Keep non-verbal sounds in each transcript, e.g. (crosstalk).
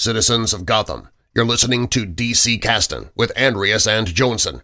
citizens of Gotham. You're listening to DC Caston with Andreas and Johnson.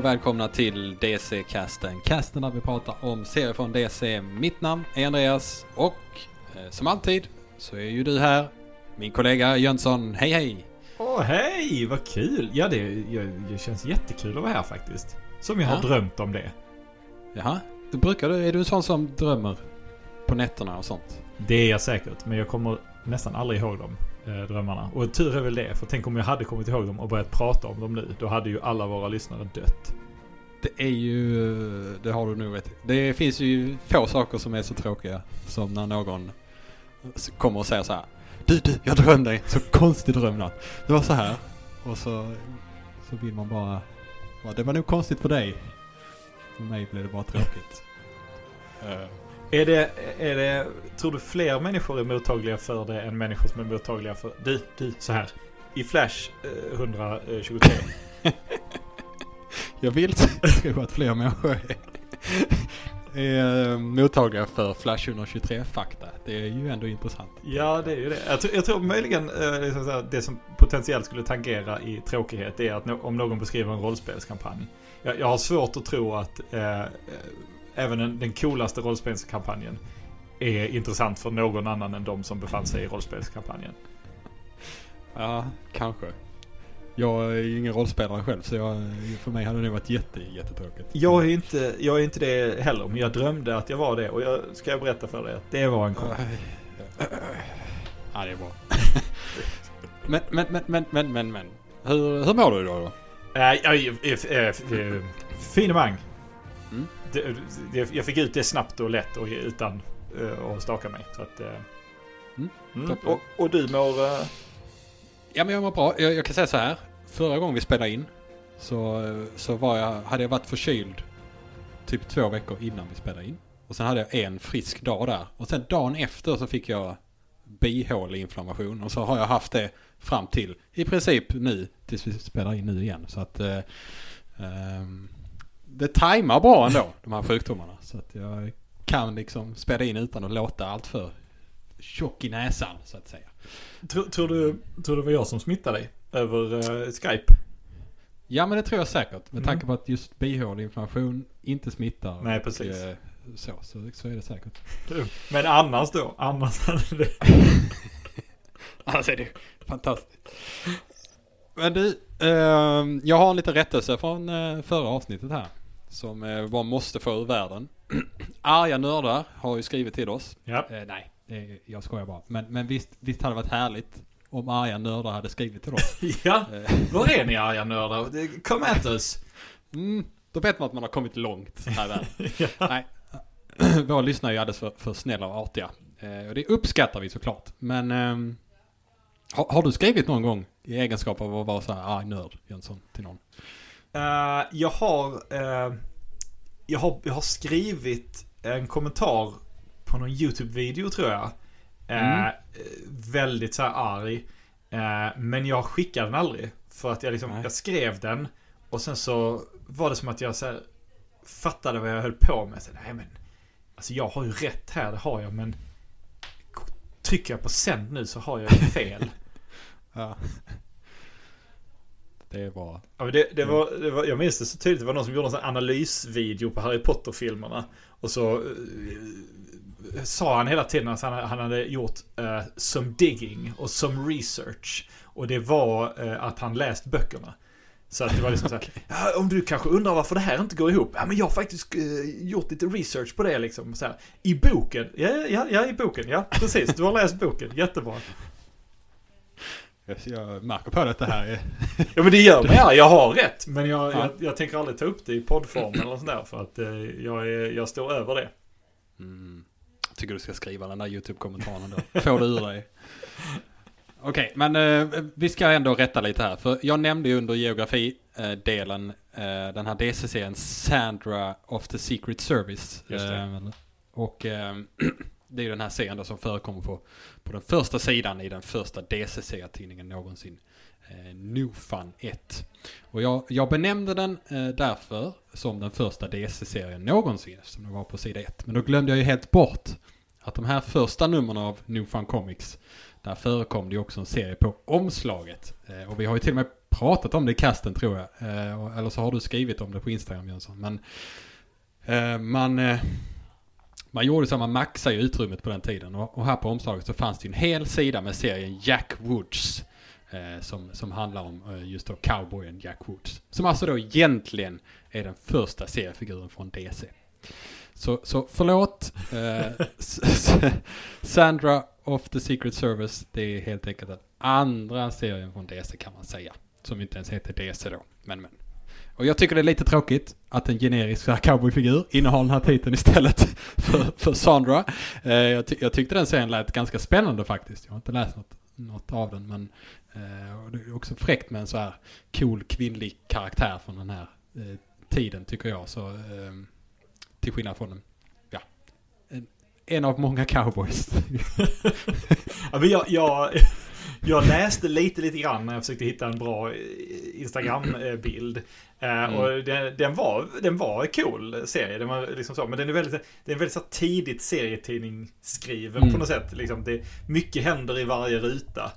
Och välkomna till DC-casten. Casten där vi pratar om serier från DC. Mitt namn är Andreas och eh, som alltid så är ju du här, min kollega Jönsson. Hej hej! Åh hej, vad kul! Ja, det, det, det känns jättekul att vara här faktiskt. Som jag har Ja. drömt om det. Jaha, du brukar du, är du en sån som drömmer på nätterna och sånt? Det är jag säkert, men jag kommer nästan aldrig ihåg dem. Eh, drömmarna. Och tur är väl det, för tänk om jag hade kommit ihåg dem och börjat prata om dem nu. Då hade ju alla våra lyssnare dött. Det är ju, det har du nog rätt. Det finns ju få saker som är så tråkiga som när någon kommer och säger så här. Du, du, jag drömde en så konstig drömnatt. Det var så här. Och så, så vill man bara, ja, det var nog konstigt för dig. För mig blev det bara tråkigt. Eh, Är det, är det, tror du fler människor är mottagliga för det än människor som är mottagliga för... Du, du, så här. I Flash eh, 123. (laughs) jag vill (laughs) tro att fler människor är, är mottagliga för Flash 123-fakta. Det är ju ändå intressant. Ja, det är ju det. Jag tror, jag tror möjligen eh, liksom här, det som potentiellt skulle tangera i tråkighet är att no om någon beskriver en rollspelskampanj. Jag, jag har svårt att tro att eh, eh, även den, den coolaste rollspelskampanjen är intressant för någon annan än de som befann sig i rollspelskampanjen. Ja, kanske. Jag är ju ingen rollspelare själv så jag, för mig hade det nog varit jätte, jättetråkigt. Jag är, inte, jag är inte det heller, men jag drömde att jag var det. Och jag ska jag berätta för dig att det var en kom. Ja, det är bra. (laughs) men, men, men, men, men, men, men. Hur, hur mår du idag då? Äh, äh, äh, äh, Finemang. Det, jag fick ut det snabbt och lätt och utan äh, att staka mig. Så att, äh, Mm, mm. och, och du mår... Äh, Ja, men jag mår bra. Jag, jag kan säga så här. Förra gången vi spelade in så, så var jag, hade jag varit förkyld typ två veckor innan vi spelade in. Och sen hade jag en frisk dag där. Och sen dagen efter så fick jag bihåleinflammation. Och så har jag haft det fram till i princip nu tills vi spelar in nu igen. Så att eh, ehm, det tajmar bra ändå de här sjukdomarna. Så att jag kan liksom spela in utan att låta allt för tjock i näsan så att säga. tror, tror, du, tror du det var jag som smittade dig? Över äh, Skype? Ja men det tror jag säkert. Med Mm. tanke på att just bihåleinflammation inte smittar. Nej, och, precis. eh, så, så, så är det säkert. Men annars då? Annars (laughs) hade det... (laughs) Det är fantastiskt. Men du, ehm, jag har en liten rättelse från eh, förra avsnittet här. Som eh, bara måste få ur världen. (clears throat) Arga nördar har ju skrivit till oss. Ja. Eh, nej, det jag skojar bara. Men, men visst, visst hade det varit härligt om arga nördar hade skrivit till oss. (laughs) ja. Eh, Var är ni arga nördar? Kom at oss! mm, då vet man att man har kommit långt här väl. (laughs) ja. Nej. (clears throat) Våra lyssnare är ju alldeles för, för snälla och artiga. Eh, och det uppskattar vi såklart. Men ehm, har, har du skrivit någon gång i egenskap av att vara så här arg nörd, Jönsson, till någon? Eh, jag, har, eh, jag har... Jag har skrivit en kommentar på någon YouTube-video tror jag. Eh, Mm. Väldigt så här arg. Men jag skickade den aldrig. För att jag liksom, Nej. jag skrev den. Och sen så var det som att jag så här, fattade vad jag höll på med. Så, nej men, alltså jag har ju rätt här, det har jag. Men trycker jag på sänd nu så har jag ju fel. (laughs) Ja. Det bra. Ja, men det, det, var, det var, jag minns det så tydligt. Det var någon som gjorde en analysvideo på Harry Potter-filmerna. Och så eh, sa han hela tiden att han, han hade gjort uh, some digging och some research. Och det var eh, att han läst böckerna. Så att det var liksom så här, (laughs) ja, om du kanske undrar varför det här inte går ihop. Ja, men jag har faktiskt eh, gjort lite research på det liksom. Så här, I boken. Ja, ja, ja, i boken. Ja, precis. Du har läst boken. Jättebra. Jag, märker på det att det här är... (laughs) Ja, men det gör mig ja, Jag har rätt. Men jag, Ja. jag, jag tänker aldrig ta upp det i poddform eller sånt där. För att eh, jag, är, jag står över det. Mm. Jag tycker du ska skriva den där YouTube-kommentaren då. (laughs) Får du ur dig. Okej, men eh, vi ska ändå rätta lite här. För jag nämnde ju under geografi-delen eh, den här DC-serien Sandra of the Secret Service. Just det. Eh, och eh, (clears throat) det är ju den här serien då som förekommer på, på den första sidan i den första DC-serietidningen någonsin. Eh, New Fun 1. Och jag, jag benämnde den eh, därför som den första DC-serien någonsin, som den var på sida 1. Men då glömde jag ju helt bort att de här första numren av New Fun Comics, där förekom det ju också en serie på omslaget. Eh, och vi har ju till och med pratat om det i kasten tror jag. Eh, eller så har du skrivit om det på Instagram Jönsson. Men eh, man, eh, man gjorde så att man maxade ju utrymmet på den tiden. Och, och här på omslaget så fanns det ju en hel sida med serien Jack Woods. Eh, som, som handlar om eh, just då cowboyen Jack Woods. Som alltså då egentligen är den första seriefiguren från DC. Så, så förlåt. Eh, (laughs) Sandra of the Secret Service. Det är helt enkelt den andra serien från DC kan man säga. Som inte ens heter DC då. Men men. Och jag tycker det är lite tråkigt att en generisk cowboyfigur innehar den här titeln istället (laughs) för, för Sandra. Eh, jag, ty- jag tyckte den serien lät ganska spännande faktiskt. Jag har inte läst något, något av den men eh, och det är också fräckt med en så här cool kvinnlig karaktär från den här eh, tiden tycker jag. Så, eh, till skillnad från en, en, en av många cowboys. (laughs) Ja, men jag, jag, jag läste lite, lite grann när jag försökte hitta en bra eh, Instagram-bild. Mm. Och den, den, var, den var en cool serie. Den var liksom så, men den är väldigt, den är väldigt så tidigt serietidningsskriven Mm. på något sätt. Liksom det, mycket händer i varje ruta.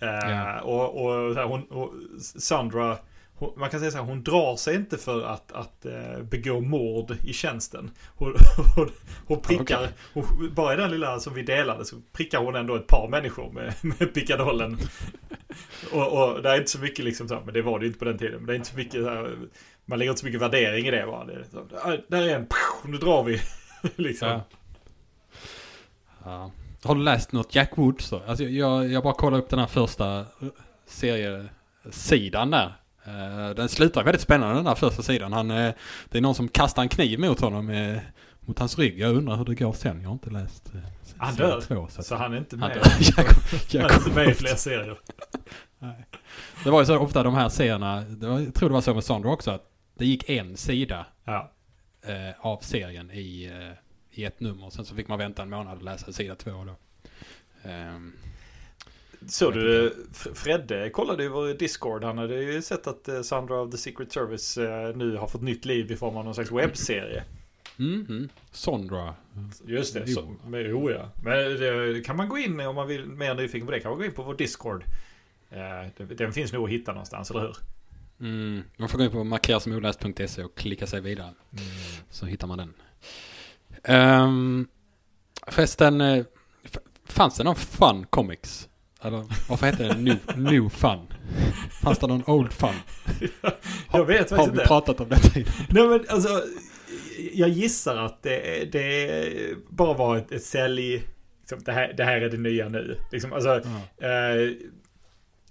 Eh, Ja. Och, och, här, hon, och Sandra, hon, man kan säga så här, hon drar sig inte för att, att eh, begå mord i tjänsten. Hon, (laughs) hon, hon prickar, Okej. hon, bara i den lilla som vi delade så prickar hon ändå ett par människor med, (laughs) med pickadollen. och, och det är inte så mycket liksom så, men det var det inte på den tiden. Men det är inte så mycket så här, man lägger inte så mycket värdering i det bara. Det är så, "Ah, där är en, nu drar vi. (laughs) liksom. Ja. Ja. Har du läst något Jack Woods då? Alltså jag, jag bara kollar upp den här första eh, seriesidan där. Eh, Den slutar väldigt spännande den här första sidan. Han, eh, det är någon som kastar en kniv mot honom, eh, mot hans rygg. Jag undrar hur det går sen. Jag har inte läst Han dör. två, så Så han är inte Han med. dör. (laughs) Jack, Han Jack är inte med i fler serier. (laughs) Nej. Det var ju så ofta de här serierna, det var, jag tror det var så med Sandra också, att det gick en sida Ja. eh, av serien i, eh, i ett nummer. Sen så fick man vänta en månad och läsa sida två då. Ehm, Så du, Fredde kollade ju vår Discord. Han hade ju sett att eh, Sandra of the Secret Service eh, nu har fått nytt liv i form av någon slags webbserie. mhm. Sondra. Just det, så, men, jo ja. Men det kan man gå in om man vill mer nyfiken på det kan man gå in på vår Discord. Eh, den- finns nog att hitta någonstans, eller hur? Mm, man får gå in på markerasmoläst.se och klicka sig vidare. Så hittar man den. Um, förresten, eh, fanns det någon Fun Comics? Eller varför heter det New, new Fun? Fanns det någon Old Fun? (laughs) Jag vet Har faktiskt vi pratat om detta innan? Nej men alltså, jag gissar att det, det bara var ett, ett sälj... Liksom, det, här, det här är det nya nu. Liksom, alltså, Ja. eh,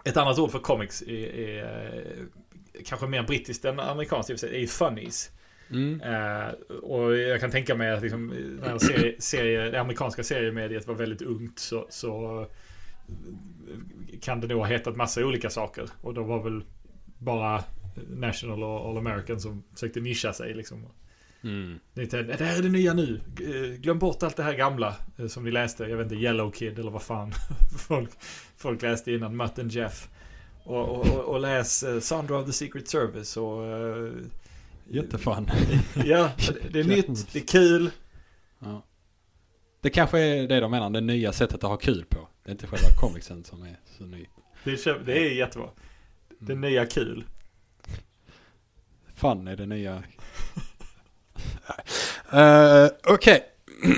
ett annat ord för comics är, är eh, kanske mer brittiskt än amerikanskt är funnies. Mm. Eh, och jag kan tänka mig att liksom, när serie, serie, det amerikanska seriemediet var väldigt ungt så, så kan det nog ha hetat massa olika saker. Och då var väl bara National och All American som försökte nischa sig liksom. Mm. Det här är det nya nu. Glöm bort allt det här gamla eh, som ni läste. Jag vet inte, Yellow Kid eller vad fan (laughs) folk, folk läste innan. Mutt and Jeff. Och, och, och, och läs eh, Sandra of the Secret Service och... eh, Jättefun. (laughs) Ja, det, är nytt, det är kul. Ja. Det kanske är det de menar, det nya sättet att ha kul på. Det är inte själva comicsen som är så ny. Det är, det är jättebra. Det är nya kul. Fun är det nya. uh, (laughs) Okej.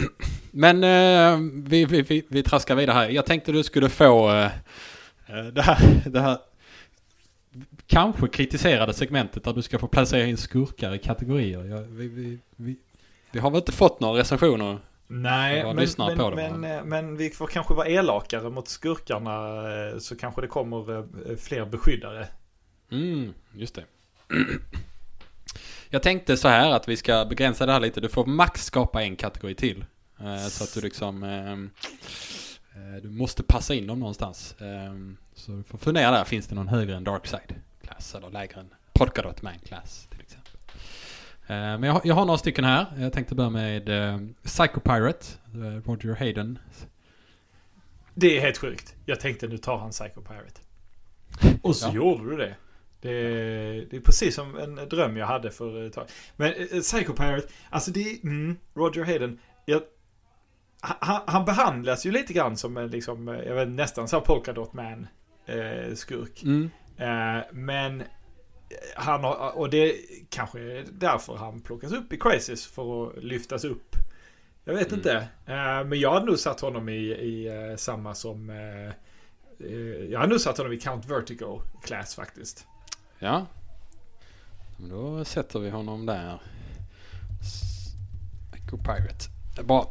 (clears throat) Men eh, vi, vi, vi, vi traskar vidare här. Jag tänkte du skulle få eh, det, här, det här kanske kritiserade segmentet där du ska få placera in skurkar i kategorier. Jag, vi, vi, vi, vi har väl inte fått några recensioner Nej, men, men, det, men, men- eh, men vi får kanske vara elakare mot skurkarna eh, så kanske det kommer eh, fler beskyddare. Mm, just det. Jag tänkte så här att vi ska begränsa det här lite. Du får max skapa en kategori till. Så att du liksom... ehm, eh, du måste passa in dem någonstans. Ehm, så du får fundera där. Finns det någon högre än Darkside Class? Eller lägre än Polkadot Man Class till exempel. Eh, men jag, har- jag har några stycken här. Jag tänkte börja med uh, Psycho Pirate. eh, Roger Hayden. Det är helt sjukt. Jag tänkte nu tar han Psycho Pirate. Och så Ja. gjorde du det. Det är, det är precis som en dröm jag hade för ett tag. Men eh, Psycho Pirate, alltså det är, mm, Roger Hayden. Jag, han, han behandlas ju lite grann som en liksom, eh, jag vet nästan så här Polka Dot Man eh, skurk. Mm. Eh, men han har, och det kanske är därför han plockas upp i Crisis för att lyftas upp. Jag vet Mm. inte. Eh, men jag hade nog satt honom i, i eh, samma som... eh, jag hade nog satt honom i Count Vertigo class faktiskt. Ja. Men då sätter vi honom där. Psycho Pirate. Det är Bara...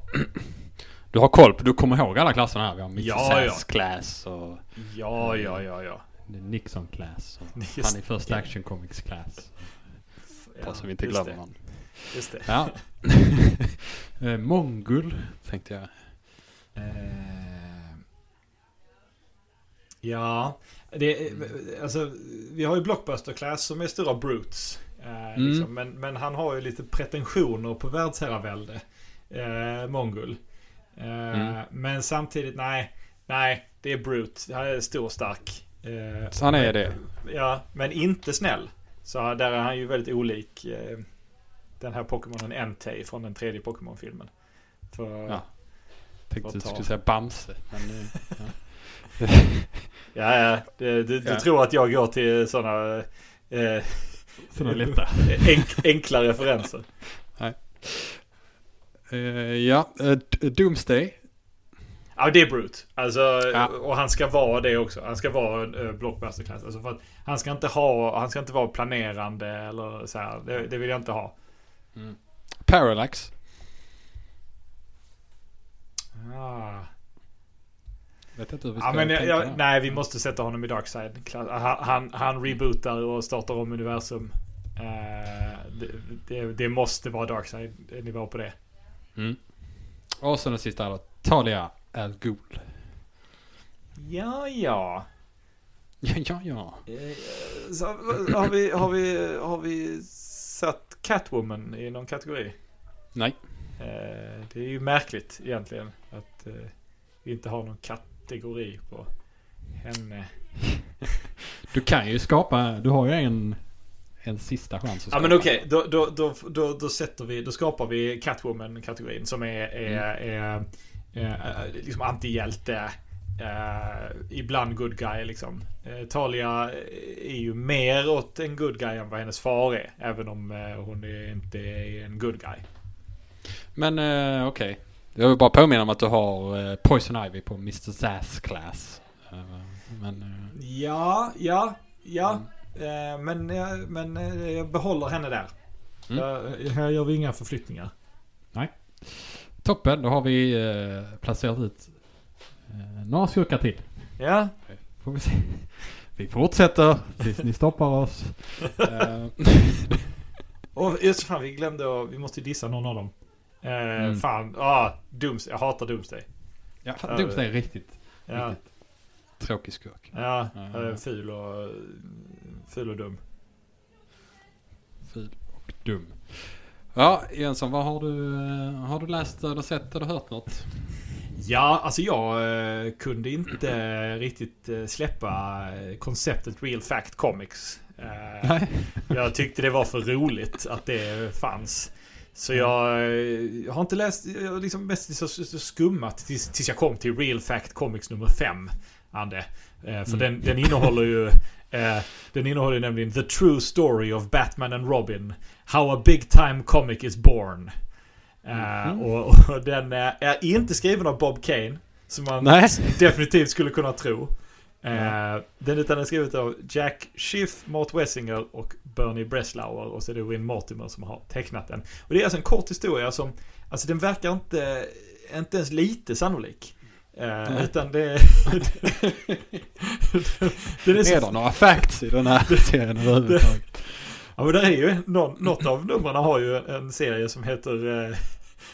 Du har koll på, du kommer ihåg alla klasserna här. Vi har Mr. Ja, ja. class och Ja, ja, ja, ja. Nixon class. Och (laughs) Just han i första det. Action Comics class. Ja, Bara så vi inte just glömmer det, någon. Just det. Ja. (laughs) Eh, Mongul tänkte jag. Eh, ja, det, alltså, vi har ju Blockbuster Class som är stora brutes. Eh, Mm. liksom, men, men han har ju lite pretensioner på världsherravälde. Eh, Mongul. Eh, Mm. Men samtidigt, nej. Nej, det är brute. Han är stor och stark. Eh, Så han är men- det. Ja, men inte snäll. Så där är han ju väldigt olik eh, den här Pokémonen Entei från den tredje Pokémon-filmen. För, Ja. Tänkte du Vad tar- skulle säga Bamse. Men, eh, (laughs) ja. Ja, ja. Du, du, du Ja. tror att jag går till sådana eh, Sådana lätta. (laughs) enk, enkla referenser. Eh, ja, eh, D- Doomsday. Ja, det är Brute. Alltså, Ja. och han ska vara det också. Han ska vara en uh, blockbuster-klass. Alltså för att han ska inte ha, han ska inte vara planerande eller så här. Det, det vill jag inte ha. Parallax. Ah. Vet inte hur vi ska Ja, men jag, jag, nej, vi måste sätta honom i Darkside. Han, han, han rebootar och startar om universum. Eh, det, det, det måste vara Darkside-nivå på det. Mm. Och så den sista då. Talia Al Ghul. Ja, ja. Ja, ja, ja. Eh, Så, har, vi, har, vi, har vi satt Catwoman i någon kategori? Nej. Eh, Det är ju märkligt egentligen att eh, vi inte har någon kategori på henne. (laughs) Du kan ju skapa, du har ju en, en sista chans att Ja skapa. men okej, då, då, då, då, då sätter vi, då skapar vi Catwoman-kategorin som är, är, är, är, liksom antihjälte. Eh, ibland good guy liksom. Eh, Talia är ju mer åt en good guy än vad hennes far är. Även om eh, hon är, inte är en good guy. Men eh, okej. Jag vill bara påminna om att du har eh, Poison Ivy på Mr. Sass class. Eh, men... Eh, Ja, ja, ja. Eh, men eh, men eh, jag behåller henne där. Mm. Jag, här gör vi inga förflyttningar. Toppen, då har vi eh, placerat ut eh, några skurkar till. Ja, Får vi se. Vi fortsätter tills ni stoppar oss. Eh, (laughs) och just fan vi glömde att, vi måste ju dissa någon av dem. Eh, Mm. Fan, ah, Dooms, jag hatar Doomsday. ja, Doomsday är riktigt, Ja, riktigt tråkig skurk. ja, Ja. eh, ful och, ful och dum. Ful och dum. Ja, Jönsson, vad har du, eh, har du läst eller sett eller hört något? Ja, alltså jag eh, kunde inte (clears throat) riktigt eh, släppa konceptet Real Fact Comics. Nej. (laughs) jag tyckte det var för roligt att det fanns. Så jag, jag har inte läst, jag har liksom mest skummat tills, tills jag kom till Real Fact Comics nummer 5. Ande. För Mm. den, den innehåller ju Den innehåller nämligen The True Story of Batman and Robin. How a Big Time Comic is Born. Eh, Mhm. och, och den eh, är inte skriven av Bob Kane. Som man Nej. definitivt skulle kunna tro. Eh, den utan är skrivet av Jack Schiff, Mort Wessinger och Bernie Breslauer. Och så är det Win Mortimer som har tecknat den. Och det är alltså en kort historia som, alltså den verkar inte, inte ens lite sannolik. Eh, utan det... (laughs) (laughs) den är så... Är det några facts i den här (laughs) serien överhuvudtaget? Ja men det är ju någon, något av numren har ju en serie som heter eh,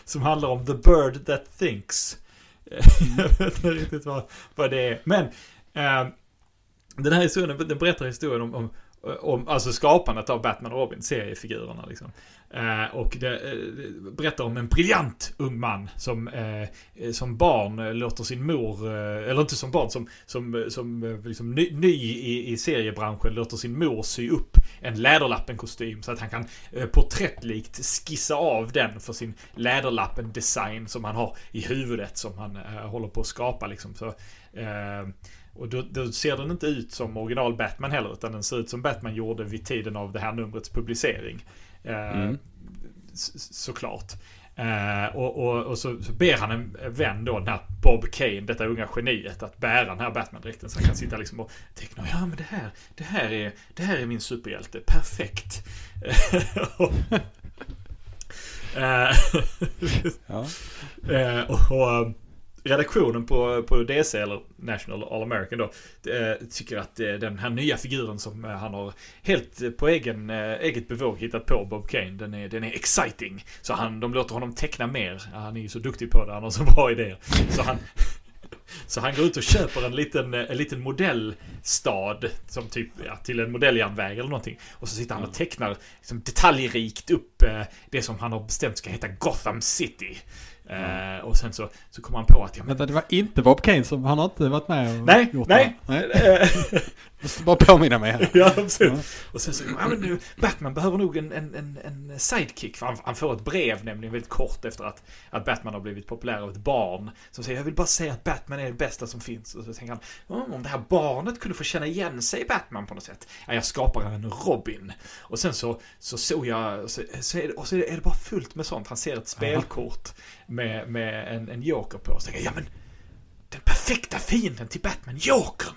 Som handlar om The Bird That Thinks. (laughs) Jag vet inte riktigt vad, vad det är. Men eh, Den här historien den berättar historien om, om Eh, om, alltså skapandet av Batman och Robin, seriefigurerna liksom. Eh, och det eh, berättar om en briljant ung man som eh, eh som barn eh, låter sin mor, eller inte som barn, som, som, som liksom ny, ny i, i, seriebranschen låter sin mor sy upp en Läderlappen-kostym så att han kan eh, porträttlikt skissa av den för sin Läderlappen-design som han har i huvudet som han håller på att skapa liksom. Så, och då, då, ser den inte ut som original Batman heller, utan den ser ut som Batman gjorde vid tiden av det här numrets publicering. Eh, mm. Såklart. Eh, och, och, och så, så, ber han en vän då, den här Bob Kane, detta unga geniet, att bära den här Batman-dräkten. Så han kan sitta liksom och teckna. Ja men det här, det här är, det här är min superhjälte. Perfekt. (laughs) (laughs) Eh, ja. (laughs) Eh, och, och redaktionen på, på DC, eller National All American då, eh, tycker att eh, den här nya figuren som eh, han har helt på egen, eget bevåg hittat på, Bob Kane, den är, den är exciting. Så han, de låter honom teckna mer. Han är ju så duktig på det, han har så bra idéer. Så han, (laughs) så han går ut och köper en liten, en liten modellstad som typ ja, till en modelljärnväg eller någonting. Och så sitter han och tecknar liksom, detaljrikt upp det som han har bestämt ska heta Gotham City. Mm. och sen så, så kom han på att... Ja, men... Vänta, det var inte Bob Kane som... Han har inte varit med och nej, gjort nej. det? Nej, Måste bara påminna mig här. (laughs) ja, absolut. Mm. Och sen så, ja men nu, Batman behöver nog en, en, en, en sidekick. För han, han, får ett brev nämligen väldigt kort efter att, att Batman har blivit populär av ett barn. Som säger, jag vill bara säga att Batman är det bästa som finns. Och så tänker han, om det här barnet kunde få känna igen sig i Batman på något sätt. Ja, jag skapar en Robin. Och sen så, så såg jag, så, så är det, och så är det bara fullt med sånt. Han ser ett spelkort med, med en, en joker på. Och så tänker jag, ja men den perfekta fienden till Batman, jokern!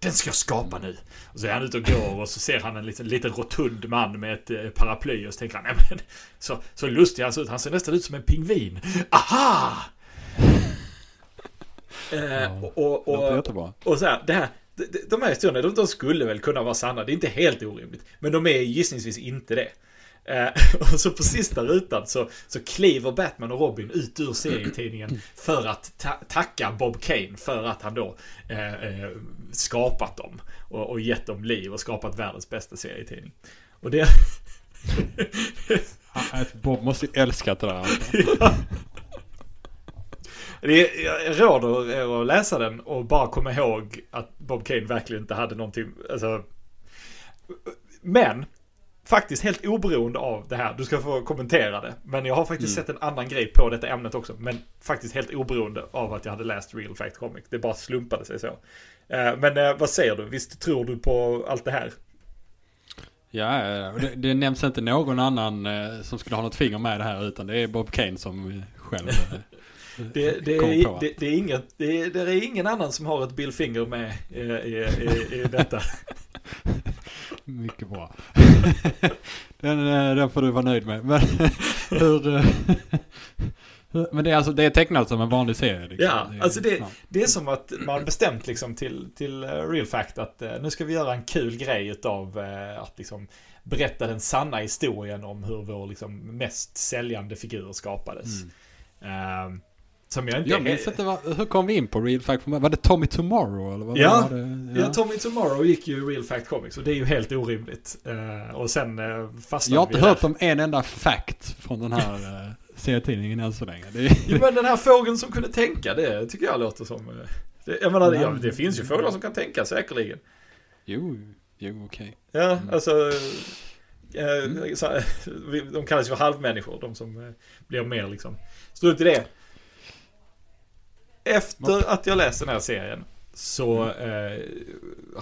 Den ska jag skapa nu. Och så är han ute och går och så ser han en liten, liten rotund man med ett eh, paraply och så tänker han, nej men (laughs) så, så lustig han ser ut. Han ser nästan ut som en pingvin. Aha! (laughs) eh, och, och, och, och så här, det här, de här historierna, de, de skulle väl kunna vara sanna. Det är inte helt orimligt. Men de är gissningsvis inte det. Eh, (laughs) och så på sista rutan så, så kliver Batman och Robin ut ur serietidningen för att ta tacka Bob Kane för att han då eh, eh, skapat dem och, och gett dem liv och skapat världens bästa serietidning. Och det... Bob måste ju älskat det där. (laughs) ja. Det, jag råder er att läsa den och bara komma ihåg att Bob Kane verkligen inte hade någonting, alltså... Men faktiskt helt oberoende av det här. Du ska få kommentera det. Men jag har faktiskt mm. sett en annan grej på detta ämnet också. Men faktiskt helt oberoende av att jag hade läst Real Fact Comic. Det bara slumpade sig så. Eh, men eh, vad säger du? Visst tror du på allt det här? Ja, det, det nämns inte någon annan eh, som skulle ha något finger med det här. Utan det är Bob Kane som själv (laughs) det, det, är, det, det, är inget, det, är, det är ingen annan som har ett Bill Finger med i, i, i detta. (laughs) Mycket bra. (laughs) den, eh, den får du vara nöjd med. Men (laughs) hur... Eh, men det är alltså det är tecknat som en vanlig serie? Liksom. Ja, det är, alltså det, det är som att man bestämt liksom till, till eh, Real Fact att nu ska vi göra en kul grej utav att liksom berätta den sanna historien om hur vår liksom mest säljande figur skapades. Mm. Um, som jag inte... Jag minns inte, var, hur kom vi in på Real Fact? Var det Tommy Tomorrow? Eller vad ja, var det? ja. ja, Tommy Tomorrow gick ju Real Fact Comics och det är ju helt orimligt. Uh, och sen uh, fastnade Jag har inte hört där. om en enda fact från den här uh, serietidningen än så länge. Det jo, men den här fågeln som kunde tänka, det tycker jag låter som... Uh, det, jag menar, ja, det finns ju fåglar som kan tänka säkerligen. Jo, jo okej. Okay. Ja, mm. alltså... Mm. de kallas ju för halvmänniskor, de som blir mer liksom... Strunt i det. Efter att jag läste den här serien så mm. eh,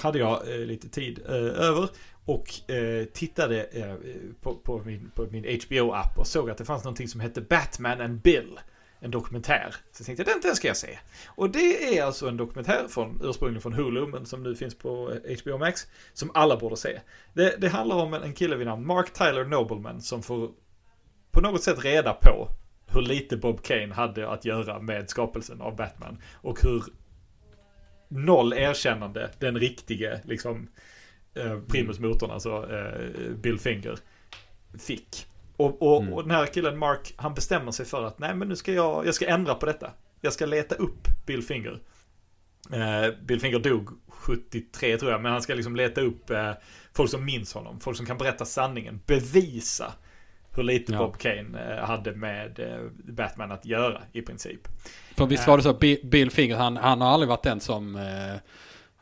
hade jag eh, lite tid eh, över och eh, tittade eh, på, på, min, min HBO-app och såg att det fanns någonting som hette Batman and Bill. en dokumentär. Så jag tänkte den, den ska jag se. Och det är alltså en dokumentär från, ursprungligen från Hulu, men som nu finns på HBO Max. Som alla borde se. Det, det handlar om en, en kille vid namn Mark Tyler Nobleman som får på något sätt reda på hur lite Bob Kane hade att göra med skapelsen av Batman. Och hur noll erkännande den riktige, liksom, eh, primus motorn, alltså eh, Bill Finger, fick. Och, och, mm. och den här killen Mark, han bestämmer sig för att nej men nu ska jag, jag ska ändra på detta. Jag ska leta upp Bill Finger. Eh, Bill Finger dog 73 tror jag, men han ska liksom leta upp eh, folk som minns honom. Folk som kan berätta sanningen, bevisa hur lite ja. Bob Kane eh, hade med eh, Batman att göra i princip. För visst var det så, Bill Finger, han, han har aldrig varit den som eh,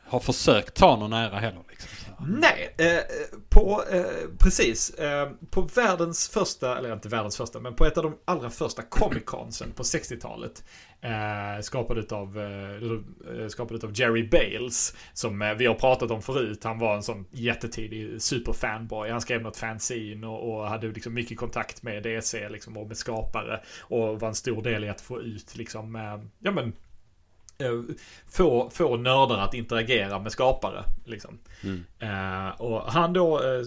har försökt ta någon nära heller. Liksom. Nej, eh, på, eh, precis. Eh, på världens första, eller inte världens första, men på ett av de allra första Comic Consen på 60-talet. Eh, skapad av, eh, eh, skapad av Jerry Bales. Som eh, vi har pratat om förut. Han var en sån jättetidig superfanboy. Han skrev något fanzine och, och hade liksom mycket kontakt med DC liksom, och med skapare. Och var en stor del i att få ut liksom, eh, ja men få, få nördar att interagera med skapare. Liksom. Mm. Uh, och han då uh,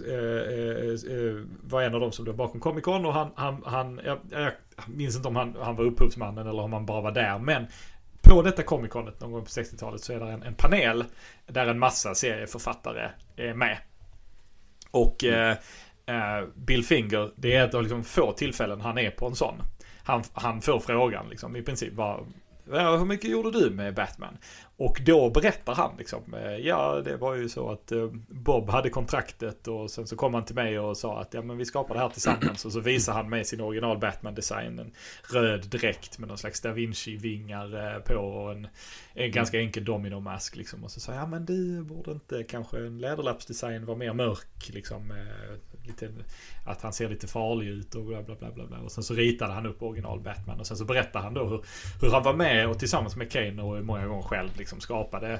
uh, var en av de som låg bakom Comic Con och han, han, han jag, jag, minns inte om han, han var upphovsmannen eller om han bara var där. Men på detta Comic Conet någon gång på 60-talet så är det en, en, panel där en massa serieförfattare är med. Och mm. Bill Finger, det är ett av liksom få tillfällen han är på en sån. Han, han får frågan liksom i princip vad, hur mycket gjorde du med Batman? Och då berättar han liksom, eh, ja det var ju så att eh, Bob hade kontraktet och sen så kom han till mig och sa att ja men vi skapar det här tillsammans och så visar han mig sin original Batman-design. En röd dräkt med någon slags da Vinci-vingar på och en, en ganska enkel dominomask liksom. Och så sa jag, ja men du borde inte kanske en läderlappsdesign vara mer mörk liksom eh, lite, att han ser lite farlig ut och bla bla bla bla. bla. Och sen så ritade han upp original Batman och sen så berättade han då hur, hur han var med och tillsammans med Kane och många gånger själv liksom skapade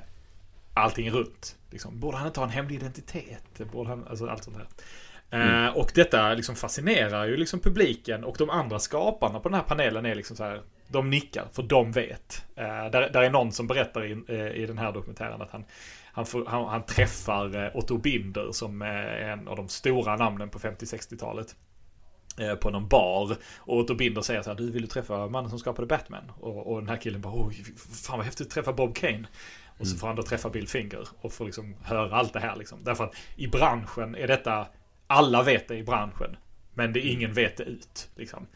allting runt. Liksom, borde han inte ha en hemlig identitet? Borde han, alltså allt sånt här. Mm. Uh, och detta liksom fascinerar ju liksom publiken och de andra skaparna på den här panelen är liksom så här. De nickar för de vet. Uh, där, där är någon som berättar i, uh, i den här dokumentären att han han, får, han, han, träffar eh, Otto Binder som är en av de stora namnen på 50-60-talet. Eh, på någon bar. Och Otto Binder säger så här, du vill du träffa mannen som skapade Batman? Och, och den här killen bara, oh, fan vad häftigt att träffa Bob Kane. Och så mm. får han då träffa Bill Finger och får liksom höra allt det här liksom. Därför att i branschen är detta, alla vet det i branschen. Men det ingen vet det ut. Liksom.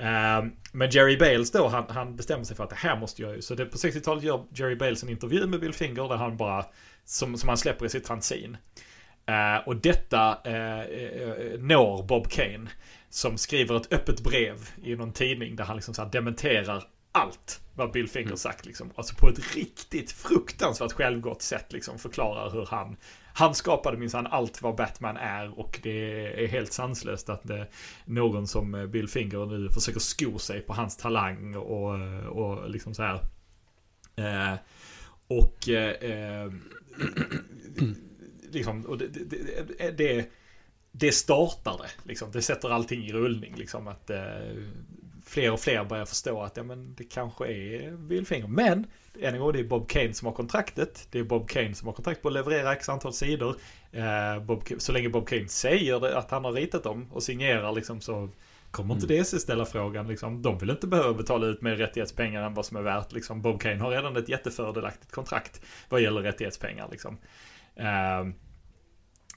Uh, men Jerry Bales då, han, han bestämmer sig för att det här måste jag ju. Så det, på 60-talet gör Jerry Bales en intervju med Bill Finger där han bara som, som han släpper i sitt fanzine. Uh, och detta uh, når Bob Kane. Som skriver ett öppet brev i någon tidning där han liksom så här dementerar allt vad Bill Finger mm. sagt. Liksom. Alltså på ett riktigt fruktansvärt självgott sätt liksom förklarar hur han han skapade minsann allt vad Batman är och det är helt sanslöst att det, någon som Bill Finger nu försöker sko sig på hans talang och, och liksom så här. Eh, och eh, (clears throat) liksom, och det, det, det, det det. Liksom. Det sätter allting i rullning. Liksom, att eh, fler och fler börjar förstå att ja, men det kanske är Bill Finger. Men än en gång, det är Bob Kane som har kontraktet. Det är Bob Kane som har kontrakt på att leverera x antal sidor. Eh, Bob, så länge Bob Kane säger det, att han har ritat dem och signerar liksom så kommer inte mm. DC ställa frågan. Liksom, de vill inte behöva betala ut mer rättighetspengar än vad som är värt. Liksom, Bob Kane har redan ett jättefördelaktigt kontrakt vad gäller rättighetspengar. Liksom. Eh,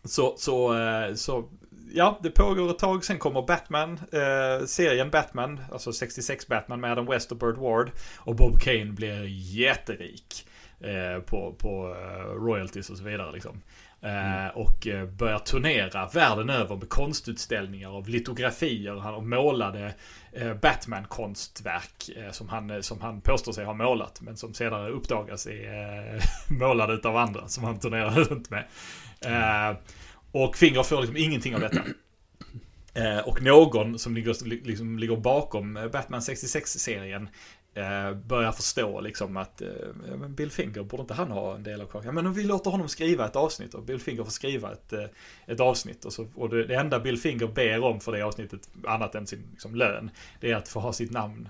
så, så, eh, så ja, det pågår ett tag. Sen kommer Batman, eh, serien Batman, alltså 66 Batman med Adam West och Burt Ward. Och Bob Kane blir jätterik eh, på, på uh, royalties och så vidare. Liksom. Eh, mm. Och eh, börjar turnera världen över med konstutställningar av litografier. Han målade Batman-konstverk som, han, som han påstår sig ha målat. Men som senare uppdagas är målade av andra som han turnerar (laughs) runt med. Mm. Och Finger får liksom ingenting av detta. Eh, och någon som ligger, liksom, ligger bakom eh, Batman 66-serien eh, börjar förstå liksom att eh, Bill Finger, borde inte han ha en del av kakan? Men vi låter honom skriva ett avsnitt och Bill Finger får skriva ett, eh, ett avsnitt. Och, så, och det, det, enda Bill Finger ber om för det avsnittet, annat än sin liksom, lön, det är att få ha sitt namn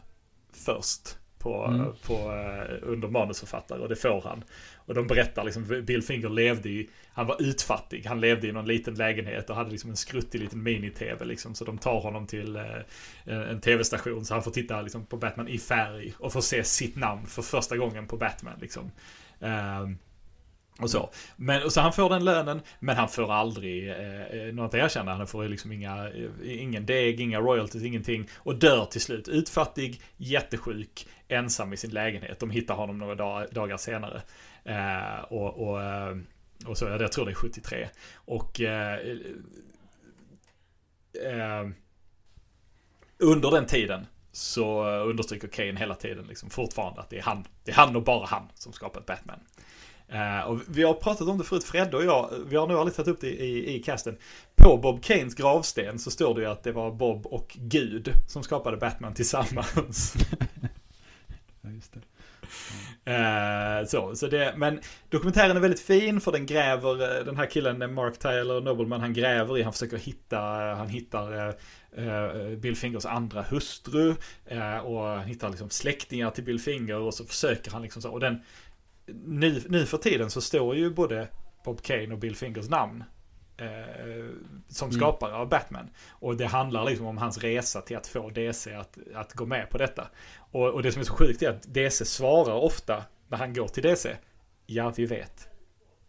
först på, Mm. på, eh, under manusförfattare och det får han. Och de berättar liksom, Bill Finger levde i, han var utfattig, han levde i någon liten lägenhet och hade liksom en skruttig liten mini-tv liksom. Så de tar honom till eh, eh en tv-station så han får titta liksom, på Batman i färg och får se sitt namn för första gången på Batman liksom. Eh, och så. Men, och så han får den lönen, men han får aldrig eh, eh något erkännande. Han får liksom inga, eh, ingen deg, inga royalties, ingenting. Och dör till slut. Utfattig, jättesjuk, ensam i sin lägenhet. De hittar honom några dag, dagar senare. Eh, och, och, eh, och så, jag tror det är 73. Och eh, eh, under den tiden så understryker Kane hela tiden liksom fortfarande att det är han, det är han och bara han som skapat Batman. Uh, och vi har pratat om det förut, Fredde och jag, vi har nog aldrig tagit upp det i, i casten. På Bob Kanes gravsten så står det ju att det var Bob och Gud som skapade Batman tillsammans. (laughs) Ja, just det. Uh, (laughs) så, så det, men dokumentären är väldigt fin för den gräver, eh, den här killen eh, Mark Tyler Nobleman, han gräver i, han försöker hitta, han hittar Bill Fingers andra hustru och han hittar liksom släktingar till Bill Finger och så försöker han liksom så, och den nu, nu för tiden så står ju både Bob Kane och Bill Fingers namn eh, som Mm. skapare av Batman. Och det handlar liksom om hans resa till att få DC att, att gå med på detta. Och, och det som är så sjukt är att DC svarar ofta när han går till DC. Ja, vi vet.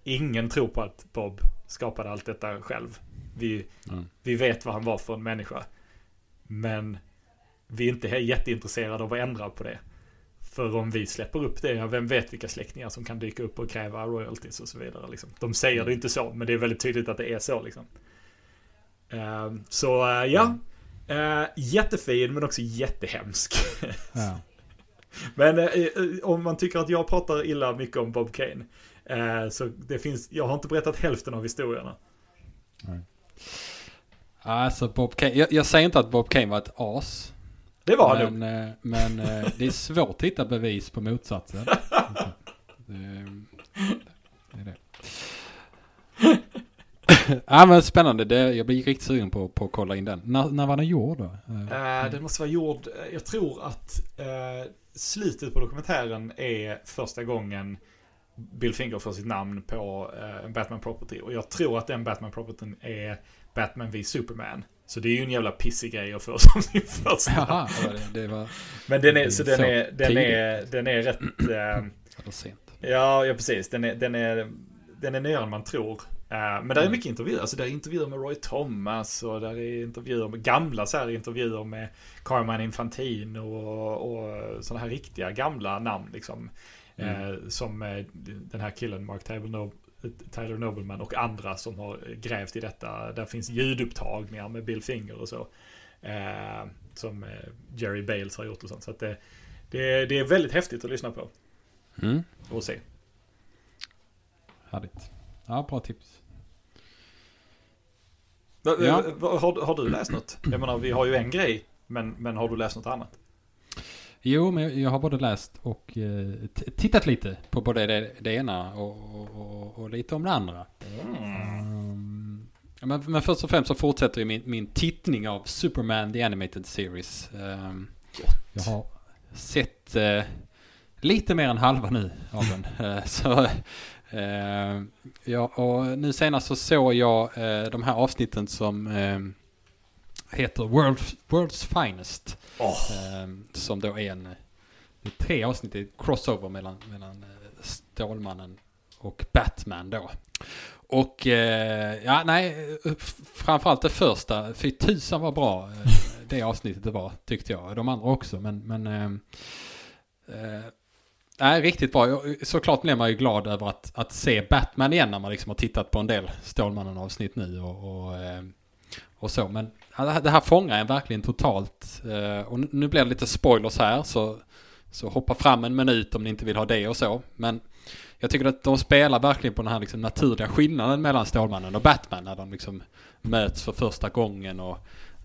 Ingen tror på att Bob skapade allt detta själv. Vi, Mm. vi vet vad han var för en människa. Men vi är inte jätteintresserade av att ändra på det. För om vi släpper upp det, vem vet vilka släktingar som kan dyka upp och kräva royalties och så vidare. Liksom. De säger det inte så, men det är väldigt tydligt att det är så. Liksom. Ehm, så eh, ja, Eh, jättefin men också jättehemsk. Ja. (laughs) men eh, om man tycker att jag pratar illa mycket om Bob Kane. så det finns, jag har inte berättat hälften av historierna. Alltså Bob Kane, jag, jag säger inte att Bob Kane var ett as. Det var han men, eh, men eh, det är svårt att hitta bevis på motsatsen. Det, är det. ja men spännande, det, jag blir riktigt sugen på, på att kolla in den. När, när var den gjord då? Eh, den måste vara gjord, jag tror att eh, slutet på dokumentären är första gången Bill Finger får sitt namn på en Batman Property. Och jag tror att den Batman Propertyn är Batman v Superman. Så det är ju en jävla pissig grej att få (laughs) som sin första. Jaha, ja, det, det var Men den är, så den så är, den är, den är rätt... (clears throat) Eh, så sent. ja, ja, precis. Den är, den är, den är nyare än man tror. Eh, men där är mycket intervjuer. Alltså där är intervjuer med Roy Thomas och där är intervjuer med gamla så här intervjuer med Carmine Infantino och, och sådana här riktiga gamla namn liksom. Eh, som eh, den här killen Mark no Tyler Nobleman och andra som har grävt i detta. Där finns ljudupptagningar med Bill Finger och så. Eh, som eh, Jerry Bales har gjort och sånt. Så att det, det, det är väldigt häftigt att lyssna på Mm, och se. härligt. Ja, bra tips. Va- Ja. Har, har du läst något? Jag menar, vi har ju en grej. Men, men har du läst något annat? Jo, men jag- har både läst och eh, tittat lite på både det, det ena och, och, och, lite om det andra. Mm. Ja, Men, men först och främst så fortsätter ju min, min tittning av Superman The Animated Series. Ehm, jag har sett eh, lite mer än halva nu av den. (laughs) Eh, så, ja, och nu senast så såg jag de här avsnitten som heter World, World's Finest. Ehm, som då är en... Det är tre avsnitt i crossover mellan, mellan eh, Stålmannen och Batman då. Och eh, ja, nej, eh, framförallt det första, fy tusan vad bra eh, det avsnittet det var, tyckte jag. De andra också, men... men ehm, eh, nej, riktigt bra. Såklart blev man ju glad över att, att se Batman igen när man liksom har tittat på en del Stålmannen-avsnitt nu och, och, ehm, och så. Men det här- fångar en verkligen totalt. Eh, och nu- blir det lite spoilers här, så, så hoppa fram en minut om ni inte vill ha det och så. Men jag tycker att de spelar verkligen på den här liksom naturliga skillnaden mellan Stålmannen och Batman när de liksom möts för första gången och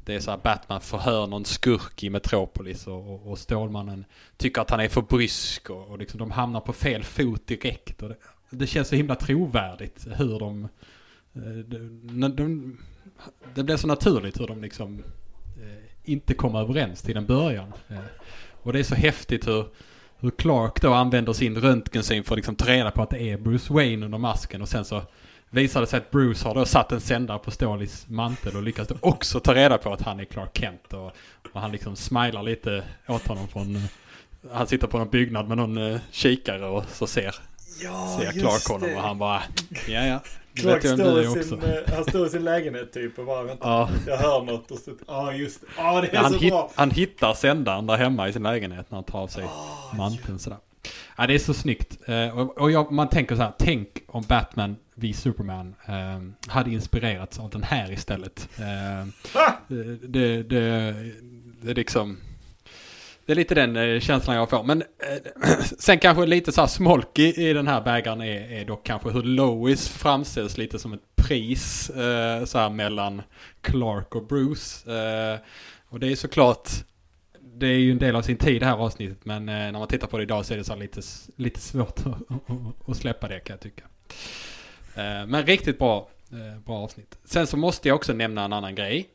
det är så här Batman förhör någon skurk i Metropolis och, och, och Stålmannen tycker att han är för brysk och, och liksom de hamnar på fel fot direkt. Och det, det känns så himla trovärdigt hur de... Eh, de, de, de det blir så naturligt hur de liksom eh, inte kommer överens till en början. Eh, Och det är så häftigt hur, hur Clark då använder sin röntgensyn för att liksom ta reda på att det är Bruce Wayne under masken. Och sen så visar det sig att Bruce har då satt en sändare på Stålis mantel och lyckas då också ta reda på att han är Clark Kent. Och, och han liksom smilar lite åt honom från... Han sitter på någon byggnad med någon kikare och så ser, Ja, ser Clark honom och han bara... Ja, ja. Det Clark står i sin, eh, han står i sin lägenhet typ och bara vänta. Ja. Jag hör något och så, ja just det. Ja det är han, så hit, bra. han hittar sändaren där hemma i sin lägenhet när han tar av sig Ah, manteln sådär. Ja, det är så snyggt. Eh, och och jag, man tänker så här, tänk om Batman v Superman eh, hade inspirerats av den här istället. Eh, det, det, det är liksom... Det är lite den eh, känslan jag får. Men eh, (clears throat) sen kanske lite så här smolk i, i den här bägaren är, är dock kanske hur Lois framställs lite som ett pris eh, så här mellan Clark och Bruce. Eh, och det är såklart, det är ju en del av sin tid det här avsnittet. Men eh, när man tittar på det idag så är det så här lite, lite svårt att, att, att släppa det kan jag tycka. Eh, men riktigt bra, bra avsnitt. Sen så måste jag också nämna en annan grej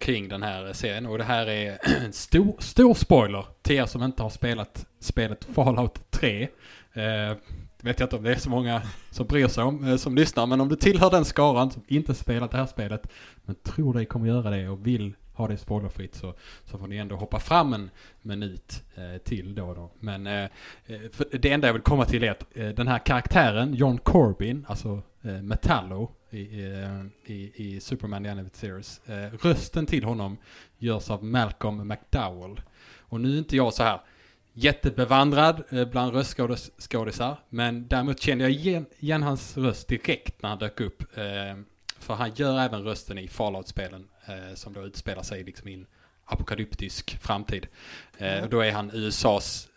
kring den här serien. Och det här är (clears throat) en stor, stor spoiler till er som inte har spelat spelet Fallout 3. Eh, vet jag inte om det är så många som bryr sig om, eh, som lyssnar. Men om du tillhör den skaran som inte spelat det här spelet, men tror dig kommer göra det och vill ha det spoilerfritt så, så får ni ändå hoppa fram en minut eh, till då och då. Men eh, eh, för det enda jag vill komma till är att eh, den här karaktären, John Corbin, alltså eh, Metallo i, i, i, Superman The Animated Series. Eh, rösten till honom görs av Malcolm McDowell. Och nu är inte jag så här jättebevandrad eh, bland röstskådisar. Men däremot kände jag igen, igen hans röst direkt när han dök upp. Eh, för han gör även rösten i Fallout-spelen som då utspelar sig liksom i en apokalyptisk framtid. Och då är han USAs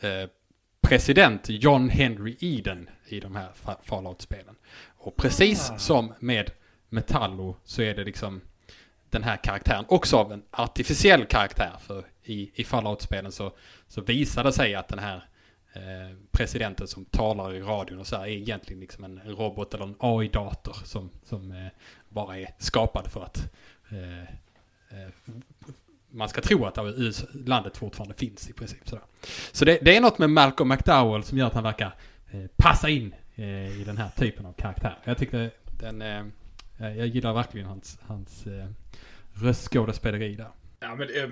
president John Henry Eden i de här Fa- Fallout-spelen. Och precis Ah. som med Metallo så är det liksom den här karaktären också av en artificiell karaktär. För i, i Fallout-spelen så, så visar det sig att den här eh, presidenten som talar i radion och så här är egentligen liksom en robot eller en AI-dator som, som eh, bara är skapad för att eh, man ska tro att landet fortfarande finns i princip. Sådär. Så det, det är något med Malcolm McDowell som gör att han verkar passa in i den här typen av karaktär. Jag tyckte den, eh, jag gillar verkligen hans, hans eh, röstskådespeleri där. Ja men eh,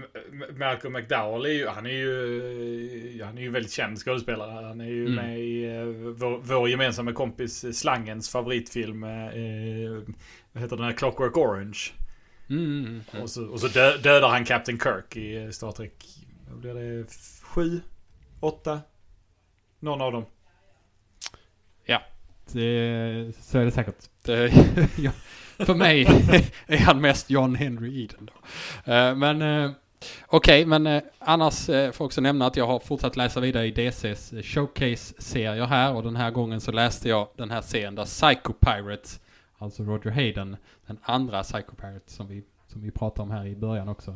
Malcolm McDowell är ju, han är ju, eh, han är ju väldigt känd skådespelare. Han är ju Mm. med i eh, vår, vår gemensamma kompis eh, Slangens favoritfilm. Eh, eh, vad heter den här? Clockwork Orange. Mm, mm, mm. Och så, och så dö, dödar han Captain Kirk i eh, Star Trek. Vad blir det? Sju? Åtta? Någon av dem. Det, så är det säkert. Det, (laughs) ja, för mig (laughs) är han mest John Henry Eden då. Eh, Men eh, okej, men eh, annars får jag också nämna att jag har fortsatt läsa vidare i DCs showcase-serier här och den här gången så läste jag den här serien där Psycho Pirate, alltså Roger Hayden, den andra Psycho Pirate som vi, som vi pratade om här i början också,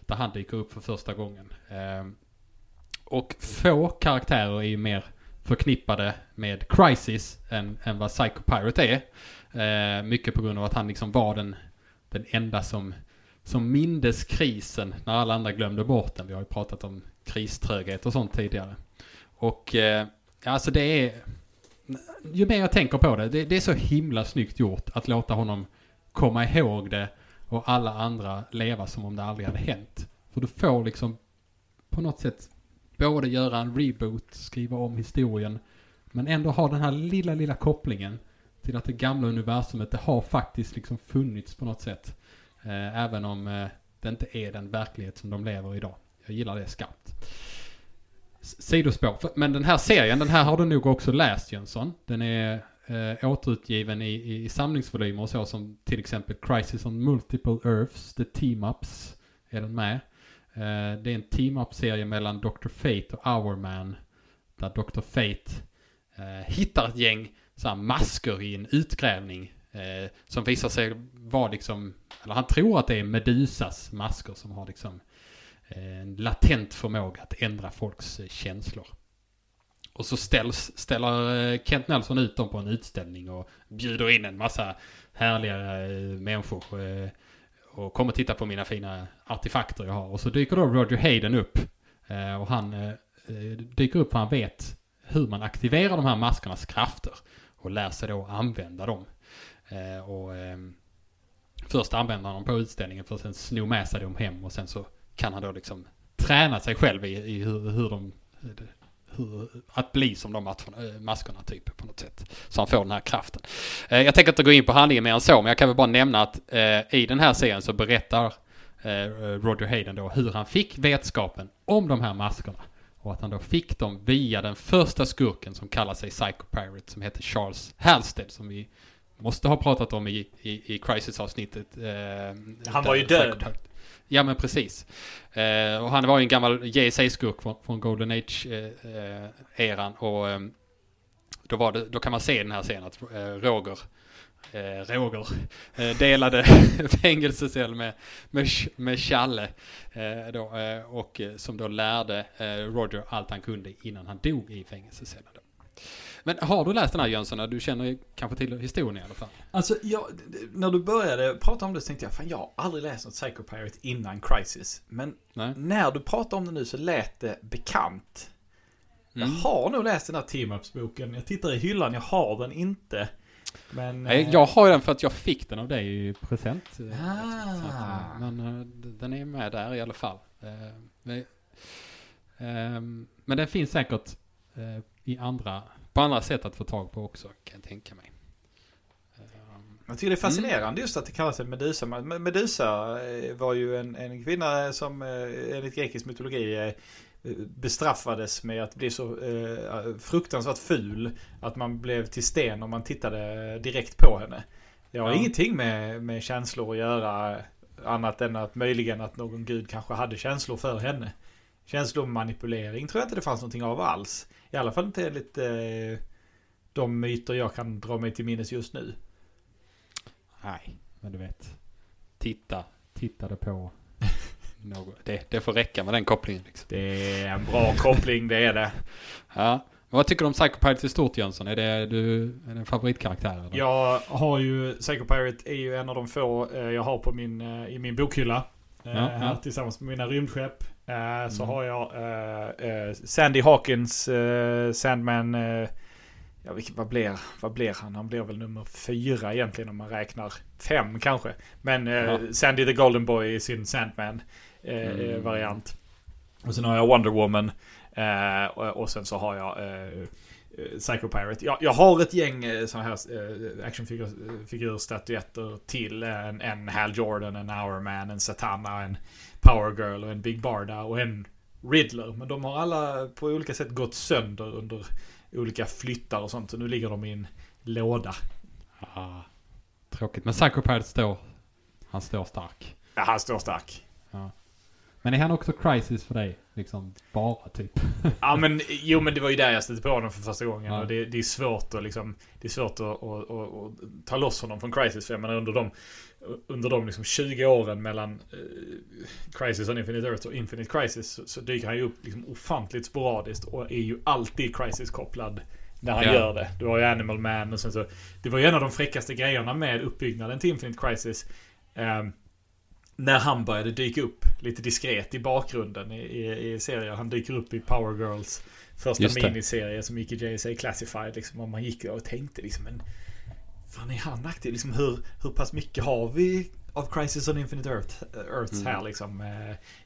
där han dyker upp för första gången. Och få karaktärer är ju mer förknippade med Crisis än, än vad Psycho Pirate är. Eh, mycket på grund av att han liksom var den, den enda som, som mindes krisen när alla andra glömde bort den. Vi har ju pratat om kriströghet och sånt tidigare. Och eh, alltså det är... Ju mer jag tänker på det, det, det är så himla snyggt gjort att låta honom komma ihåg det och alla andra leva som om det aldrig hade hänt. För du får liksom på något sätt både göra en reboot, skriva om historien, men ändå ha den här lilla, lilla kopplingen till att det gamla universumet, det har faktiskt liksom funnits på något sätt. Eh, även om eh, det inte är den verklighet som de lever i idag. Jag gillar det skarpt. Sidospår. För- Men den här serien, den här har du nog också läst Jönsson. Den är eh, återutgiven i, i, i samlingsvolymer så som till exempel Crisis on Multiple Earths, The Team-Ups är den med. Eh, det är en team-up-serie mellan Dr. Fate och Hourman. Där Dr. Fate eh, hittar ett gäng så här, masker i en utgrävning. Eh, som visar sig vara liksom, eller han tror att det är Medusas masker som har liksom eh, en latent förmåga att ändra folks eh, känslor. Och så ställs, ställer eh, Kent Nelson ut dem på en utställning och bjuder in en massa härliga människor. Och kom och titta på mina fina artefakter jag har. Och så dyker då Roger Hayden upp. Eh, och han eh, eh, dyker upp för han vet hur man aktiverar de här maskernas krafter. Och lär sig då använda dem. Och ehm, först använder han dem på utställningen för att sen sno med sig dem hem och sen så kan han då liksom träna sig själv i, i hur, hur de hur, att bli som de matcherna, äh, maskerna typ på något sätt. Så han får den här kraften. Eh, jag tänker inte gå in på handlingen mer än så, men jag kan väl bara nämna att eh, i den här serien så berättar eh, Roger Hayden då hur han fick vetskapen om de här maskerna. Och att han då fick dem via den första skurken som kallar sig Psycho Pirate som heter Charles Halstead som vi måste ha pratat om i, i, i Crisis-avsnittet. Eh, han var ju död. Ja men precis. Eh, och han var ju en gammal JSA-skurk från, från, Golden Age-eran. Eh, och eh, då, var det, då kan man se den här scenen att eh, Roger, eh, Roger eh, delade (laughs) fängelsecell med, med, med Challe. Eh, då, eh, och eh, som då lärde Roger allt han kunde innan han dog i fängelsecellen. Men har du läst den här Jönsson? Du känner kanske till historien i alla fall? Alltså, jag, när du började prata om det så tänkte jag, fan jag har aldrig läst något Psycho Pirate innan Crisis. Men Nej. när du pratar om det nu så lät det bekant. Mm. Jag har nog läst den här team-ups-boken. Jag tittar i hyllan, jag har den inte. Men, Nej, jag har den för att jag fick den av dig i present. Ah. Men eh, den är med där i alla fall. Eh, ehm, men den finns säkert eh, i andra på andra sätt att få tag på också, kan jag tänka mig. Jag tycker det är fascinerande mm. just att det kallas Medusa. Medusa eh, var ju en, en kvinna som eh, enligt grekisk mytologi eh, bestraffades med att bli så eh, fruktansvärt ful att man blev till sten om man tittade direkt på henne. Det har ja. ingenting med, med känslor att göra annat än att möjligen att någon gud kanske hade känslor för henne. Känslomanipulering tror jag inte det fanns någonting av alls. I alla fall inte enligt eh, de myter jag kan dra mig till minnes just nu. Nej, men du vet. Titta, tittade på (laughs) något. Det, det får räcka med den kopplingen. Liksom. Det är en bra koppling, det är det. (laughs) Ja. Vad tycker du om Psycho Pirate i stort Jönsson? Är det, du, är det en favoritkaraktär? Eller? Jag har ju, Psycho Pirate är ju en av de få eh, jag har på min, eh, i min bokhylla. Eh, ja, ja. Tillsammans med mina rymdskepp. Så mm. har jag uh, uh, Sandy Hawkins, Sandman. ja, vad, blir, vad blir han? Han blir väl nummer fyra egentligen om man räknar fem kanske. Men Sandy the Golden Boy i sin Sandman-variant. Mm. Och sen har jag Wonder Woman. Och, sen så har jag Psycho Pirate. Jag, jag har ett gäng eh, sådana här eh, actionfigurstatyetter till. En, en Hal Jordan, en Hourman, en Satana, en Power Girl och en Big Barda och en Riddler. Men de har alla på olika sätt gått sönder under olika flyttar och sånt. Så nu ligger de i en låda. Ah, tråkigt. Men Psycho Pirate står... Han står stark. Ja, han står stark. Ja. Men är han också Crisis för dig? Liksom bara typ? ja (laughs) men jo men det var ju där jag stötte på honom för första gången. Ja. Och det, det, är svårt att liksom, det är svårt att, att, att, att, ta loss honom från Crisis. För jag menar under de, under de liksom 20 åren mellan uh, Crisis on Infinite Earth och Infinite Crisis så, så dyker han ju upp liksom ofantligt sporadiskt och är ju alltid Crisis-kopplad när han ja. gör det. Du har ju Animal Man och sen så. Det var ju en av de fräckaste grejerna med uppbyggnaden till Infinite Crisis. Um, när han började dyka upp lite diskret i bakgrunden i, i, i serier. Han dyker upp i Power Girls första miniserie som gick i JSA Classified. Liksom, och man gick och tänkte liksom, men fan är han aktiv? Liksom, hur, hur pass mycket har vi av Crisis on Infinite Earth, Earths mm. här liksom?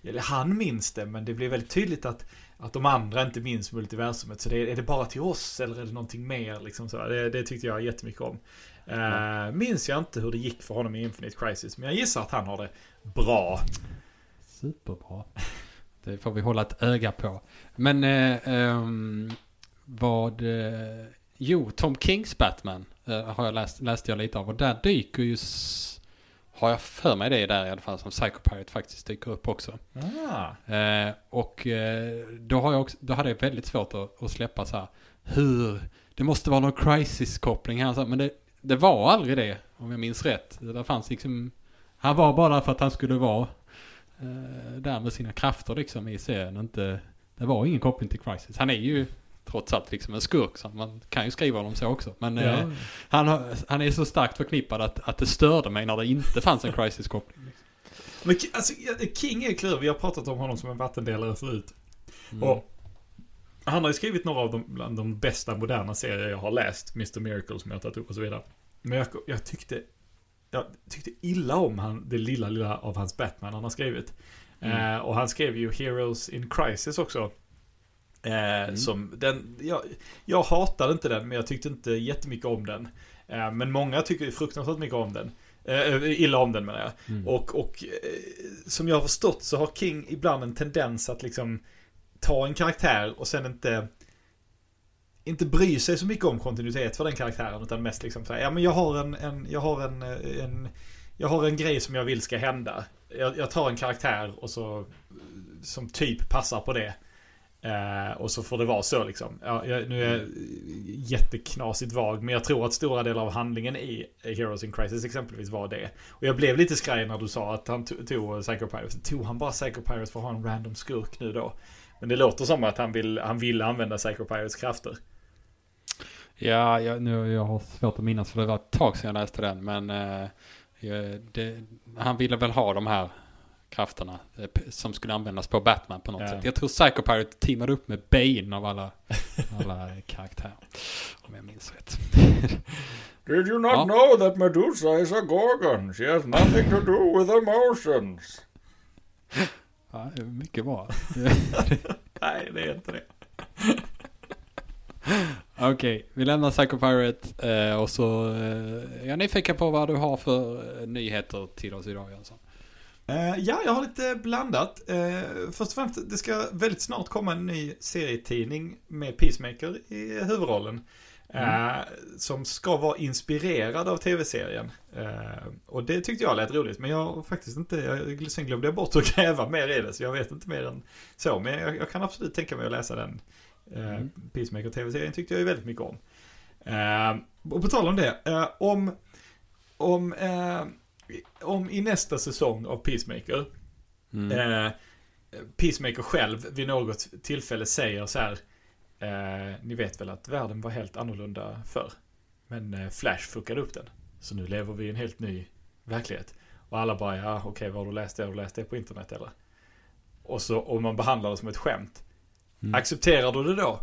Eh, han minns det, men det blir väldigt tydligt att, att de andra inte minns multiversumet. Så det, är det bara till oss eller är det någonting mer? Liksom, så. Det, det tyckte jag jättemycket om. Uh, minns jag inte hur det gick för honom i Infinite Crisis, men jag gissar att han har det bra. Superbra. Det får vi hålla ett öga på. Men eh, um, vad... Eh, jo, Tom Kings Batman eh, har jag läst, läste jag lite av. Och där dyker ju... Har jag för mig det där i alla fall som Psycho Pirate faktiskt dyker upp också. Ah. Eh, och eh, då, har jag också, då hade jag väldigt svårt att, att släppa så här. Hur? Det måste vara någon crisis-koppling här. Men det, det var aldrig det, om jag minns rätt. Det fanns liksom han var bara för att han skulle vara eh, där med sina krafter liksom i serien. Inte, det var ingen koppling till Crisis. Han är ju trots allt liksom en skurk så man kan ju skriva honom så också. Men ja. eh, han, han är så starkt förknippad att, att det störde mig när det inte fanns en Crisis-koppling. Men alltså, King är klurig. Vi har pratat om honom som en vattendelare förut. Mm. Och han har ju skrivit några av de, bland de bästa moderna serier jag har läst. Mr. Miracle som jag har tagit upp och så vidare. Men jag, jag tyckte jag tyckte illa om han, det lilla, lilla av hans Batman han har skrivit. Mm. Eh, och han skrev ju Heroes in Crisis också. Eh, Mm. som den, jag, jag hatade inte den, men jag tyckte inte jättemycket om den. Eh, men många tycker fruktansvärt mycket om den. Eh, illa om den menar jag. Mm. Och, och eh, som jag har förstått så har King ibland en tendens att liksom ta en karaktär och sen inte inte bry sig så mycket om kontinuitet för den karaktären utan mest liksom såhär, ja men jag har en, en jag har en, en jag har en grej som jag vill ska hända. Jag, jag tar en karaktär och så som typ passar på det. Eh, och så får det vara så liksom. Ja, jag, nu är jag jätteknasigt vag, men jag tror att stora delar av handlingen i Heroes in Crisis exempelvis var det. Och jag blev lite skraj när du sa att han tog Psycho Pirates. Tog han bara Psycho Pirates för att ha en random skurk nu då? Men det låter som att han vill, han vill använda Psycho Pirates krafter. Ja, jag, nu, jag har svårt att minnas för det var ett tag sedan jag läste den. Men eh, det, han ville väl ha de här krafterna eh, som skulle användas på Batman på något Ja. sätt. Jag tror Psycho Pirate teamade upp med Bane av alla, alla karaktärer. Om jag minns rätt. (laughs) Did you not Ja. know that Medusa is a gorgon? She has nothing to do with emotions. (laughs) Ja, mycket bra. (laughs) Nej, det är inte det. (laughs) Okej, vi lämnar Psycho Pirate eh, och så eh, jag är nyfiken på vad du har för eh, nyheter till oss idag Jönsson. Eh, ja, jag har lite blandat. Eh, först och främst, det ska väldigt snart komma en ny serietidning med Peacemaker i huvudrollen. Eh, som ska vara inspirerad av tv-serien. Eh, och det tyckte jag lät roligt, men jag faktiskt inte, jag, sen glömde jag bort att (laughs) gräva mer i det, så jag vet inte mer än så. Men jag, jag kan absolut tänka mig att läsa den. Eh, Mm. Peacemaker tv-serien tyckte jag ju väldigt mycket om. Eh, och på tal om det, om, om, om i nästa säsong av Peacemaker Mm. Peacemaker själv vid något tillfälle säger så här. Eh, ni vet väl att världen var helt annorlunda förr. Men eh, Flash fuckade upp den. Så nu lever vi i en helt ny verklighet. Och alla bara, ja okej, vad har du läst det? Har du läst det på internet eller? Och så om man behandlar det som ett skämt. Mm. Accepterar du det då?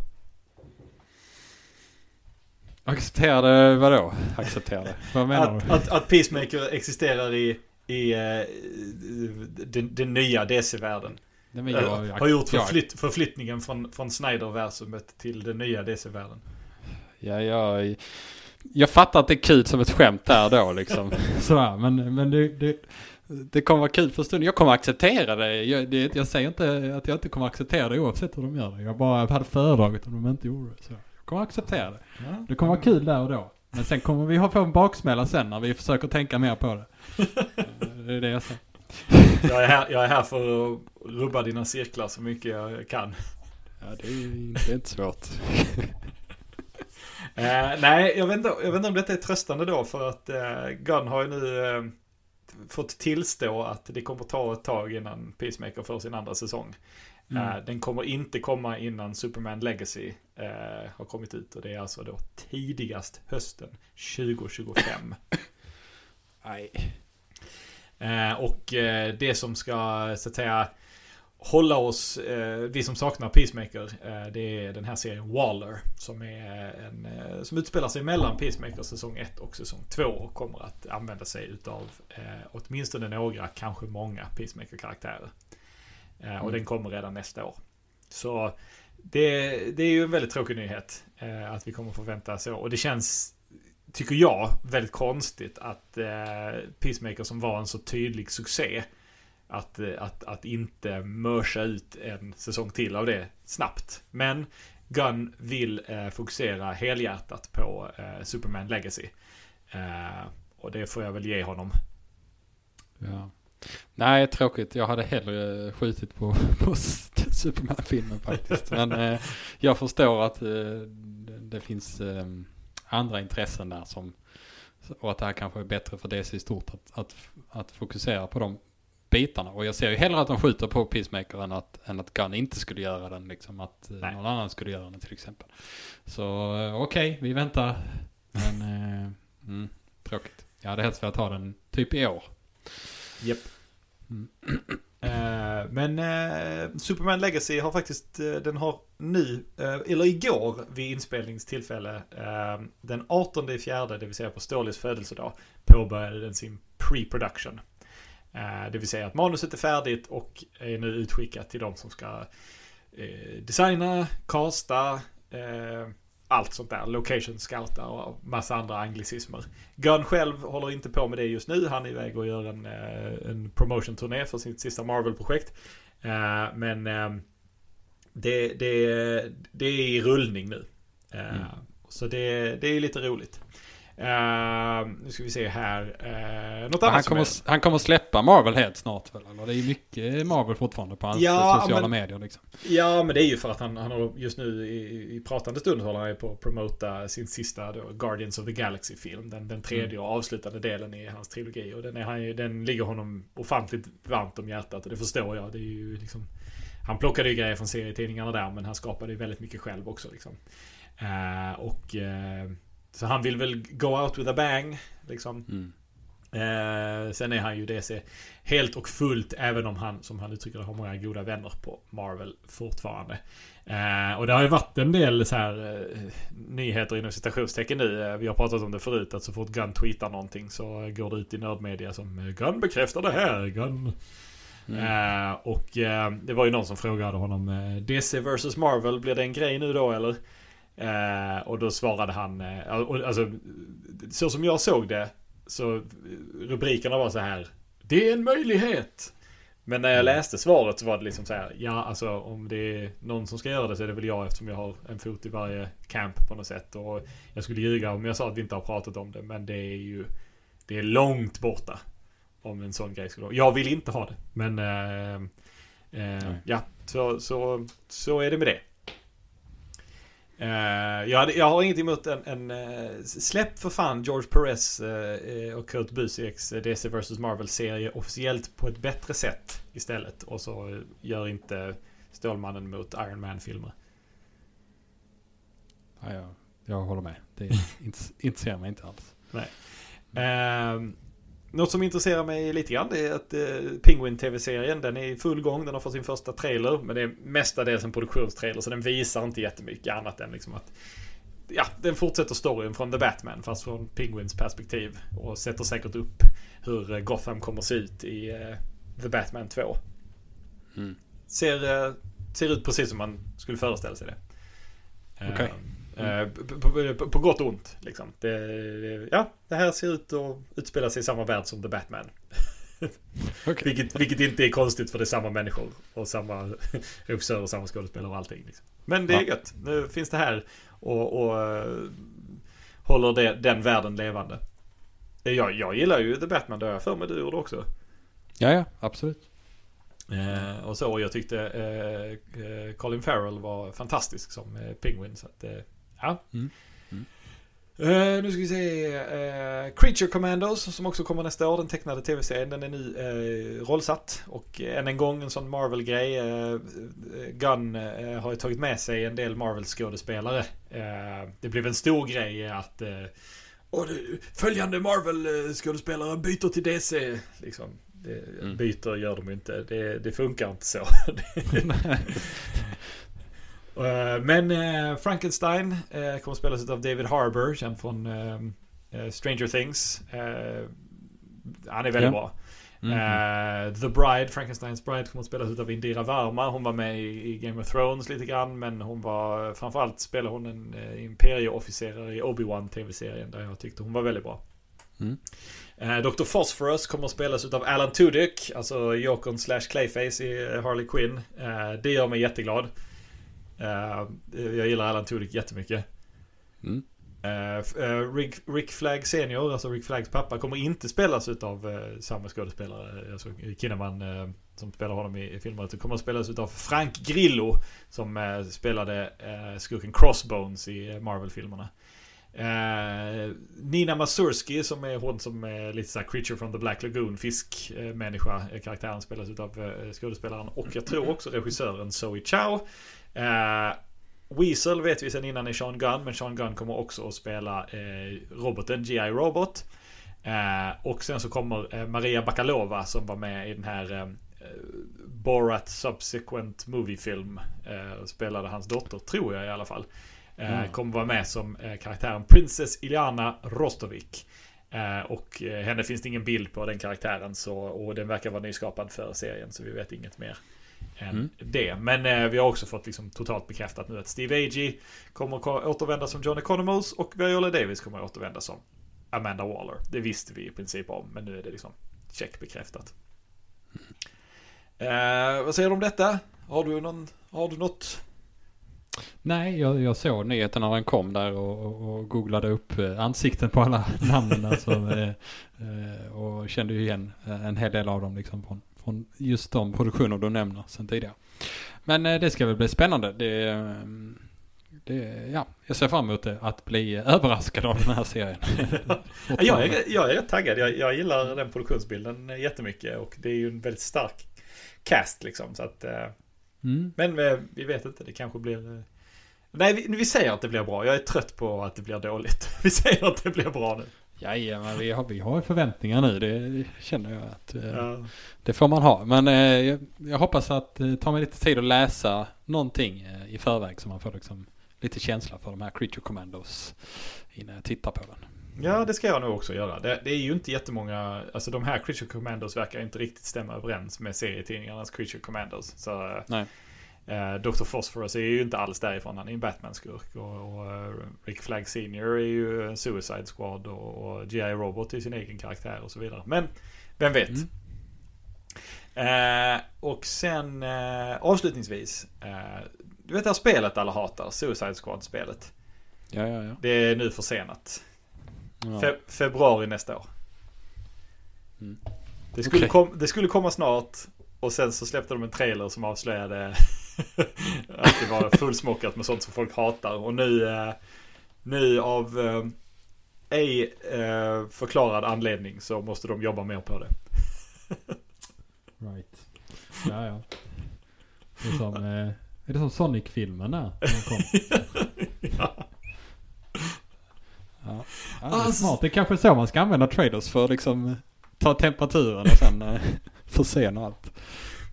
Accepterade vadå? Accepterade? Vad menar Att, du? att, att Peacemaker existerar i, i eh, den, den nya DC-världen. Nej, men Eh, jag, har gjort jag, förflytt, förflyttningen från, från Snyder-versumet till den nya DC-världen. Ja, jag, jag fattar att det är kul som ett skämt där då liksom. (laughs) Sådär, men, men det, det, det kommer vara kul för stunden. Jag kommer acceptera det. Jag, det. jag säger inte att jag inte kommer acceptera det oavsett hur de gör det. Jag bara hade föredragit om de inte gjorde det. Så jag kommer acceptera det. Det kommer vara kul där och då. Men sen kommer vi ha få en baksmälla sen när vi försöker tänka mer på det. (laughs) Det är det jag säger. (laughs) Jag är, här, jag är här för att rubba dina cirklar så mycket jag kan. Ja, det är är inte svårt. (laughs) Eh, nej, jag vet, inte, jag vet inte om detta är tröstande då för att eh, Gunn har ju nu eh, fått tillstå att det kommer ta ett tag innan Peacemaker får sin andra säsong. Mm. Eh, den kommer inte komma innan Superman Legacy eh, har kommit ut och det är alltså då tidigast hösten 2025. Nej. Eh, och eh, det som ska så att säga hålla oss, eh, vi som saknar Peacemaker, det är den här serien Waller. Som, är en, som utspelar sig mellan Peacemaker säsong 1 och säsong 2 och kommer att använda sig utav åtminstone några, kanske många Peacemaker-karaktärer. Eh, och Mm. den kommer redan nästa år. Så det, det är ju en väldigt tråkig nyhet eh, att vi kommer få vänta så. Och det känns tycker jag, väldigt konstigt att eh, Peacemaker som var en så tydlig succé att, eh, att, att inte mörsa ut en säsong till av det snabbt. Men Gunn vill eh, fokusera helhjärtat på eh, Superman Legacy. Eh, och det får jag väl ge honom. Ja. Nej, tråkigt. Jag hade hellre eh, skjutit på, (laughs) på Superman-filmen faktiskt. Men eh, jag förstår att eh, det, det finns eh, andra intressen där som och att det här kanske är bättre för DC i stort att, att, att fokusera på de bitarna. Och jag ser ju hellre att de skjuter på Peacemaker än att, än att Gunn inte skulle göra den. Liksom att eh, Nej. någon annan skulle göra den till exempel. Så eh, okej, vi väntar. Men eh, mm, tråkigt. Jag hade helst velat ha den typ i år. Japp. Eh, Eh, men eh, Superman Legacy har faktiskt, eh, den har nu, eh, eller igår vid inspelningstillfälle, eh, den 18 i fjärde, det vill säga på Stålis födelsedag, påbörjade den sin pre-production. Eh, det vill säga att manuset är färdigt och är nu utskickat till de som ska eh, designa, casta, eh, allt sånt där. Location scouta och massa andra anglicismer. Gunn själv håller inte på med det just nu. Han är iväg och gör en, eh, en promotion-turné för sitt sista Marvel-projekt. Eh, men eh, det, det, det är i rullning nu. Mm. Så det, det är lite roligt. Eh, nu ska vi se här. Uh, något Men annat han, kommer, är... han kommer släppa Marvel helt snart väl? Eller? Det är ju mycket Marvel fortfarande på hans Ja, sociala men- medier liksom. Ja, men det är ju för att han, han har just nu i, i pratande stund håller han på att promota sin sista då, Guardians of the Galaxy-film. Den, den tredje och avslutande delen i hans trilogi. Och den, är han ju, den ligger honom ofantligt varmt om hjärtat och det förstår jag. Det är ju liksom, han plockade ju grejer från serietidningarna där men han skapade ju väldigt mycket själv också. Liksom. Eh, och eh, Så han vill väl go out with a bang. Liksom. Mm. Eh, sen är han ju DC helt och fullt, även om han, som han uttrycker det, har många goda vänner på Marvel fortfarande. Eh, och det har ju varit en del så här eh, nyheter inom citationstecken nu. Eh, vi har pratat om det förut, att så fort Gunn tweetar någonting så går det ut i nördmedia som eh, Gunn bekräftar det här, Gunn. Eh, och det var ju någon som frågade honom DC vs Marvel, blir det en grej nu då eller? Eh, och då svarade han, eh, alltså så som jag såg det så rubrikerna var så här. Det är en möjlighet. Men när jag läste svaret så var det liksom så här. Ja, alltså om det är någon som ska göra det så är det väl jag eftersom jag har en fot i varje camp på något sätt. Och jag skulle ljuga om jag sa att vi inte har pratat om det. Men det är ju Det är långt borta. Om en sån grej skulle vara. Jag vill inte ha det. Men eh, eh, ja, så, så, så är det med det. Eh, jag, hade, jag har inget emot en, en eh, släpp för fan George Perez eh, och Kurt Busieks DC vs Marvel-serie officiellt på ett bättre sätt istället. Och så gör inte Stålmannen mot Iron Man-filmer. Ja, jag, jag håller med. Det (laughs) int- intresserar mig inte alls. Eh, något som intresserar mig lite grann det är att eh, Penguin TV-serien den är i full gång. Den har fått sin första trailer. Men det är mestadels en produktionstrailer så den visar inte jättemycket annat än liksom att Ja, den fortsätter storyn från The Batman fast från Penguins perspektiv. Och sätter säkert upp hur eh, Gotham kommer se ut i eh, The Batman 2. Mm. Ser, eh, ser ut precis som man skulle föreställa sig det. Okej. eh, på, på, på, på gott och ont. Liksom. Det, ja, det här ser ut att utspela sig i samma värld som The Batman. (laughs) Okej. Vilket, vilket inte är konstigt för det är samma människor. Och samma (laughs) regissör och samma skådespelare och allting. Liksom. Men det är Ja. gött. Nu finns det här och, och eh, håller det, den världen levande. Jag, jag gillar ju The Batman, det har jag för mig du gjorde också. Ja, ja, absolut. Eh, och så, och jag tyckte eh, eh, Colin Farrell var fantastisk som eh, Penguin. Så att, eh, ja. Mm. Mm. Eh, nu ska vi se. Eh, Creature Commandos som också kommer nästa år. Den tecknade tv-serien. Den är nu eh, rollsatt. Och än en gång en sån Marvel-grej. Gunn har ju tagit med sig en del Marvel-skådespelare. Det blev en stor grej att och följande Marvel-skådespelare byter till DC. Liksom. Det, Mm. Byter gör de inte. Det, det funkar inte så. (laughs) (laughs) Eh, Men eh, Frankenstein eh, kommer spelas av David Harbour, känd från Stranger Things. Han är väldigt Ja. bra. Mm. Eh, The Bride, Frankensteins Bride, kommer att spelas av Indira Varma. Hon var med i, Game of Thrones lite grann, men hon var framförallt spelade hon en eh, imperieofficer i Obi-Wan tv-serien där jag tyckte hon var väldigt bra. Mm. Dr. Phosphorus kommer att spelas av Alan Tudyk, alltså Jokern slash Clayface i Harley Quinn. Det gör mig jätteglad. Eh, jag gillar Alan Tudyk jättemycket. Mm. F- eh, Rick, Rick Flag senior, alltså Rick Flags pappa, kommer inte spelas uh, samma skådespelare, alltså Kinnaman som spelar honom i, i filmer. Det kommer att spelas utav Frank Grillo som eh, spelade skurken Crossbones i eh, Marvel-filmerna. Eh, Nina Masurski som är hon som är lite såhär Creature from the Black Lagoon, fiskmänniska. Uh, karaktären spelas uh, skådespelaren och jag tror också regissören Zoe Chow. Eh, Weasel vet vi sedan innan är Sean Gunn, men Sean Gunn kommer också att spela eh, roboten G.I. Robot. Eh, och sen så kommer eh, Maria Bakalova som var med i den här eh, Borat Subsequent Movie-film. Eh, spelade hans dotter, tror jag i alla fall. Mm. Kommer vara med som karaktären Princess Ilyana Rostovik. Eh, och henne finns det ingen bild på den karaktären. Så, och den verkar vara nyskapad för serien. Så vi vet inget mer Mm. det. Men eh, vi har också fått liksom totalt bekräftat nu att Steve Agee kommer att återvända som John Economos. Och Viola Davis kommer att återvända som Amanda Waller. Det visste vi i princip om. Men nu är det liksom check bekräftat. Eh, vad säger du om detta? Har du, någon, har du något? Nej, jag, jag såg nyheten när den kom där och, och, och googlade upp eh, ansikten på alla (laughs) namnen. Alltså, eh, eh, och kände ju igen eh, en hel del av dem liksom från, från just de produktioner du nämner sen tidigare. Men eh, det ska väl bli spännande. Det, eh, det, ja, jag ser fram emot det, att bli överraskad av den här serien. (laughs) Jag är, jag är taggad. Jag, jag gillar den produktionsbilden jättemycket. Och det är ju en väldigt stark cast liksom. Så att, eh, Mm. men vi vet inte. Det kanske blir... Nej, vi, vi säger att det blir bra. Jag är trött på att det blir dåligt. (laughs) Vi säger att det blir bra nu. Jajamän, vi har, vi har förväntningar nu. Det känner jag att eh, Ja. det får man ha. Men eh, jag, jag hoppas att det tar mig lite tid att läsa någonting eh, i förväg så man får liksom lite känsla för de här Creature Commandos innan jag tittar på den. Ja, det ska jag nog också göra. Det, det är ju inte jättemånga, alltså de här Creature Commandos verkar inte riktigt stämma överens med serietidningarnas Creature Commandos. Så eh, Nej. Eh, Dr. Phosphorus är ju inte alls därifrån, han är en Batman-skurk. Och, och eh, Rick Flag Senior är ju en Suicide Squad och, och G.I. Robot är sin egen karaktär och så vidare. Men, vem vet? Mm. Eh, och sen eh, avslutningsvis, eh, du vet det här spelet alla hatar, Suicide Squad-spelet. Ja, ja, ja. Det är nu försenat. ja. Fe- februari nästa år. Mm. Det, skulle kom, det skulle komma snart. Och sen så släppte de en trailer som avslöjade (laughs) att det var fullsmockat med sånt som folk hatar. Och nu, eh, nu av eh, ej eh, förklarad anledning så måste de jobba mer på det. (laughs) Right. Ja, ja. Det är som, är det som Sonic-filmen där? (laughs) ja. Ja. Ja, det är Alltså- smart. Det är kanske så man ska använda traders för att liksom ta temperaturen och sen försena allt.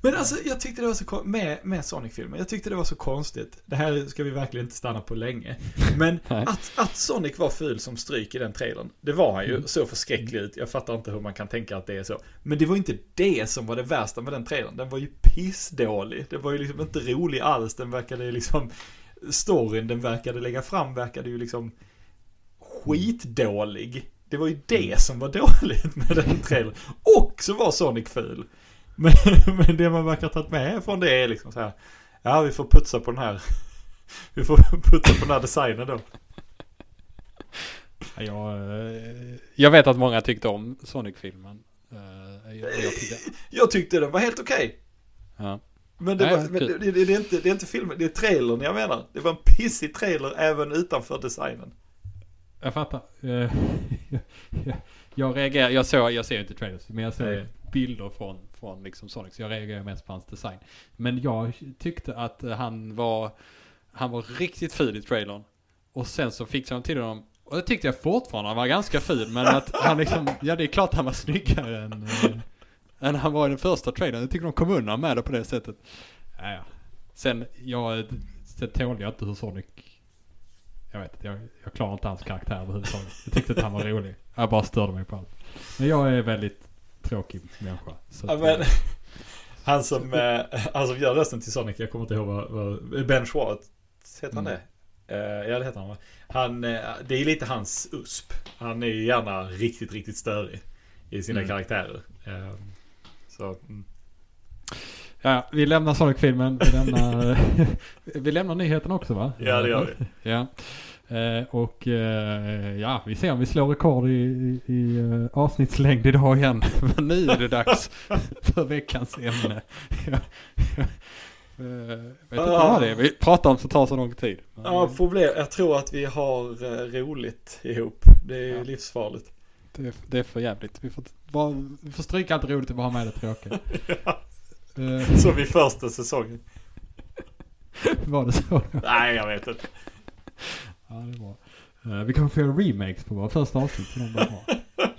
Men alltså jag tyckte det var så med, med Sonic-filmen. Jag tyckte det var så konstigt. Det här ska vi verkligen inte stanna på länge. Men (laughs) att, att Sonic var ful som stryk i den trailern. Det var han ju. Mm. Så förskräcklig ut. Jag fattar inte hur man kan tänka att det är så. Men det var inte det som var det värsta med den trailern. Den var ju pissdålig. Det var ju liksom inte rolig alls. Den verkade liksom... Storyn den verkade lägga fram verkade ju liksom skitdålig. Det var ju det som var (laughs) dåligt med den trailern. Och så var Sonic ful. Men, (laughs) men det man verkar ha tagit med från det är liksom så här. Ja, vi får putsa på den här. (laughs) Vi får (laughs) putsa på den här designen då. Ja, Jag, eh, jag vet att många tyckte om Sonic-filmen. Eh, Jag, jag tyckte, Jag tyckte den var helt okej. ja. Men, det, Nej, var, men det, det, det, är inte, det är inte filmen, det är trailern jag menar. Det var en pissig trailer även utanför designen. Jag fattar. Eh, jag reagerar, jag såg, jag ser inte trailers, men jag såg Nej. bilder från, från liksom Sonic, så jag reagerar mest på hans design. Men jag tyckte att eh, han var, han var riktigt ful i trailern. Och sen så fixade de till honom, och det tyckte jag fortfarande han var ganska ful, men att han liksom, ja det är klart han var snyggare än, äh, än han var i den första trailern. Jag tycker de kom undan med det på det sättet. Ja, ja. Sen, jag, sen tål jag inte hur Sonic jag vet inte, jag, jag klarar inte hans karaktär överhuvudtaget. Jag tyckte att han var rolig. Jag bara störde mig på allt. Men jag är väldigt tråkig människa. Ja, men, eh, han, som, eh, han som gör rösten till Sonic, jag kommer inte ihåg vad, vad Ben Schwartz, heter han Mm. det? Eh, ja det heter han? Han, det är lite hans USP. Han är ju gärna riktigt, riktigt störig i sina Mm. karaktärer. Eh, så, mm. ja, vi lämnar Sonic-filmen. Vi lämnar, (laughs) (laughs) vi lämnar nyheten också va? ja det gör vi. Ja. Eh, och eh, ja, vi ser om vi slår rekord i, i, i eh, avsnittslängd idag igen. (laughs) Men nu är det dags för veckans ämne. (laughs) Eh, vet inte vad det är vi pratar om som tar så lång tid. Ja, problem. Jag tror att vi har roligt ihop. Det är Ja. livsfarligt. det, är- det är för jävligt. Vi får, bara, vi får stryka allt roligt och bara ha med det tråkiga. (laughs) Eh, Som i första säsongen. var det så? Nej, jag vet inte. Ja, det är bra. Eh, vi kan få göra remakes på våra första avsnitt. Så de bara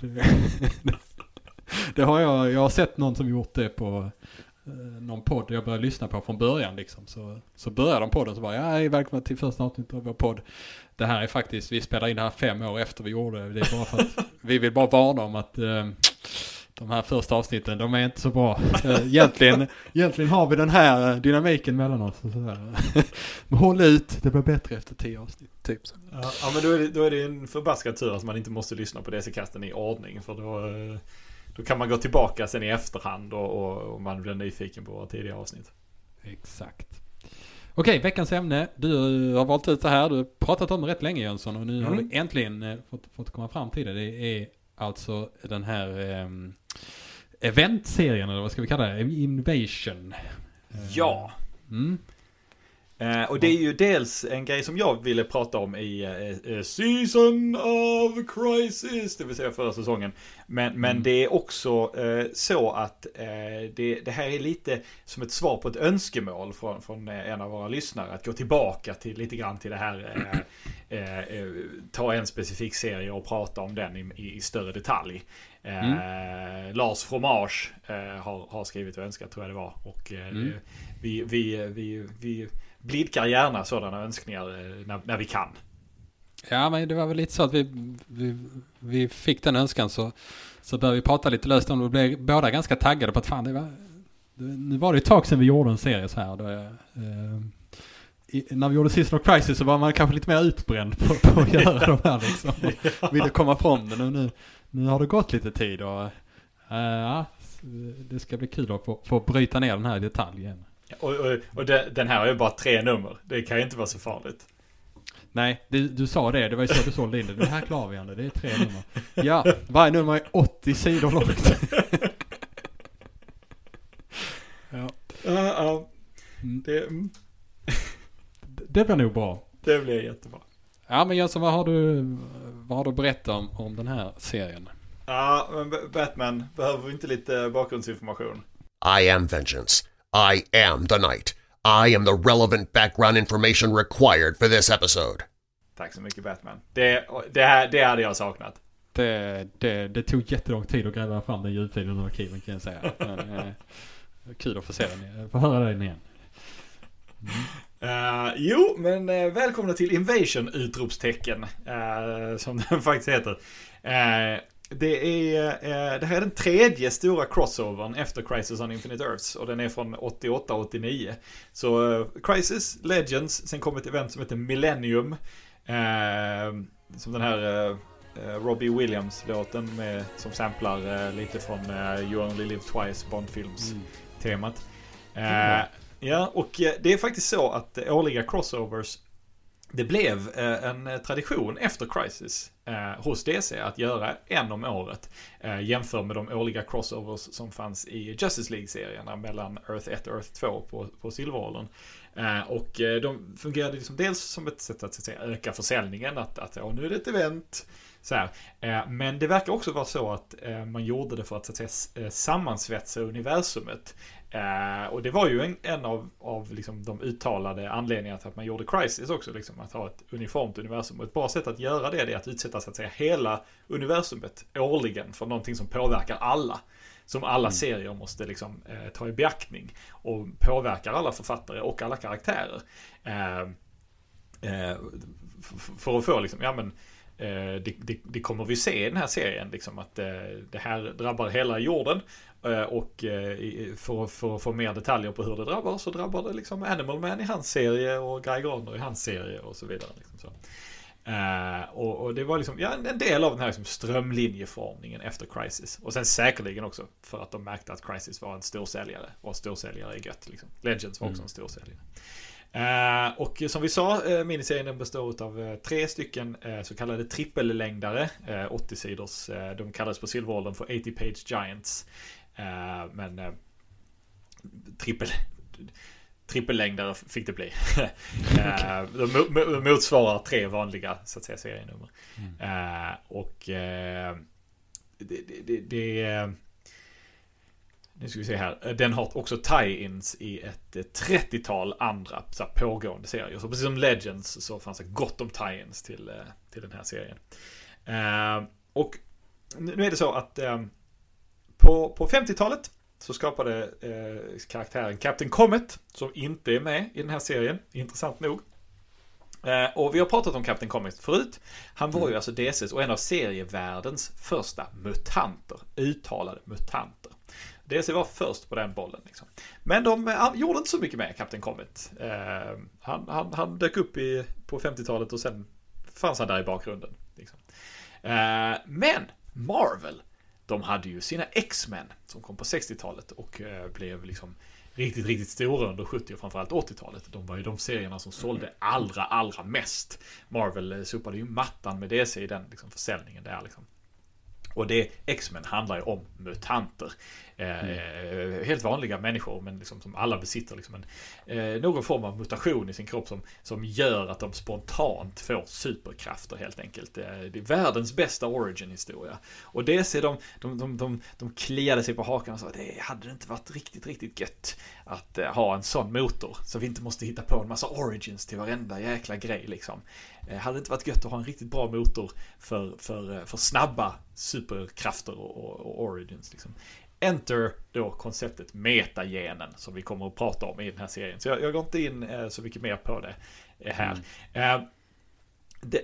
(laughs) det, det har jag, jag har sett någon som gjort det på någon podd jag började lyssna på från början liksom. Så, så började de podden så bara, ja, välkomna till första avsnittet av vår podd. Det här är faktiskt, vi spelar in det här fem år efter vi gjorde det. Det är bara för att (laughs) vi vill bara varna om att eh, de här första avsnitten, de är inte så bra. Eh, egentligen, egentligen har vi den här dynamiken mellan oss. Och sådär. Men håll ut, det blir bättre efter tio avsnitt. Typ så. Ja, men då är, det, då är det en förbaskad tur att man inte måste lyssna på DC-kasten i ordning. För då, eh, då kan man gå tillbaka sen i efterhand och, och, och man blir nyfiken på våra tidigare avsnitt. Exakt. Okej, veckans ämne. Du har valt ut det här. Du har pratat om det rätt länge Jönsson och nu mm. har du äntligen eh, fått, fått komma fram till det. Det är alltså den här um, eventserien, eller vad ska vi kalla det? Invasion. Ja. Mm. Eh, och det är ju dels en grej som jag ville prata om i eh, eh Season of Crisis, det vill säga förra säsongen. Men, men mm. det är också eh, så att eh, det, det, här är lite som ett svar på ett önskemål från, från eh, en av våra lyssnare. Att gå tillbaka till lite grann till det här, ta en specifik serie och prata om den i, i större detalj. Mm. Lars Fromage har, har skrivit och önskat tror jag det var. Och mm. vi, vi, vi, vi blidkar gärna sådana önskningar eh, när, när vi kan. Ja, men det var väl lite så att vi, vi, vi fick den önskan så, så började vi prata lite löst om det. Vi blev båda ganska taggade på att fan, det var, det, nu var det ett tag sedan vi gjorde en serie så här. Då, eh, i, när vi gjorde Season of Crisis så var man kanske lite mer utbränd på, på att göra (laughs) de här liksom. Och ville komma från det. Nu, nu, nu har det gått lite tid och uh, det ska bli kul att få, få bryta ner den här i detalj igen. Och, och, och det, den här har ju bara tre nummer. Det kan ju inte vara så farligt. Nej, du, du sa det. Det var ju så du sålde in det. Det här klarar vi ändå. Det är tre nummer. Ja, varje nummer är 80 sidor långt. (laughs) ja. Mm. Det, mm. det blir nog bra. Det blir jättebra. Ja, men Jönsson, vad har du, vad har du berättat om, om den här serien? Ja, men Batman behöver vi inte lite bakgrundsinformation? I am vengeance. I am the Knight. I am the relevant background information required for this episode. Tack så mycket Batman. Det, det, här, det hade jag saknat. Det, det, det tog jättelång tid att gräva fram den ljudfilen ur arkiven kan jag säga. Men, eh, kul att få se den, få höra den igen. Mm. Uh, jo, men uh, välkomna till Invasion! Utropstecken. Uh, som den (laughs) faktiskt heter. Det är, det här är den tredje stora crossovern efter Crisis on Infinite Earths och den är från 88-89. Så Crisis, Legends, sen kommer ett event som heter Millennium. Som den här Robbie Williams-låten med, som samplar lite från You Only Live Twice, Bondfilms-temat. Mm ja, och eh, det är faktiskt så att eh, årliga crossovers det blev eh, en tradition efter Crisis hos DC att göra en om året. Jämför med de årliga crossovers som fanns i Justice League-serierna mellan Earth 1 och Earth 2 på, på Silveråldern. och de fungerade liksom dels som ett sätt att, att säga, öka försäljningen, att, att oh, nu är det ett event. Så här. Men det verkar också vara så att man gjorde det för att, så att säga, sammansvetsa universumet. Uh, och det var ju en, en av, av liksom de uttalade anledningarna till att man gjorde Crisis också. Liksom, att ha ett uniformt universum. Och ett bra sätt att göra det är att utsätta så att säga hela universumet årligen för någonting som påverkar alla. Som alla mm. serier måste liksom, uh, ta i beaktning. Och påverkar alla författare och alla karaktärer. Uh, för att få liksom, ja men det, det, det, kommer vi se i den här serien, liksom att det här drabbar hela jorden och eh, för, för att få mer detaljer på hur det drabbar så drabbar det liksom Animal Man i hans serie och Guy Gardner i hans serie och så vidare. Liksom så. Uh, och, och, det var liksom, ja, en del av den här liksom strömlinjeformningen efter Crisis. Och sen säkerligen också för att de märkte att Crisis var en storsäljare. Och storsäljare är gött. Liksom. Legends var också mm. en storsäljare. Uh, och som vi sa, uh, miniserien består av tre stycken så kallade trippellängdare. 80 sidors. de kallades på Silveråldern för 80 page giants. Eh, men eh, trippel, trippellängdare fick det bli. (laughs) Eh, de motsvarar tre vanliga så att säga, serienummer. Mm. och det, det, det, det nu ska vi se här. Den har också tie-ins i ett 30-tal andra så här, pågående serier. Så precis som Legends så fanns det gott om tie-ins till, till den här serien. och nu är det så att på, på 50-talet så skapade eh, karaktären Captain Comet, som inte är med i den här serien, intressant nog. Eh, och vi har pratat om Captain Comet förut. Han var ju alltså DCs och en av serievärldens första mutanter. Uttalade mutanter. DC var först på den bollen. Liksom. Men de han gjorde inte så mycket med Captain Comet. Eh, han, han, han, dök upp i, på 50-talet och sen fanns han där i bakgrunden. Liksom. Eh, men Marvel, de hade ju sina X-Men som kom på 60-talet och eh, blev liksom riktigt, riktigt stora under 70 och framförallt 80-talet. De var ju de serierna som sålde allra, allra mest. Marvel eh, sopade ju mattan med DC i den liksom, försäljningen där liksom. Och det X-Men handlar ju om mutanter. Mm. helt vanliga människor men liksom, som alla besitter liksom en, eh, någon form av mutation i sin kropp som, som gör att de spontant får superkrafter helt enkelt. Eh, det är världens bästa origin-historia. Och DC de, de, de, de, de kliade sig på hakan och sa det hade inte varit riktigt, riktigt gött att eh, ha en sån motor. Så vi inte måste hitta på en massa origins till varenda jäkla grej liksom. Eh, hade inte varit gött att ha en riktigt bra motor för, för, för snabba superkrafter och, och, och origins. Liksom. Enter då konceptet metagenen som vi kommer att prata om i den här serien. Så jag, jag går inte in eh, så mycket mer på det eh, här. Mm. Eh,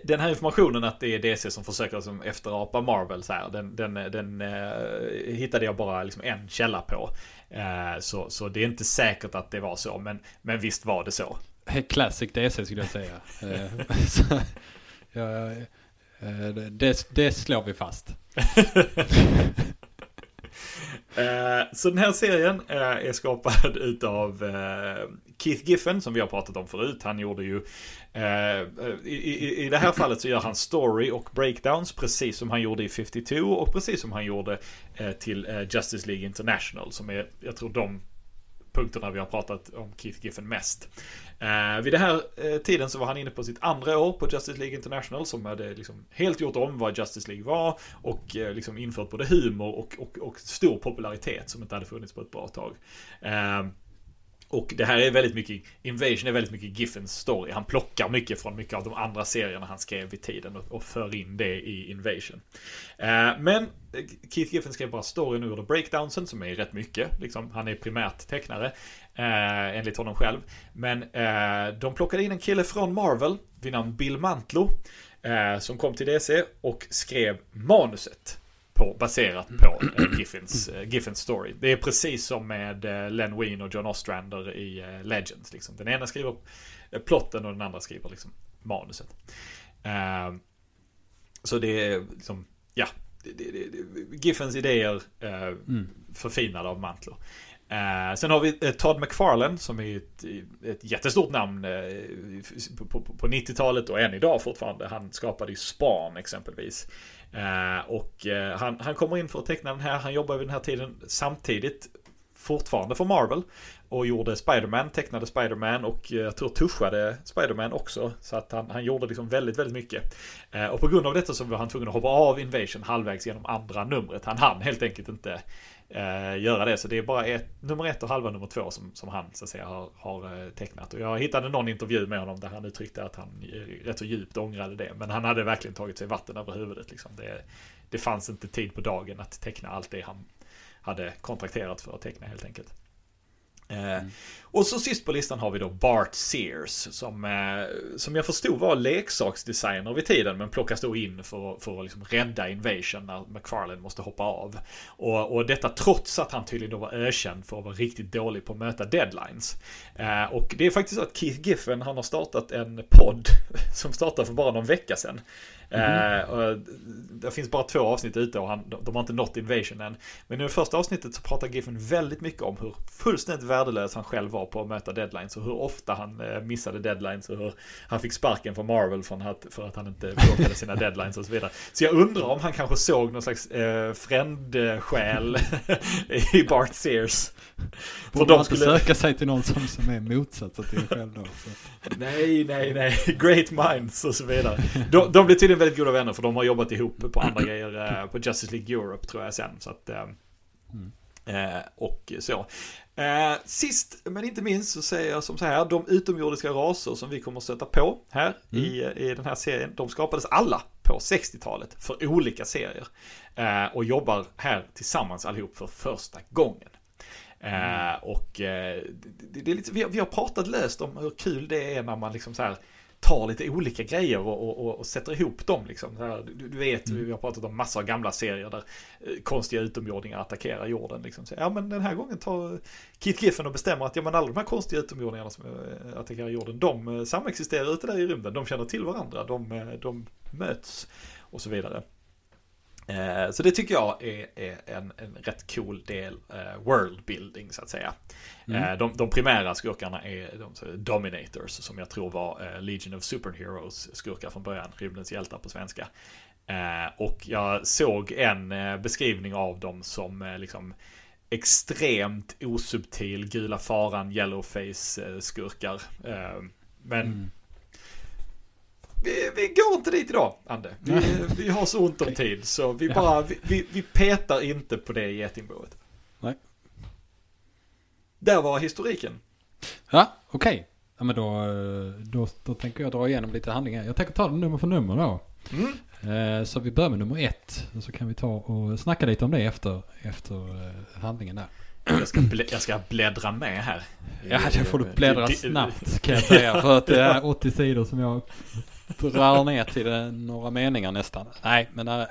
den här informationen att det är DC som försöker liksom efterapa Marvel så här, den, den, den hittade jag bara liksom en källa på. Så, så det är inte säkert att det var så, men, men visst var det så. (laughs) Classic DC skulle jag säga. (laughs) (laughs) Så, ja, det, det slår vi fast. (laughs) Eh, så den här serien eh, är skapad (laughs) utav eh, Keith Giffen som vi har pratat om förut. Han gjorde ju i, det här (clears throat) fallet så gör han story och breakdowns precis som han gjorde i 52 och precis som han gjorde till Justice League International som är, jag tror de punkterna vi har pratat om Keith Giffen mest. Eh, vid den här eh, tiden så var han inne på sitt andra år på Justice League International som hade liksom helt gjort om vad Justice League var och eh, liksom infört både humor och, och, och, stor popularitet som inte hade funnits på ett bra tag. Eh, och det här är väldigt mycket, Invasion är väldigt mycket Giffens story. Han plockar mycket från mycket av de andra serierna han skrev vid tiden och, och för in det i Invasion. Eh, men eh, Keith Giffen skrev bara storyn ur The Breakdownsen som är rätt mycket. Liksom, han är primärt tecknare. Eh, enligt honom själv. Men eh, de plockade in en kille från Marvel vid namn Bill Mantlo. Eh, som kom till DC och skrev manuset på, baserat på eh, Giffins, eh, Giffins story. Det är precis som med eh, Len Wein och John Ostrander i eh, Legends. Liksom. Den ena skriver plotten och den andra skriver liksom, manuset. Så det är liksom, ja, det, det, det, Giffens idéer mm. förfinade av Mantlo. Eh, sen har vi eh, Todd McFarlane som är ett, ett jättestort namn eh, på, på, på 90-talet och än idag fortfarande. Han skapade ju Span exempelvis. Eh, och eh, han, han kommer in för att teckna den här. Han jobbar vid den här tiden samtidigt fortfarande för Marvel. Och gjorde Spiderman, tecknade Spiderman och eh, jag tror tuschade Spiderman också. Så att han, han gjorde liksom väldigt, väldigt mycket. Eh, och på grund av detta så var han tvungen att hoppa av Invasion halvvägs genom andra numret. Han hann helt enkelt inte eh, göra det. Så det är bara ett, nummer ett och halva nummer två som, som han så att säga har, har eh, tecknat. Och jag hittade någon intervju med honom där han uttryckte att han eh, rätt så djupt ångrade det. Men han hade verkligen tagit sig vatten över huvudet. Liksom. Det, det fanns inte tid på dagen att teckna allt det han hade kontrakterat för att teckna helt enkelt. Eh, mm. Och så sist på listan har vi då Bart Sears som, eh, som jag förstod var leksaksdesigner vid tiden men plockas då in för, för att liksom rädda Invasion när McFarlane måste hoppa av. Och, och detta trots att han tydligen då var ökänd för att vara riktigt dålig på att möta deadlines. Eh, och det är faktiskt så att Keith Giffen han har startat en podd (laughs) som startade för bara någon vecka sedan. Mm. det finns bara två avsnitt ute och han, de har inte nått Invasion än. Men i det första avsnittet så pratar Giffen väldigt mycket om hur fullständigt värdelös han själv var på att möta deadlines och hur ofta han eh, missade deadlines och hur han fick sparken från Marvel från att, för att han inte bråkade sina (laughs) deadlines och så vidare. Så jag undrar om han kanske såg någon slags eh, frändsjäl (laughs) i Bart Sears. Borde man skulle... söka sig till någon som, som är motsatsen till en själv då? Så. Nej, nej, nej. Great minds och så vidare. De, de blir tydligen väldigt goda vänner för de har jobbat ihop på andra (clears throat) grejer eh, på Justice League Europe tror jag sen. Så att, eh, mm. Eh, och så. Eh, sist men inte minst så säger jag som så här, de utomjordiska raser som vi kommer att stöta på här mm. i, i den här serien, de skapades alla på 60-talet för olika serier. Eh, och jobbar här tillsammans allihop för första gången. Eh, och eh, det, det är lite, vi, har, vi har pratat löst om hur kul det är när man liksom så här tar lite olika grejer och, och, och sätter ihop dem. Liksom. Här, du, du, vet, mm. vi har pratat om massor av gamla serier där eh, konstiga utomjordingar attackerar jorden. Liksom. Så, ja, men den här gången tar Keith Giffen och bestämmer att ja, men alla de här konstiga utomjordingarna som eh, attackerar jorden, de eh, samexisterar ute där i rymden. De känner till varandra, de, de möts och så vidare. Eh, så det tycker jag är, är en, en, rätt cool del eh, worldbuilding så att säga. Mm. Eh, de, de, primära skurkarna är de Dominators som jag tror var eh, Legion of Superheroes skurkar från början, rymdens hjältar på svenska. Eh, och jag såg en eh, beskrivning av dem som liksom extremt osubtil gula faran yellowface skurkar. men mm vi, vi går inte dit idag, Ande. Vi, vi har så ont om tid så vi bara, vi, vi, vi petar inte på det getingboet. Nej. Där var historiken. Ja, okej. Okay. Ja, men då, då, då tänker jag dra igenom lite handlingar. Jag tänker ta det nummer för nummer då. Mm. Eh, så vi börjar med nummer ett. Så kan vi ta och snacka lite om det efter, efter eh, handlingen där. Jag ska, jag ska bläddra med här. Ja, det får du bläddra snabbt kan jag säga. För att det är 80 sidor som jag drar ner till eh, några meningar nästan. Nej, men (clears throat) äh,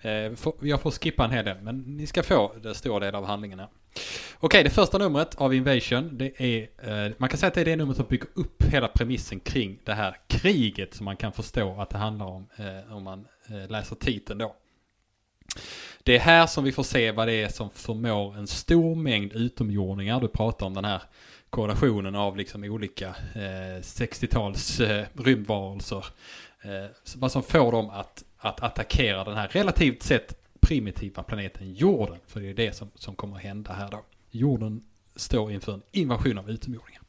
äh, jag får skippa en hel del. Men ni ska få den stora del av handlingarna. Okej, det första numret av Invasion, det är, äh, man kan säga att det är det numret som bygger upp hela premissen kring det här kriget som man kan förstå att det handlar om om man läser titeln då. Det är här som vi får se vad det är som förmår en stor mängd utomjordingar. Du pratar om den här koordinationen av liksom olika eh, 60-tals eh, rymdvarelser. Eh, vad som får dem att, att attackera den här relativt sett primitiva planeten jorden. För det är det som, som kommer att hända här då. Jorden står inför en invasion av utomjordingar.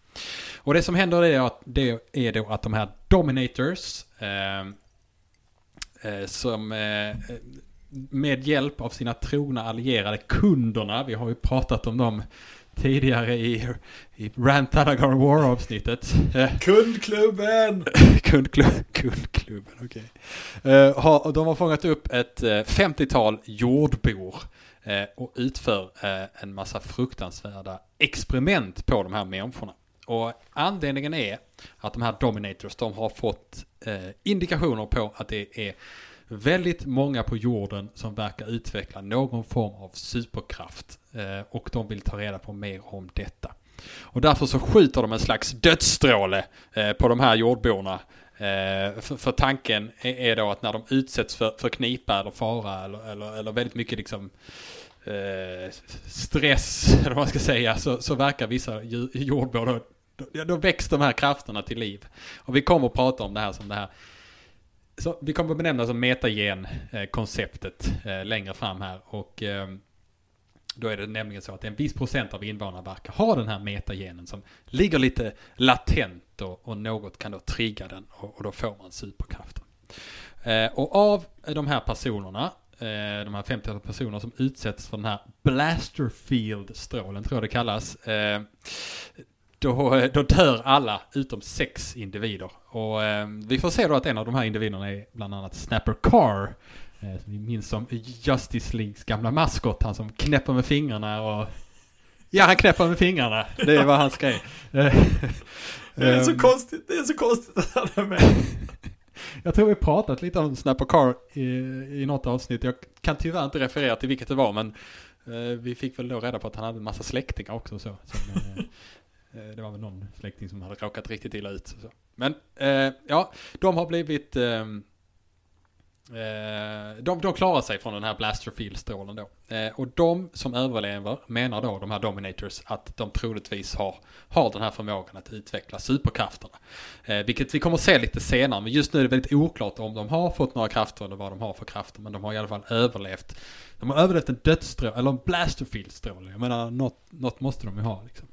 Och det som händer är att det är då att de här Dominators eh, eh som eh, med hjälp av sina trogna allierade kunderna, vi har ju pratat om dem tidigare i, i Rant Anagar War avsnittet. Kundklubben! (laughs) Kundklubben, kundklubben, okej. Okay. Uh, de har fångat upp ett uh, eh, 50-tal jordbor uh, och utför en massa fruktansvärda experiment på de här människorna. Och anledningen är att de här Dominators, de har fått indikationer på att det är väldigt många på jorden som verkar utveckla någon form av superkraft. Eh, och de vill ta reda på mer om detta. Och därför så skjuter de en slags dödsstråle eh, på de här jordborna. Eh, för, för, tanken är, då att när de utsätts för, för knipa eller fara eller, eller, eller väldigt mycket liksom stress, (laughs) eller vad man ska säga, så, så verkar vissa jordbor då, då, då väcks de här krafterna till liv. Och vi kommer att prata om det här som det här så vi kommer att benämna som metagen-konceptet längre fram här. Och ehm, då är det nämligen så att en viss procent av invånarna verkar ha den här metagenen som ligger lite latent och, och något kan då trigga den och, och då får man superkraften. Eh, och av de här personerna, eh, de här 50 personer som utsätts för den här Blasterfield-strålen tror jag det kallas. Eh, då, då dör alla utom sex individer. Och eh, vi får se då att en av de här individerna är bland annat Snapper Carr. Eh, som vi minns som Justice Leagues gamla maskot. Han som knäpper med fingrarna och... Ja, han knäpper med fingrarna. Det är vad han ska det är så ehm. konstigt, det är så konstigt att han är med. (laughs) Jag tror vi pratat lite om Snapper Carr i, i något avsnitt. Jag kan tyvärr inte referera till vilket det var, men eh, vi fick väl då reda på att han hade en massa släktingar också så. Som, eh, Eh, det var väl någon släkting som hade råkat riktigt illa ut. Så. Men eh, ja, de har blivit... Eh, de, de klarar sig från den här Blasterfield-strålen då. Eh, och de som överlever menar då, de här Dominators, att de troligtvis har, har den här förmågan att utveckla superkrafterna. Eh, vilket vi kommer att se lite senare, men just nu är det väldigt oklart om de har fått några krafter eller vad de har för krafter. Men de har i alla fall överlevt. De har överlevt en dödsstråle, eller en Blasterfield-stråle. Jag menar, något, något måste de ju ha liksom.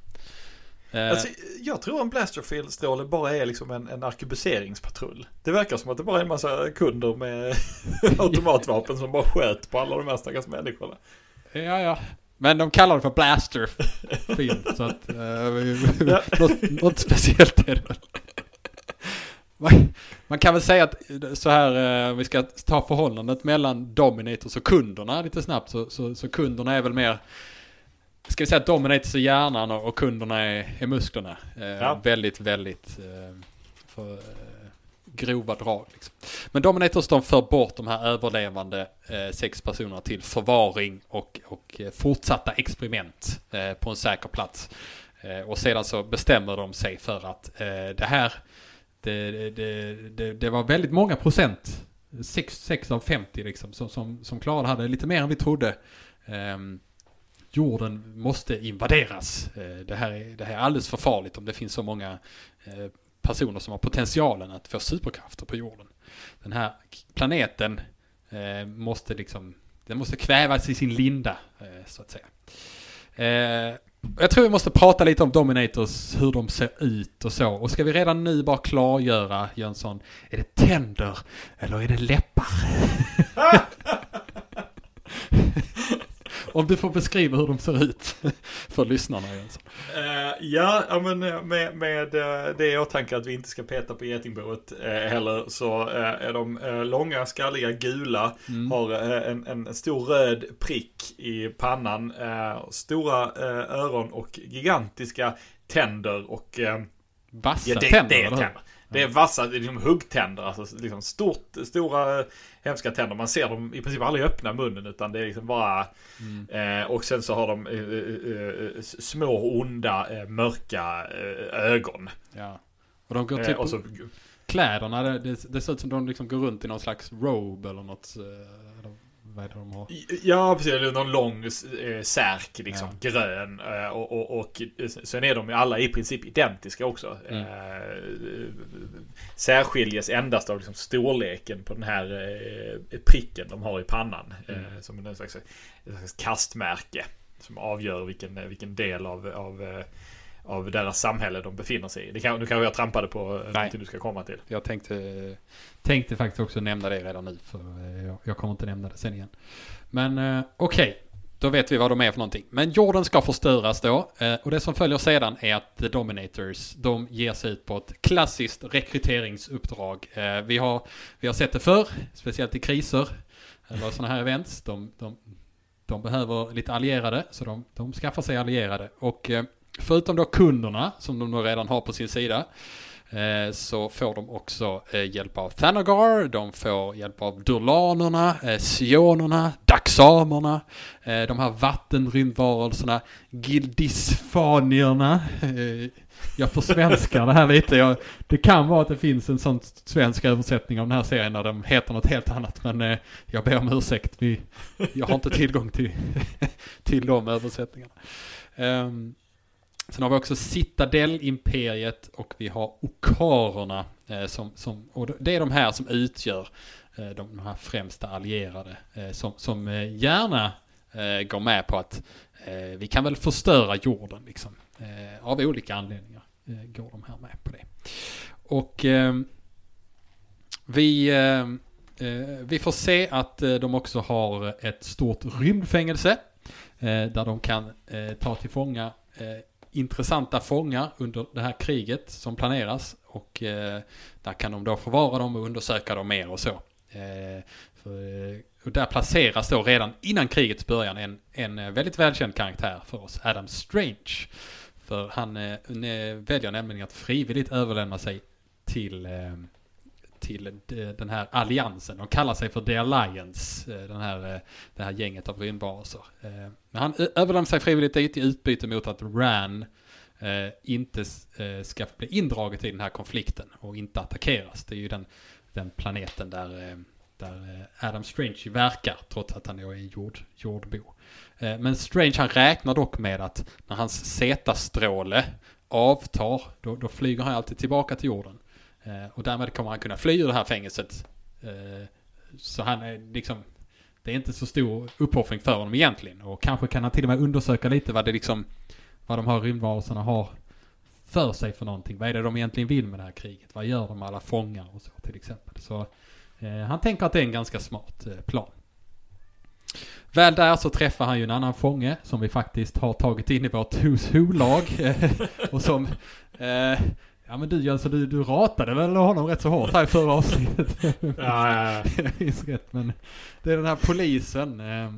Eh. Alltså, jag tror en Blasterfield-stråle bara är liksom en, en arkebuseringspatrull. Det verkar som att det bara är en massa kunder med (laughs) automatvapen som bara sköt på alla de här stackars människorna. Ja, ja. Men de kallar det för Blasterfield. så att, uh, ja. något, något speciellt är det väl. Man kan väl säga att så här, uh, vi ska ta förhållandet mellan Dominators och kunderna lite snabbt. Så, så, så kunderna är väl mer ska vi säga att Dominators är hjärnan och, och kunderna är, är musklerna. Eh, Ja. Väldigt, väldigt eh, för, eh, grova drag. Liksom. Men Dominators de för bort de här överlevande eh, sex personerna till förvaring och, och eh, fortsatta experiment eh, på en säker plats. Och sedan så bestämmer de sig för att det här, det, det, det, det var väldigt många procent, 6 av 50 liksom, som, som, som klarade hade lite mer än vi trodde. Jorden måste invaderas. Eh, det här, är, det här är alldeles för farligt om det finns så många eh, personer som har potentialen att få superkrafter på jorden. Den här planeten eh, måste liksom, den måste kvävas i sin linda, så att säga. Jag tror vi måste prata lite om Dominators, hur de ser ut och så. Och ska vi redan nu bara klargöra, Jönsson, är det tänder eller är det läppar? (laughs) om du får beskriva hur de ser ut (laughs) för lyssnarna, Jönsson. Eh, ja, men eh, med, med eh, det i åtanke att vi inte ska peta på getingboet uh, heller så eh, är de eh, långa, skalliga, gula. Mm. Har en, en stor röd prick i pannan. stora öron och gigantiska tänder och Vassa Ja, det, tänder, det är tänder. Det är vassa, det är liksom huggtänder. Alltså liksom stort, stora hemska tänder. Man ser dem i princip aldrig öppna munnen utan det är liksom bara... Mm. Eh, och sen så har de eh, eh, eh, små onda eh, mörka ögon. Ja. Och de går typ och så, kläderna, det, det, det ser ut som de liksom går runt i någon slags robe eller något. Eh, vad är det de har? ja, precis. Någon lång eh, särk liksom. Grön. Eh, och, och, och sen är de ju alla i princip identiska också. Mm. Eh, särskiljes endast av liksom storleken på den här eh, pricken de har i pannan. Mm. Eh, som en slags, ett slags kastmärke. Som avgör vilken, vilken del av, av, eh, av deras samhälle de befinner sig i. Det kan, nu kanske jag trampade på eh, Nej. någonting du ska komma till. Jag tänkte, tänkte faktiskt också nämna det redan nu, för eh, jag, jag kommer inte nämna det sen igen. Men eh, okej, då vet vi vad de är för någonting. Men jorden ska förstöras då, och det som följer sedan är att The Dominators, de ger sig ut på ett klassiskt rekryteringsuppdrag. Vi, har, vi har sett det förr, speciellt i kriser, eller sådana här events. De, de, de behöver lite allierade, så de, de skaffar sig allierade. Och förutom då kunderna, som de då redan har på sin sida, eh, så får de också eh, hjälp av Thanagar, de får hjälp av Durlanerna, eh, Sionerna, Daxamerna, de här vattenrymdvarelserna, Gildisfanierna. Jag försvenskar det här lite. Jag, det kan vara att det finns en sån svensk översättning av den här serien där de heter något helt annat. Men jag ber om ursäkt. Vi, jag har inte tillgång till, (laughs) till de översättningarna. Um, sen har vi också Citadel-imperiet och vi har Okarerna. Eh, som, som, och det är de här som utgör eh, de, de här främsta allierade. Eh, som som eh, gärna eh, går med på att eh, vi kan väl förstöra jorden liksom. Av olika anledningar går de här med på det. Och ehm, vi, ehm, vi får se att de också har ett stort rymdfängelse. Där de kan ta till fånga intressanta fångar under det här kriget som planeras. Och eh, där kan de då förvara dem och undersöka dem mer och så. Eh, för, eh, och där placeras då redan innan krigets början en, en eh, väldigt välkänd karaktär för oss, Adam Strange. För han eh, väljer nämligen att frivilligt överlämna sig till, eh, till den här alliansen. De kallar sig för The Alliance, eh, den här, eh, det här gänget av rymdvarelser. Eh, men han överlämnar sig frivilligt dit i utbyte mot att Ran inte ska bli indraget i den här konflikten och inte attackeras. Det är ju den, den planeten där, där Adam Strange verkar, trots att han är en jord, jordbo. Men Strange han räknar dock med att när hans Z-stråle avtar, då, då flyger han alltid tillbaka till jorden. Eh, och därmed kommer han kunna fly ur det här fängelset. Eh, så han är liksom, det är inte så stor uppoffring för honom egentligen. Och kanske kan han till och med undersöka lite vad det liksom, vad de här rymdvarelserna har för sig för någonting. Vad är det de egentligen vill med det här kriget? Vad gör de med alla fångar och så till exempel. Så eh, han tänker att det är en ganska smart eh, plan. Väl där så träffar han ju en annan fånge som vi faktiskt har tagit in i vårt Who's Who-lag. Eh, och som... Ja men du Jönsson, du, du ratade väl honom rätt så hårt här i förra avsnittet? Ja, ja, ja. (laughs) Men det är den här polisen. Eh,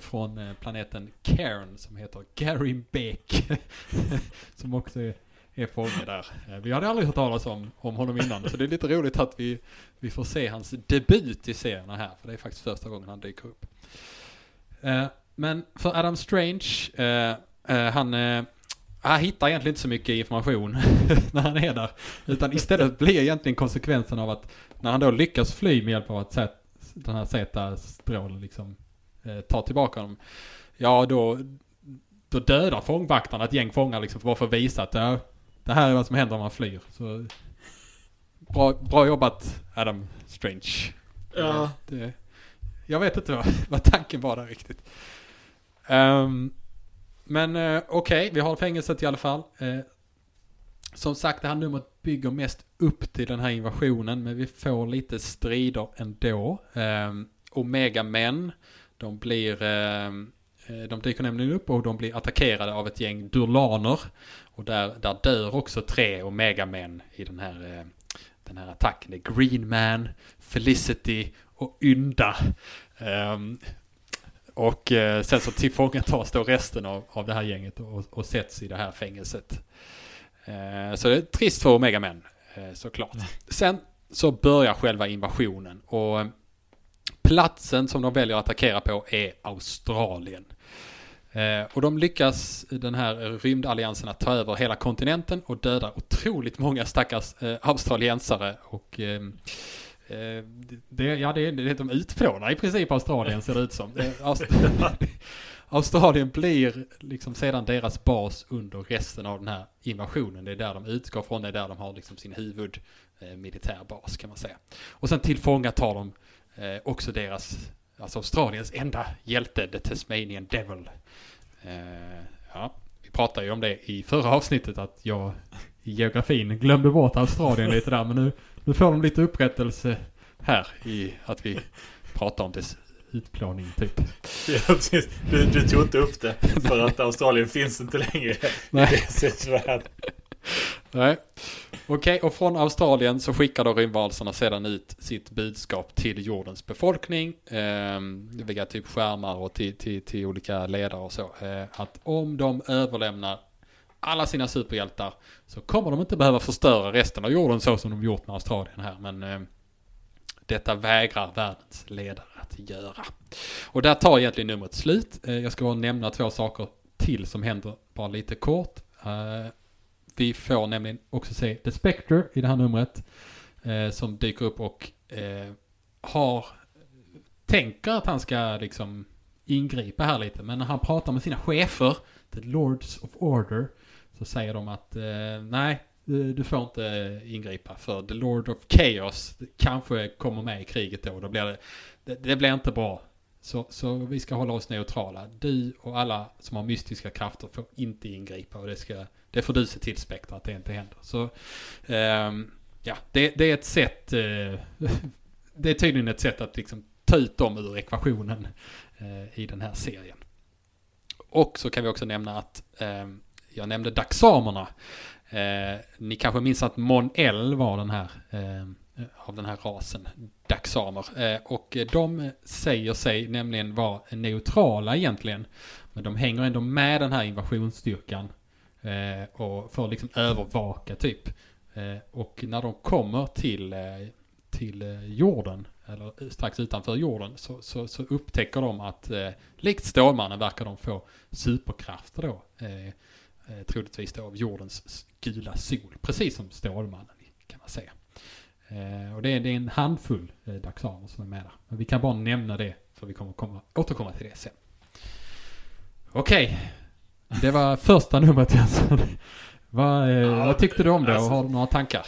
från eh, planeten Cairn som heter Gary Beck. (laughs) som också är, är fånge där. Eh, Vi hade aldrig hört talas om, om honom innan så det är lite roligt att vi, vi får se hans debut i serierna här. För det är faktiskt första gången han dyker upp. Eh, Men för Adam Strange, eh, eh, han, han hittar egentligen inte så mycket information (laughs) när han är där. Utan istället blir egentligen konsekvensen av att när han då lyckas fly med hjälp av att Z- den här Z-strålen liksom eh, tar tillbaka honom. Ja, då, då dödar fångvaktarna ett gäng fångar liksom bara för att visa att ja, det här är vad som händer om man flyr. Så, bra, bra jobbat Adam Strange. Ja. Det, jag vet inte vad, vad tanken var där riktigt. Ehm, men eh, okej, vi har fängelset i alla fall. Eh, som sagt, det här numret bygger mest upp till den här invasionen, men vi får lite strider ändå. Eh, Omega Män, de blir, eh, eh, de dyker nämligen upp och de blir attackerade av ett gäng Durlaner. Och där, där dör också tre Omega Män i den här, eh, den här attacken. Det är Green Man, Felicity och Ynda. Ehm, och eh, sen så tillfångatas då resten av, av det här gänget och, och sätts i det här fängelset. Eh, så det är trist för Omega Men, eh, såklart. Sen så börjar själva invasionen och eh, platsen som de väljer att attackera på är Australien. Eh, och de lyckas, den här rymdalliansen, att ta över hela kontinenten och döda otroligt många stackars eh, australiensare och Eh, det, ja, det det de utplånar i princip Australien ser det ut som. (laughs) Australien blir liksom sedan deras bas under resten av den här invasionen. Det är där de utgår från, det är där de har liksom sin huvud eh, militärbas kan man säga. Och sen tillfångatar de eh, också deras, alltså Australiens enda hjälte, The Tasmanian Devil. Eh, ja, vi pratade ju om det i förra avsnittet att jag i geografin glömde bort Australien lite där, men nu, nu får de lite upprättelse här i att vi pratar om dess utplåning typ. (laughs) Ja, precis. Du, du tog inte upp det för att Australien finns inte längre. (laughs) Nej. I värld. Nej. Okej, och från Australien så skickar då rymdvarelserna sedan ut sitt budskap till jordens befolkning. Eh, via typ skärmar och till, till, till olika ledare och så. Eh, att om de överlämnar alla sina superhjältar så kommer de inte behöva förstöra resten av jorden så som de gjort med Australien här. Men eh, detta vägrar världens ledare att göra. Och där tar egentligen numret slut. Eh, jag ska bara nämna två saker till som händer bara lite kort. Eh, vi får nämligen också se The Spectre i det här numret. Eh, som dyker upp och eh, har, tänker att han ska liksom ingripa här lite. Men när han pratar med sina chefer, The Lords of Order, så säger de att eh, nej, du får inte ingripa för The Lord of Chaos kanske kommer med i kriget då. Då blir det, det, det blir inte bra. Så, så vi ska hålla oss neutrala. Du och alla som har mystiska krafter får inte ingripa och det, ska, det får du se till Spektra att det inte händer. Så ehm, ja, det, det är ett sätt, eh, (laughs) det är tydligen ett sätt att liksom ta ut dem ur ekvationen eh, i den här serien. Och så kan vi också nämna att ehm, jag nämnde daxamerna. Eh, ni kanske minns att Mon El var den här eh, av den här rasen, daxamer. Eh, och de säger sig nämligen vara neutrala egentligen. Men de hänger ändå med den här invasionsstyrkan. Eh, och får liksom övervaka typ. Eh, och när de kommer till, eh, till eh, jorden, eller strax utanför jorden, så, så, så upptäcker de att eh, likt Stålmannen verkar de få superkrafter då. Eh, Eh, troligtvis då av jordens gula sol. Precis som Stålmannen kan man säga. Eh, och det är, det är en handfull eh, daxaner som är med där. Men vi kan bara nämna det för vi kommer komma, återkomma till det sen. Okej. Det var (laughs) första numret Jönsson. Vad, eh, Ja, vad tyckte du om det och alltså- har du några tankar?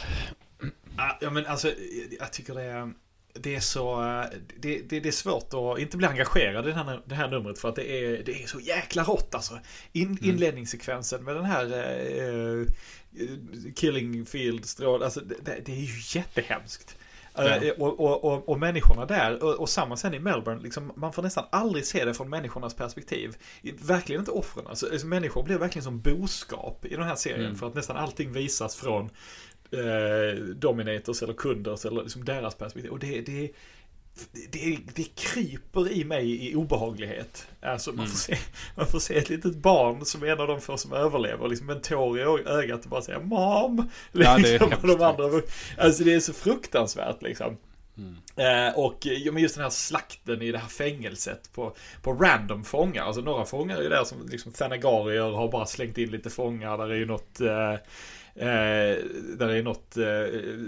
Ja men alltså jag tycker det är, det är så, eh, det, det, det är svårt att inte bli engagerad i det här, det här numret för att det är, det är så jäkla rått alltså. In, Inledningssekvensen med den här eh, Killing Field strål, alltså det, det är ju jättehemskt. Ja. Eh, Och, och, och, och människorna där, och, och samma sen i Melbourne, liksom, man får nästan aldrig se det från människornas perspektiv. Verkligen inte offren. Alltså, alltså, människor blir verkligen som boskap i den här serien. Mm. För att nästan allting visas från eh, dominators eller kunders eller liksom deras perspektiv. Och det, det, det, det kryper i mig i obehaglighet. Alltså man, får se, man får se ett litet barn som är en av de få som överlever. Liksom en tår i ögat och bara! Ja, (laughs) det är liksom, och de andra, alltså det är så fruktansvärt liksom. Eh, och ja, men just den här slakten i det här fängelset på, på random fångar. Alltså några fångar är ju där som liksom Thanagarier har bara slängt in lite fångar. Där är ju något eh, Eh, där är något, eh,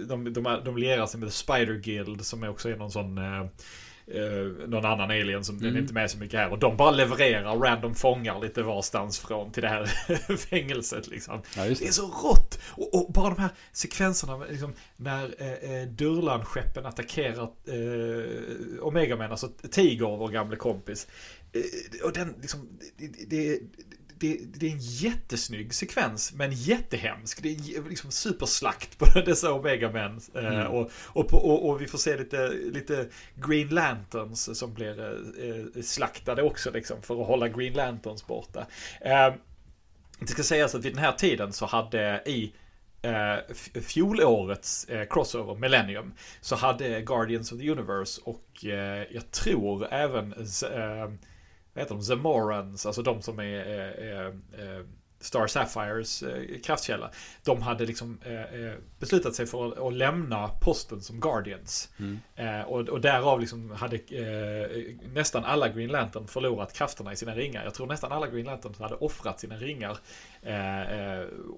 de, de, de lierar sig med Spider Guild som är också är någon sån eh, eh, någon annan alien som den är inte med så mycket här. Och de bara levererar random fångar lite varstans från till det här (laughs) fängelset liksom. Ja, just Det är det. så rått! Och, och bara de här sekvenserna liksom, när eh, eh, Durlan-skeppen attackerar eh, Omega-män, alltså Tiger, vår gamle kompis. Eh, och den liksom, det, det, det, det är en jättesnygg sekvens, men jättehemsk. Det är liksom superslakt på (laughs) dessa Omega-män. Eh, Mm. och, och, och, och vi får se lite, lite Green Lanterns som blir eh, slaktade också liksom, för att hålla Green Lanterns borta. Eh, det ska sägas att vid den här tiden så hade i eh, fjolårets eh, crossover, Millennium, så hade Guardians of the Universe och eh, jag tror även eh, heter de? Zemorans, alltså de som är eh, eh, eh, Star Sapphires eh, kraftkälla. De hade liksom eh, beslutat sig för att, lämna posten som Guardians. Eh, och, och därav liksom hade nästan alla Green Lantern förlorat krafterna i sina ringar. Jag tror nästan alla Green Lantern hade offrat sina ringar.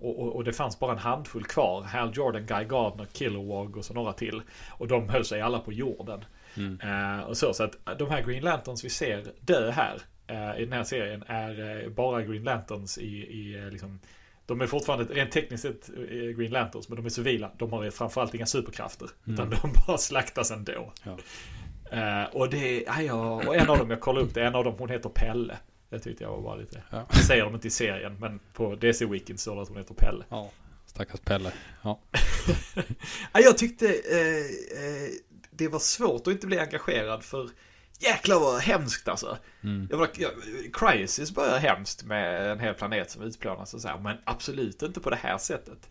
Och, och, och det fanns bara en handfull kvar. Hal Jordan, Guy Gardner, Kilowog och så några till. Och de höll sig alla på jorden. Eh, och så, så att de här Green Lanterns vi ser dö här i den här serien är eh, bara Green Lanterns i, i eh, liksom de är fortfarande rent tekniskt sett eh, Green Lanterns men de är civila. De har framförallt inga superkrafter. Utan de (laughs) bara slaktas ändå. Ja. Eh, och det ja, och en av dem jag kollade upp det, en av dem hon heter Pelle. Det tyckte jag var bara lite, Ja. det säger de inte i serien men på DC Weekend står det att hon heter Pelle. Ja, stackars Pelle. Ja. (laughs) Ja, jag tyckte eh, eh, det var svårt att inte bli engagerad för jäklar vad hemskt alltså. Jag var, jag, Crisis börjar hemskt med en hel planet som utplånas och så här, men absolut inte på det här sättet.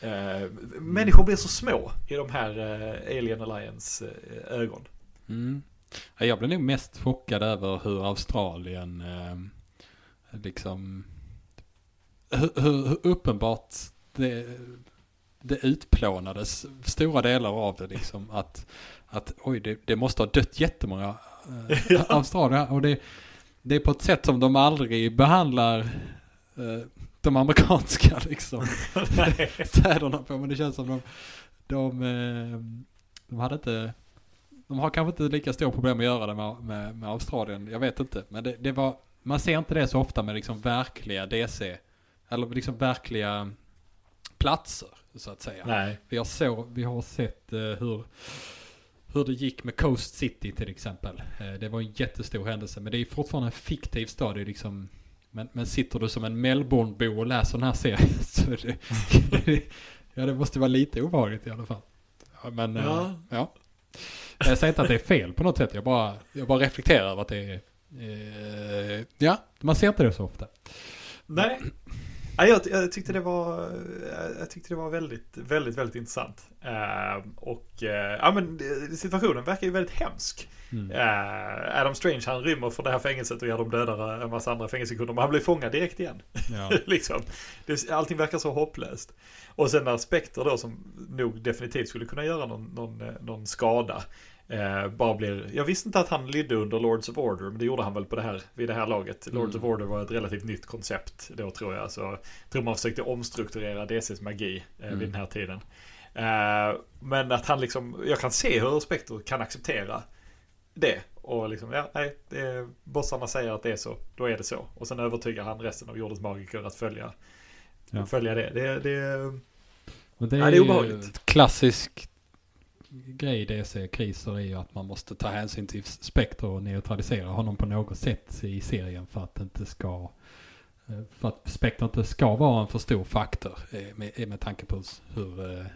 Eh, människor blir så små i de här eh, Alien Alliance eh, ögon. Mm. Ja, Jag blev nog mest chockad över hur Australien eh, liksom hur, hur, hur uppenbart det, det utplånades stora delar av det liksom att, att oj det, det måste ha dött jättemånga eh, (laughs) australier och det, det är på ett sätt som de aldrig behandlar eh, de amerikanska (laughs) liksom städerna på men det känns som de de, eh, de hade inte de har kanske inte lika stora problem att göra det med, med, med Australien. Jag vet inte. Men det, det var, man ser inte det så ofta med liksom verkliga DC. Eller liksom verkliga platser så att säga. Nej. Vi har, så, vi har sett eh, hur, hur det gick med Coast City till exempel. Eh, det var en jättestor händelse. Men det är fortfarande en fiktiv stad. Liksom, men, men sitter du som en Melbournebo och läser den här serien (laughs) så det, (laughs) ja, det måste vara lite obehagligt i alla fall. Men eh, Ja. ja. Jag säger inte att det är fel på något sätt. Jag bara, jag bara reflekterar över att det är... Eh, ja, man ser inte det så ofta. Nej. Ja, jag, jag, tyckte det var, jag tyckte det var väldigt, väldigt, väldigt intressant. Eh, och eh, ja, men situationen verkar ju väldigt hemsk. Eh, Adam Strange han rymmer från det här fängelset och gör dem dödare en massa andra fängelsekunder. Men han blir fångad direkt igen. Ja. (laughs) liksom. det, allting verkar så hopplöst. Och sen när Spectre då som nog definitivt skulle kunna göra någon, någon, någon skada. Eh, bara blir, jag visste inte att han lydde under Lords of Order, men det gjorde han väl på det här, vid det här laget. Lords of Order var ett relativt nytt koncept då tror jag. Så jag tror man försökte omstrukturera DCs magi eh, vid den här tiden. Eh, men att han liksom, jag kan se hur Spectre kan acceptera det. Och liksom, ja, nej, det bossarna säger att det är så, då är det så. Och sen övertygar han resten av jordens magiker att följa, Ja. följa det. Det, det det är, det är obehagligt. ett klassisk grej i DC-kriser är ju att man måste ta hänsyn till Spectre och neutralisera honom på något sätt i serien för att det inte ska eh, för att Spectre inte ska vara en för stor faktor eh, med, eh, med tanke på hur,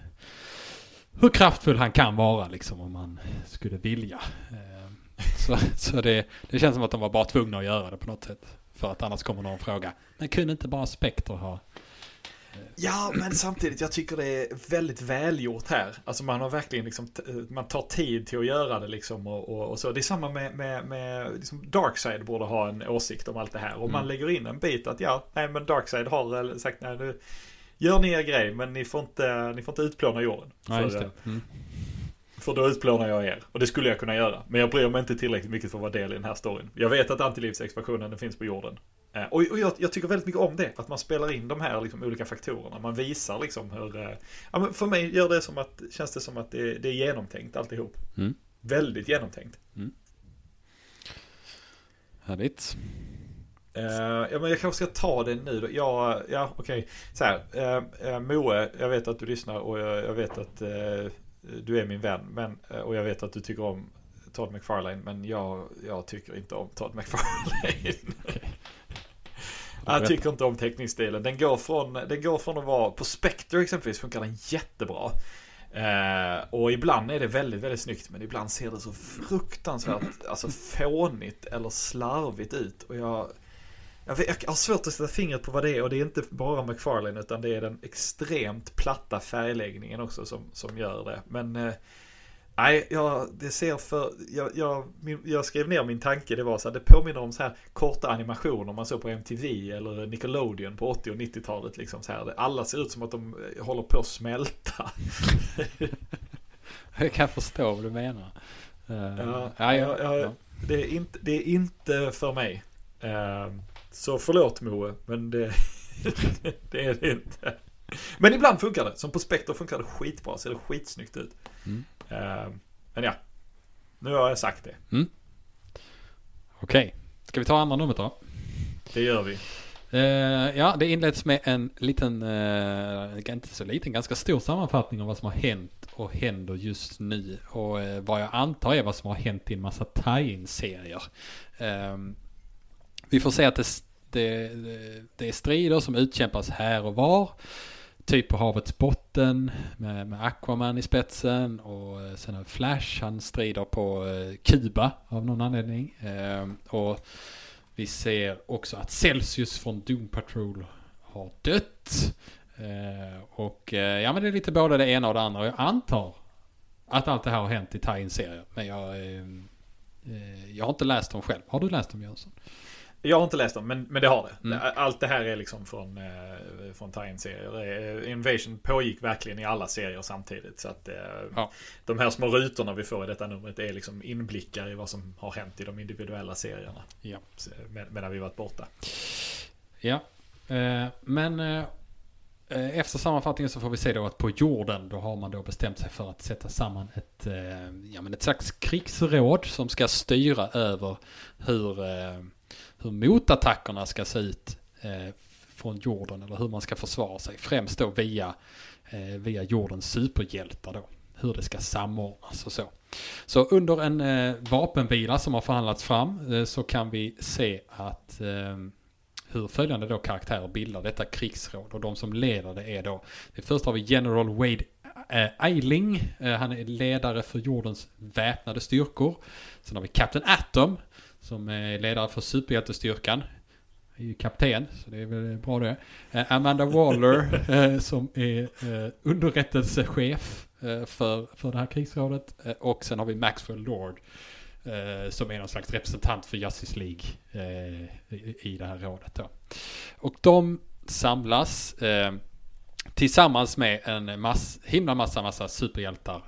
hur kraftfull han kan vara liksom om man skulle vilja. Så, (laughs) så det, det känns som att de var bara tvungna att göra det på något sätt. För att annars kommer någon fråga. Men kunde inte bara Spectre ha Ja, men samtidigt, jag tycker det är väldigt välgjort här. Alltså man har verkligen liksom, man tar tid till att göra det liksom och, och, och så. Det är samma med, med, med liksom Darkside borde ha en åsikt om allt det här. Och mm. man lägger in en bit att ja, nej men Darkside har sagt nej nu gör ni er grej men ni får inte, ni får inte utplåna jorden. Ja, just det. Mm. För då utplånar jag er. Och det skulle jag kunna göra. Men jag bryr mig inte tillräckligt mycket för att vara del i den här storyn. Jag vet att antilivsexpansionen finns på jorden. Och, och jag, jag, tycker väldigt mycket om det. Att man spelar in de här liksom, olika faktorerna. Man visar liksom hur... Eh, ja, men för mig gör det som att, känns det som att det, det är genomtänkt alltihop. Mm. Väldigt genomtänkt. Mm. Härligt. Uh, ja, men jag kanske ska ta det nu då. Ja, ja okej. Okay. Så här. Uh, uh, Moe, jag vet att du lyssnar och jag, jag vet att du är min vän. Men, och jag vet att du tycker om Todd McFarlane. Men jag, jag tycker inte om Todd McFarlane. (laughs) (laughs) okay. Jag tycker inte om teckningsstilen. Den går från, den går från att vara, på Spectre exempelvis funkar den jättebra. Eh, och ibland är det väldigt, väldigt snyggt. Men ibland ser det så fruktansvärt alltså, fånigt eller slarvigt ut. Och jag, jag, jag har svårt att sätta fingret på vad det är. Och det är inte bara McFarlane utan det är den extremt platta färgläggningen också som, som gör det. Men eh, Nej, jag, det ser för, jag, jag, jag, skrev ner min tanke, det var så här, det påminner om så här korta animationer man såg på MTV eller Nickelodeon på 80 och 90-talet. Liksom så här. Alla ser ut som att de eh, håller på att smälta. (laughs) jag kan förstå vad du menar. Uh, ja, ja, ja, ja, Det, är inte, det är inte för mig. Uh, så förlåt Moe, men det, (laughs) det är det inte. Men ibland funkar det. Som på Spectre funkar det skitbra. Ser det skitsnyggt ut. Mm. Uh, men ja. Nu har jag sagt det. Mm. Okej. Okay. Ska vi ta andra numret då? Det gör vi. Uh, ja, det inleds med en liten, uh, inte så liten, ganska stor sammanfattning av vad som har hänt och händer just nu. Och uh, vad jag antar är vad som har hänt i en massa tie-in-serier. Ehm, vi får se att det, det, det är strider som utkämpas här och var typ på havets botten med, med Aquaman i spetsen och eh, sen har Flash, han strider på eh, Kuba av någon anledning. Ehm, och vi ser också att Celsius från Doom Patrol har dött. Eh, och ja men det är lite både det ena och det andra. Jag antar att allt det här har hänt i tie serien Men jag, ehm, jag har inte läst dem själv. Har du läst dem Jönsson? Jag har inte läst dem, men, men det har det. Mm. Allt det här är liksom från, eh, från tie-in-serier. Eh, Invasion pågick verkligen i alla serier samtidigt. Så att eh, ja. de här små rutorna vi får i detta numret är liksom inblickar i vad som har hänt i de individuella serierna. Ja. Med, medan vi varit borta. Ja, eh, men eh, efter sammanfattningen så får vi se då att på jorden då har man då bestämt sig för att sätta samman ett, eh, ja, men ett slags krigsråd som ska styra över hur hur motattackerna ska se ut eh, från jorden eller hur man ska försvara sig. Främst då via, eh, via jordens superhjältar då. Hur det ska samordnas och så. Så under en eh, vapenvila som har förhandlats fram eh, så kan vi se att eh, hur följande då karaktärer bildar detta krigsråd och de som leder det är då. Det först har vi General Wade eh, Eiling. Eh, han är ledare för jordens väpnade styrkor. Sen har vi Captain Atom som är ledare för superhjältestyrkan. Är ju kapten, så det är väl bra det. Eh, Amanda Waller (laughs) eh, som är eh, underrättelsechef för, för det här krigsrådet. Och sen har vi Maxwell Lord som är någon slags representant för Justice League i det här rådet då. Och de samlas tillsammans med en mass, himla massa, massa superhjältar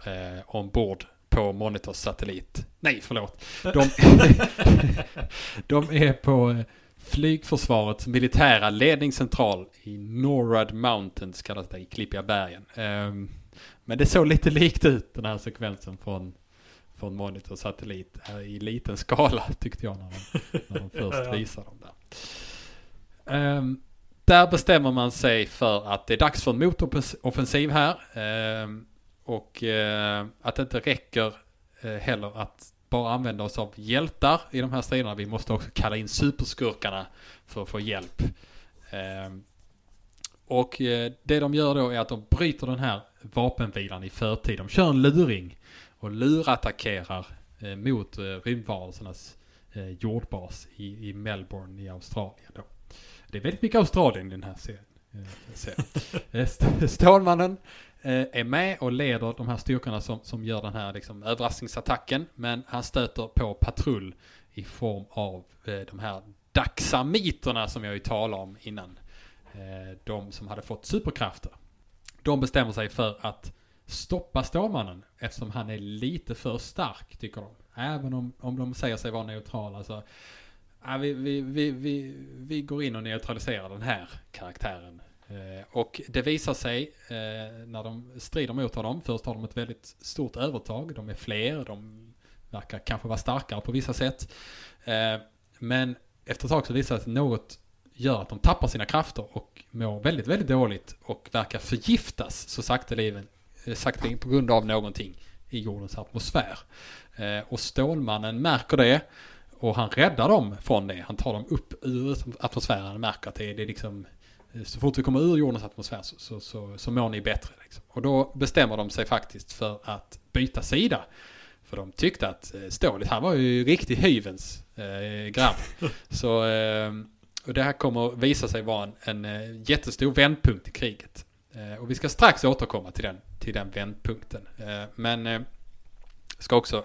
ombord på Monitors satellit. Nej, förlåt. De, (laughs) de är på eh, flygförsvarets militära ledningscentral i Norad Mountains, kallas det, i Klippiga bergen. Um, men det såg lite likt ut den här sekvensen från, från Monitor satellit i liten skala (laughs) tyckte jag när de, när de först (laughs) visade dem där. Um, där bestämmer man sig för att det är dags för en motoffensiv här. Um, och eh, att det inte räcker eh, heller att bara använda oss av hjältar i de här striderna. Vi måste också kalla in superskurkarna för att få hjälp. Eh, och det de gör då är att de bryter den här vapenvilan i förtid. De kör en luring och lurattackerar eh, mot eh, rymdvarelsernas eh, jordbas i, i Melbourne i Australien. Då. Det är väldigt mycket Australien i den här serien. Eh. (laughs) Eh, St- Stålmannen Eh, är med och leder de här styrkorna som, som gör den här liksom, överraskningsattacken. Men han stöter på patrull i form av eh, de här daxamiterna som jag ju talade om innan. Eh, de som hade fått superkrafter. De bestämmer sig för att stoppa Stålmannen eftersom han är lite för stark tycker de. Även om, om de säger sig vara neutrala så ja, vi, vi, vi, vi, vi går in och neutraliserar den här karaktären. Eh, och det visar sig eh, när de strider mot honom. Först har de ett väldigt stort övertag. De är fler. De verkar kanske vara starkare på vissa sätt. Eh, men efter ett tag så visar det sig att något gör att de tappar sina krafter och mår väldigt, väldigt dåligt och verkar förgiftas så sakteligen, eh, på grund av någonting i jordens atmosfär. Och Stålmannen märker det och han räddar dem från det. Han tar dem upp ur atmosfären. och märker att det är, det är liksom så fort vi kommer ur jordens atmosfär så, så, så, så mår ni bättre. Liksom. Och då bestämmer de sig faktiskt för att byta sida. För de tyckte att eh, Stålit, han var ju riktig hyvens eh, grabb. (laughs) Så, eh, och det här kommer visa sig vara en, en eh, jättestor vändpunkt i kriget. Eh, och vi ska strax återkomma till den, till den vändpunkten. Eh, men eh, jag ska också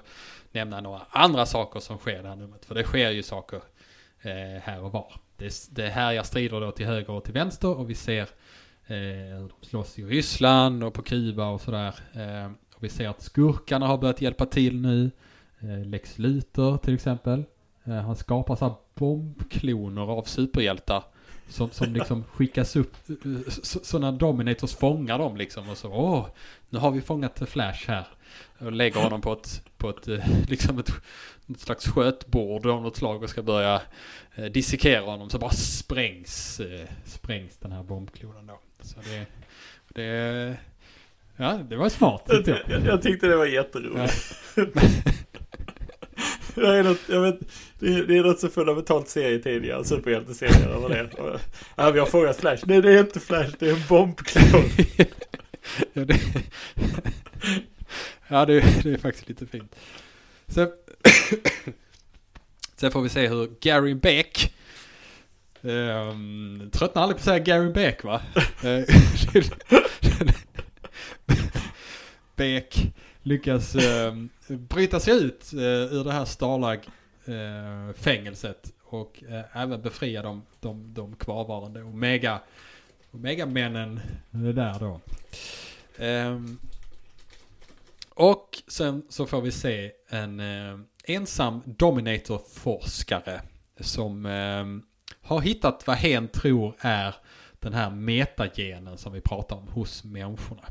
nämna några andra saker som sker i det här numret. För det sker ju saker eh, här och var. Det, det här jag strider då till höger och till vänster och vi ser eh, hur de slåss i Ryssland och på Kuba och sådär. Eh, och vi ser att skurkarna har börjat hjälpa till nu. Eh, Lex Luthor till exempel. Eh, han skapar så här bombkloner av superhjältar. Som, som (laughs) liksom skickas upp. eh, Så, så när Dominators fångar dem liksom och så. Åh, nu har vi fångat Flash här. Och lägger honom på ett, på ett, eh, (laughs) liksom ett, ett slags skötbord av något slag och ska börja eh, dissekera honom. Så bara sprängs, eh, sprängs den här bombklonen då. Så det, det, ja det var smart Jag, jag. jag, jag tyckte det var jätteroligt. Det är, något, jag vet, det, är, det är något så fundamentalt serietidningar, superhjälteserier över det. Ja, vi har frågat Flash. Nej, det är inte Flash, det är en bombklon. (laughs) ja, det, (laughs) ja det, det är faktiskt lite fint. Sen, (coughs) sen får vi se hur Gary Beck Um, tröttnar aldrig på att säga Gary Beck va? (laughs) Eh, (laughs) Beck lyckas um, bryta sig ut uh, ur det här Starlag-fängelset och uh, även befria de, de, de kvarvarande Omega, Omega-männen där då. Ehm, och sen så får vi se en eh, ensam Dominator-forskare som eh, har hittat vad hen tror är den här metagenen som vi pratar om hos människorna.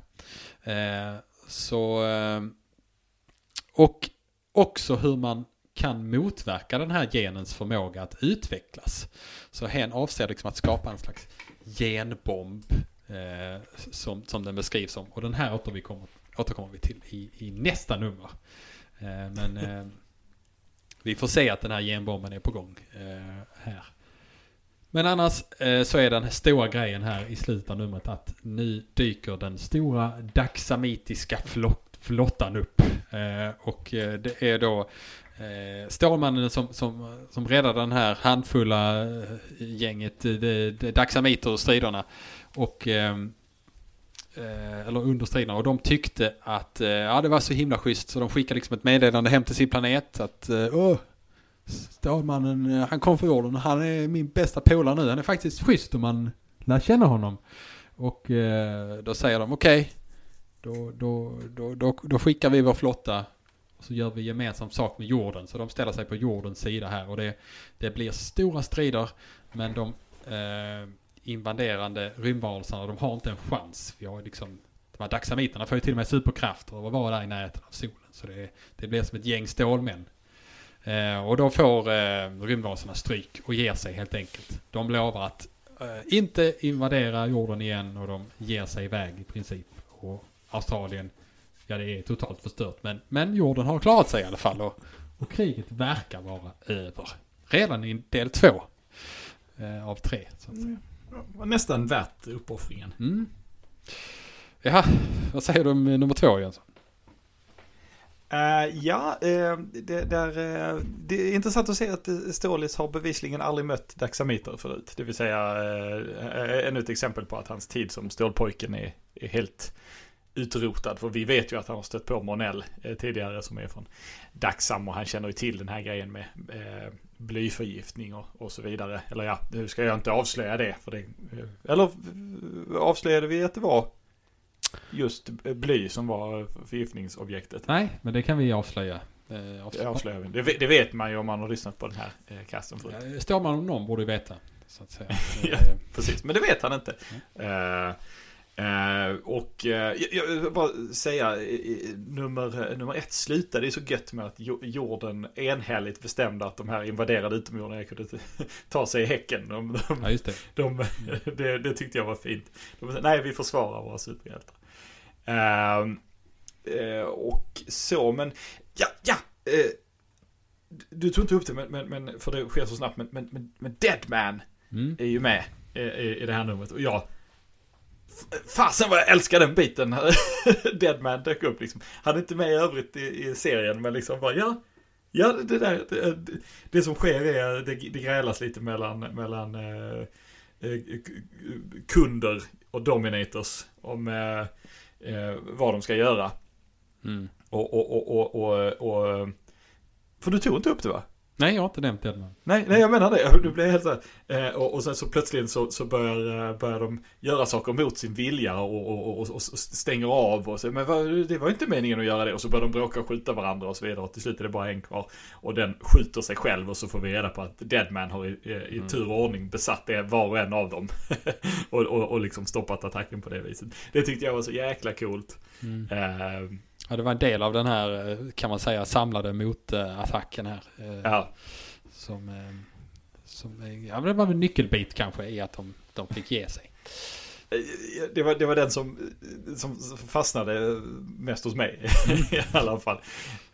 Eh, så, eh, och också hur man kan motverka den här genens förmåga att utvecklas. Så hen avser liksom att skapa en slags genbomb eh, som, som den beskrivs som. Och den här återkommer, återkommer vi till i, i nästa nummer. Eh, men eh, vi får se att den här genbomben är på gång eh, här. Men annars eh, så är den stora grejen här i slutet av numret att nu dyker den stora daxamitiska flott, flottan upp. Eh, och eh, det är då eh, Stålmannen som, som, som räddar den här handfulla eh, gänget, eh, de, de, daxamiter och striderna. Och eh, Eh, eller under striderna och de tyckte att eh, ja, det var så himla schysst så de skickade liksom ett meddelande hem till sin planet att eh, åh, Stålmannen, han kom för jorden och han är min bästa polare nu. Han är faktiskt schysst om man lär känna honom. Och då säger de okej, då, då, då, då, då skickar vi vår flotta och så gör vi gemensam sak med jorden. Så de ställer sig på jordens sida här och det, det blir stora strider men de eh, invaderande rymdvarelserna de har inte en chans. Vi har liksom, de här daxamiterna får ju till och med superkrafter och vara där i närheten av solen. Så det, det blir som ett gäng stålmän. Eh, och då får eh, rymdvarelserna stryk och ger sig helt enkelt. De lovar att eh, inte invadera jorden igen och de ger sig iväg i princip. Och Australien, ja det är totalt förstört. Men, men jorden har klarat sig i alla fall och, och kriget verkar vara över. Redan i del två eh, av tre så att säga. Mm. Var nästan värt uppoffringen. Mm. Ja, vad säger du om eh, nummer två Jönsson? Uh, ja, uh, det, där, uh, det är intressant att se att Stålis har bevisligen aldrig mött Daxamiter förut. Det vill säga uh, ännu ett exempel på att hans tid som stålpojken är, är helt utrotad. För vi vet ju att han har stött på Monell tidigare som är från Daxam och han känner ju till den här grejen med blyförgiftning och, och så vidare. Eller ja, nu ska jag inte avslöja det. För det eller avslöjade vi att det var just bly som var förgiftningsobjektet. Nej, men det kan vi avslöja. Eh, avslöja. Det, det, vet man ju om man har lyssnat på den här eh, casten förut. Står man om någon borde veta. Så att säga. (laughs) ja, precis, men det vet han inte. Mm. Uh, Uh, och uh, jag, vill bara säga, uh, nummer, nummer ett slutade ju så gött med att jorden enhälligt bestämde att de här invaderade utomjordingarna kunde (laughs) ta sig i häcken. De, de, ja, det. De, (laughs) det, det, tyckte jag var fint. De, nej, vi försvarar våra superhjältar. Ehm, och så, men ja, ja. du tog inte upp det, men, men, men, för det sker så snabbt. Men, men, men, men Deadman mm. är ju med i, i det här numret. Och jag Fasen vad jag älskar den biten. (laughs) Deadman dök upp liksom. Han är inte med i övrigt i, i serien men liksom bara ja. Ja det där. Det, det som sker är det, det grälas lite mellan, mellan eh, eh kunder och dominators. Om eh, eh, vad de ska göra. Mm. Och, och, och, och, och, För du tog inte upp det va? Nej, jag har inte nämnt Edman. Nej, nej, jag menar det. Du blir helt så. Eh, och, och sen så plötsligt så, så börjar, eh, börjar de göra saker mot sin vilja och, och, och, och stänger av och så. Men vad, det var inte meningen att göra det. Och så börjar de bråka och skjuta varandra och så vidare. Och till slut är det bara en kvar. Och den skjuter sig själv och så får vi reda på att Deadman har i, i mm. tur och ordning besatt det, var och en av dem. (laughs) och, och, och liksom stoppat attacken på det viset. Det tyckte jag var så jäkla coolt. Mm. Eh, Ja, det var en del av den här, eh, kan man säga, samlade motattacken här. Eh, ja. Som, eh, som ja, det var en nyckelbit kanske i att de, de fick ge sig. Det var, det var den som, som fastnade mest hos mig (laughs) i alla fall.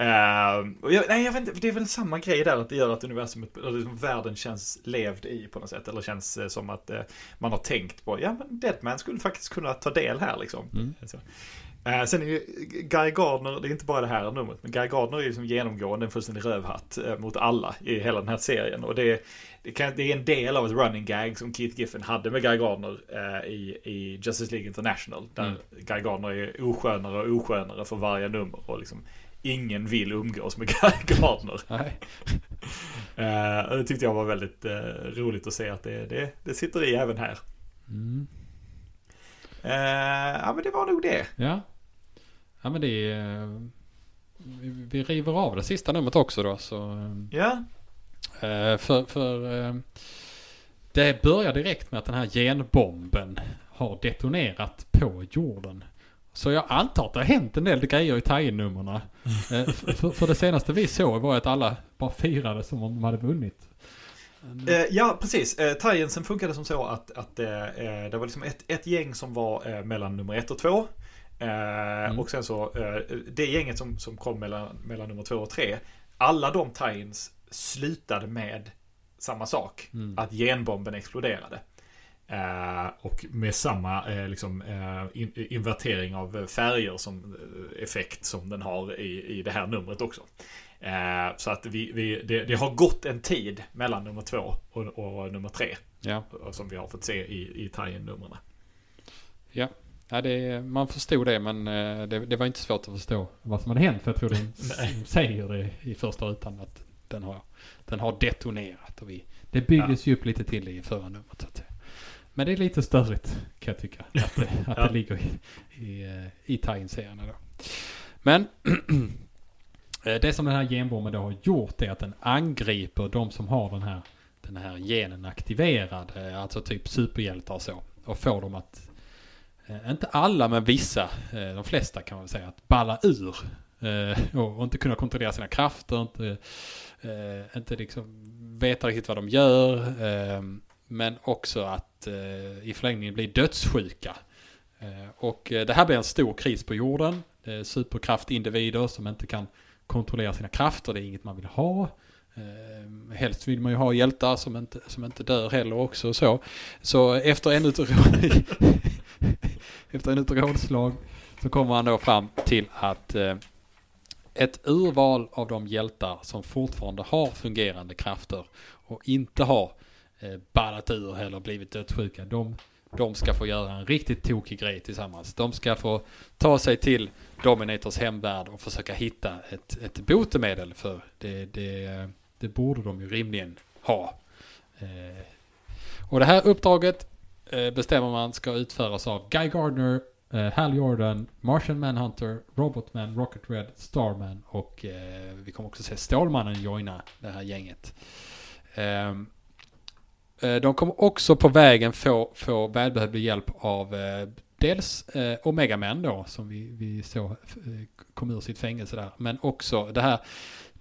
Uh, jag, nej, jag vet inte, det är väl samma grej där att det gör att universumet, liksom världen känns levd i på något sätt. Eller känns som att uh, man har tänkt på, ja men Deadman skulle faktiskt kunna ta del här liksom. Mm. Eh, sen är ju Guy Gardner, det är inte bara det här numret, men Guy Gardner är ju som genomgående en fullständig rövhatt eh, mot alla i hela den här serien. Och det, det, kan, det, är en del av ett running gag som Keith Giffen hade med Guy Gardner eh, i, i Justice League International. Där mm. Guy Gardner är oskönare och oskönare för varje nummer. Och liksom, ingen vill umgås med (laughs) Guy Gardner. uh, (laughs) det tyckte jag var väldigt uh, roligt att se att det, det, det sitter i även här. Mm. Uh, ja men det var nog det. Ja. Ja men det är... Vi river av det sista numret också då så... Ja. Uh, för, för det börjar direkt med att den här genbomben har detonerat på jorden. Så jag antar att det har hänt en del grejer i tie-numren. Uh, (laughs) för, för det senaste vi såg var att alla bara firade som om de hade vunnit. Eh, ja, precis. Eh, Tyensen funkade som så att, att eh, eh, det var liksom ett, ett gäng som var eh, mellan nummer ett och två. Eh, mm. Och sen så det gänget som, som kom mellan, mellan nummer två och tre. Alla de Tyens slutade med samma sak. Mm. Att genbomben exploderade. och med samma liksom, in, invertering av färger som effekt som den har i, i det här numret också. Eh, så att vi, vi det, det, har gått en tid mellan nummer två och, och nummer tre. Ja. Som vi har fått se i, i tie-numren. Ja. Ja, det, man förstod det men eh, det, det, var inte svårt att förstå vad som hade hänt. För jag tror den säger det i första rutan att den har, den har detonerat. Och vi, det byggdes ja. ju upp lite till i förra numret. Så att, men det är lite störigt kan jag tycka. Att, det, (laughs) att ja. det ligger i, i, eh, i tie-serierna då. Men (clears throat) Eh, det som den här genbomben då har gjort är att den angriper de som har den här, den här genen aktiverad. Alltså typ superhjältar och så. Och får dem att, Eh, inte alla men vissa, eh, de flesta kan man väl säga, att balla ur. Eh, och inte kunna kontrollera sina krafter, inte, inte liksom veta riktigt vad de gör. Men också att i förlängningen bli dödssjuka. Och det här blir en stor kris på jorden. Superkraftindivider som inte kan kontrollera sina krafter, det är inget man vill ha. Eh, helst vill man ju ha hjältar som inte, som inte dör heller också så. Så efter ännu ett, (laughs) (laughs) efter en ett rådslag så kommer han då fram till att eh, ett urval av de hjältar som fortfarande har fungerande krafter och inte har eh, ballat ur eller blivit dödssjuka. De, de ska få göra en riktigt tokig grej tillsammans. De ska få ta sig till Dominators hemvärld och försöka hitta ett, ett botemedel för det, det, det borde de ju rimligen ha. Eh, och det här uppdraget Eh, bestämmer man ska utföras av Guy Gardner, eh, Hal Jordan, Martian Manhunter, Robotman, Rocket Red, Starman och eh, vi kommer också se Stålmannen joina det här gänget. Ehm, eh, de kommer också på vägen få, få välbehövlig hjälp av eh, dels eh, Omega Man då, som vi, vi såg eh, kom ur sitt fängelse där, men också det här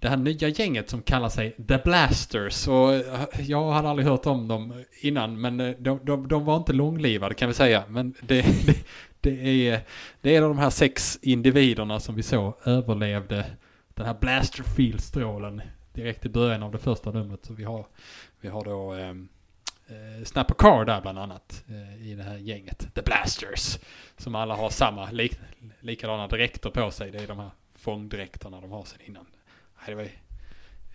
det här nya gänget som kallar sig The Blasters. Och eh, jag hade aldrig hört om dem innan, men eh, de, de, de var inte långlivade kan vi säga. Men det, det, det, är, det är de här sex individerna som vi såg överlevde den här Blasterfield-strålen direkt i början av det första numret. Så vi har, vi har då ehm, eh, eh, Snapper Car där bland annat eh, i det här gänget. The Blasters. Som alla har samma lik, likadana dräkter på sig. Det är de här fångdräkterna de har sedan innan. Nej, det var,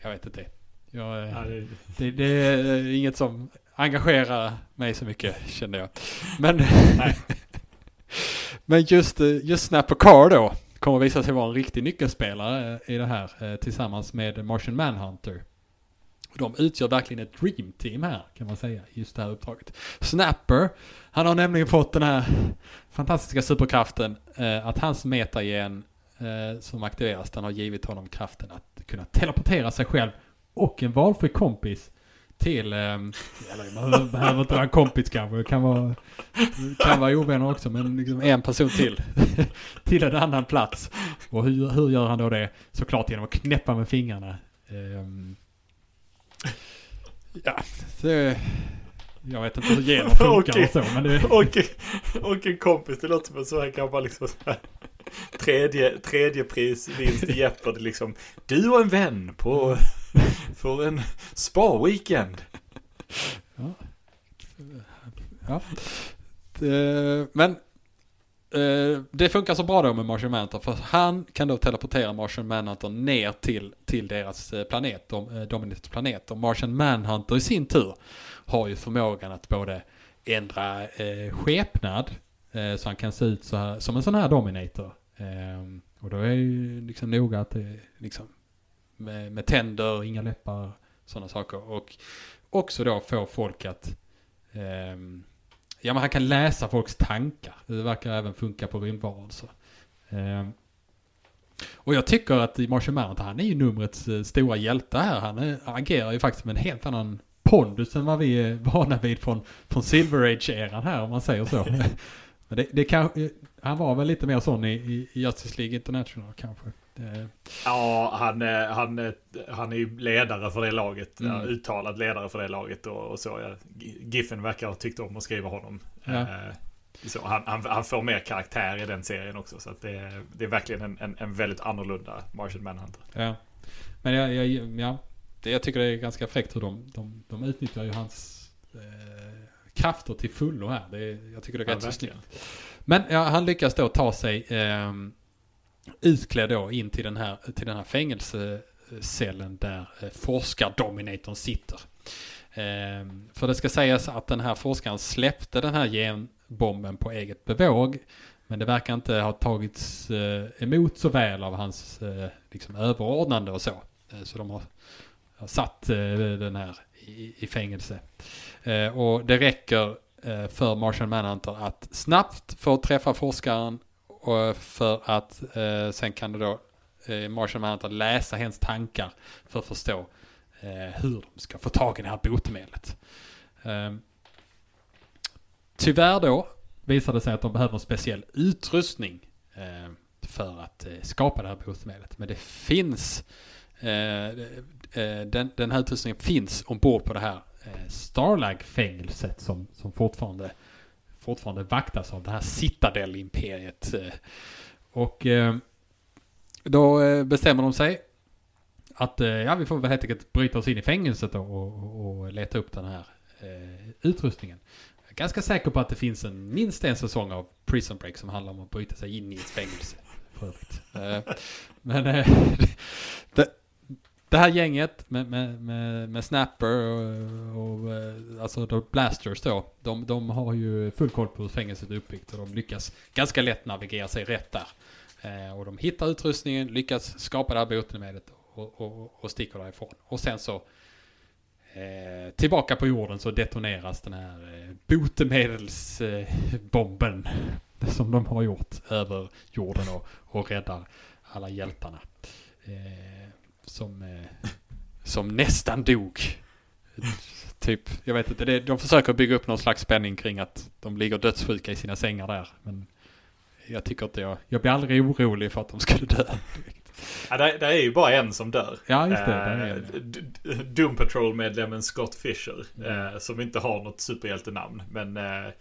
jag vet inte. Jag, Ja, det, det, det är inget som engagerar mig så mycket kände jag. Men, (laughs) men just, eh, just Snapper Car då kommer visa sig vara en riktig nyckelspelare eh, i det här eh, tillsammans med Martian Manhunter. De utgör verkligen ett dream team här kan man säga, just det här uppdraget. Snapper, han har nämligen fått den här fantastiska superkraften eh, att hans metagen eh, som aktiveras, den har givit honom kraften att kunna teleportera sig själv och en valfri kompis till, eh, eller man behöver inte vara en kompis kanske, det kan vara, kan vara ovänner också, men liksom en person till, (laughs) till en annan plats. Och hur, hur gör han då det? Såklart genom att knäppa med fingrarna. Ehm, ja, det, jag vet inte hur gener funkar och så, men det... och, och en kompis, det låter som en sån här gammal liksom så här, tredje, tredje prisvinst i Jeopardy liksom. Du och en vän på, för en spa-weekend. Ja. Det, men eh, det funkar så bra då med Martian Manhunter för han kan då teleportera Martian Manhunter ner till, till deras eh, planet, de, eh, planet. Och Martian Manhunter i sin tur har ju förmågan att både ändra eh, skepnad eh, Eh, så han kan se ut så här, som en sån här Dominator. Eh, och då är ju liksom noga att det är liksom med, med tänder, inga läppar, sådana saker. Och också då få folk att ehm, Ja men han kan läsa folks tankar. Det verkar även funka på rymdvarelser. Ehm, och jag tycker att i Martian Manhunter, han är ju numrets eh, stora hjälte här. Han är, agerar ju faktiskt med en helt annan pondus än vad vi är vana vid från, från Silver Age-eran här om man säger så. (laughs) Det, det kan, han var väl lite mer sån i, i Justice League International kanske. Det, Ja, han, är- han, är- han är ju ledare för det laget. Mm. Ja, uttalad ledare för det laget och, och så. Ja. Giffen verkar ha tyckt om att skriva honom. Ja. Eh, så han, han, han får mer karaktär i den serien också. Så det, är- det är verkligen en, en, en väldigt annorlunda Martian Manhunter. Ja. Men jag, jag, ja, det, jag tycker det är ganska fräckt hur de, de, de utnyttjar ju hans eh, krafter till fullo här. Det är, jag tycker det är Ja, rätt så snyggt. Men ja, han lyckas då ta sig eh, utklädd då in till den här, till den här fängelsecellen där eh, forskardominatorn sitter. Eh, för det ska sägas att den här forskaren släppte den här genbomben på eget bevåg. Men det verkar inte ha tagits eh, emot så väl av hans eh, liksom överordnande och så. Eh, så de har, har satt eh, den här i, i fängelse. Eh, och det räcker eh, för Martian Manhunter att snabbt få träffa forskaren och eh, för att eh, sen kan det då eh, Martian Manhunter läsa hens tankar för att förstå eh, hur de ska få tag i det här botemedlet. Eh, tyvärr då visar det sig att de behöver en speciell utrustning eh, för att eh, skapa det här botemedlet. Men det finns, eh, eh, den, den här utrustningen finns ombord på det här Starlag-fängelset som, som fortfarande, fortfarande vaktas av det här Citadel-imperiet. Eh, och eh, då eh, bestämmer de sig att eh, ja, vi får väl helt enkelt bryta oss in i fängelset och, och, och leta upp den här eh, utrustningen. Jag är ganska säker på att det finns en, minst en säsong av Prison Break som handlar om att bryta sig in i ett fängelse. För för övrigt. Eh, Men eh, (laughs) det, det här gänget med, med, med, med Snapper och, och eh, alltså då Blasters då. De, de har ju full koll på hur fängelset är uppbyggt och de lyckas ganska lätt navigera sig rätt där. Eh, Och de hittar utrustningen, lyckas skapa det här botemedlet och, och, och sticker därifrån. Och sen så eh, tillbaka på jorden så detoneras den här eh, botemedelsbomben eh, som de har gjort över jorden och, och räddar alla hjältarna. Eh, som, eh, som nästan dog. Typ, jag vet inte, det, de försöker bygga upp någon slags spänning kring att de ligger dödssjuka i sina sängar där. Men jag tycker inte jag, jag blir aldrig orolig för att de skulle dö. Ja, det, det är ju bara en som dör. Ja, just det. Eh, Doom Patrol-medlemmen Scott Fisher. Mm. Eh, som inte har något superhjältenamn. Men eh,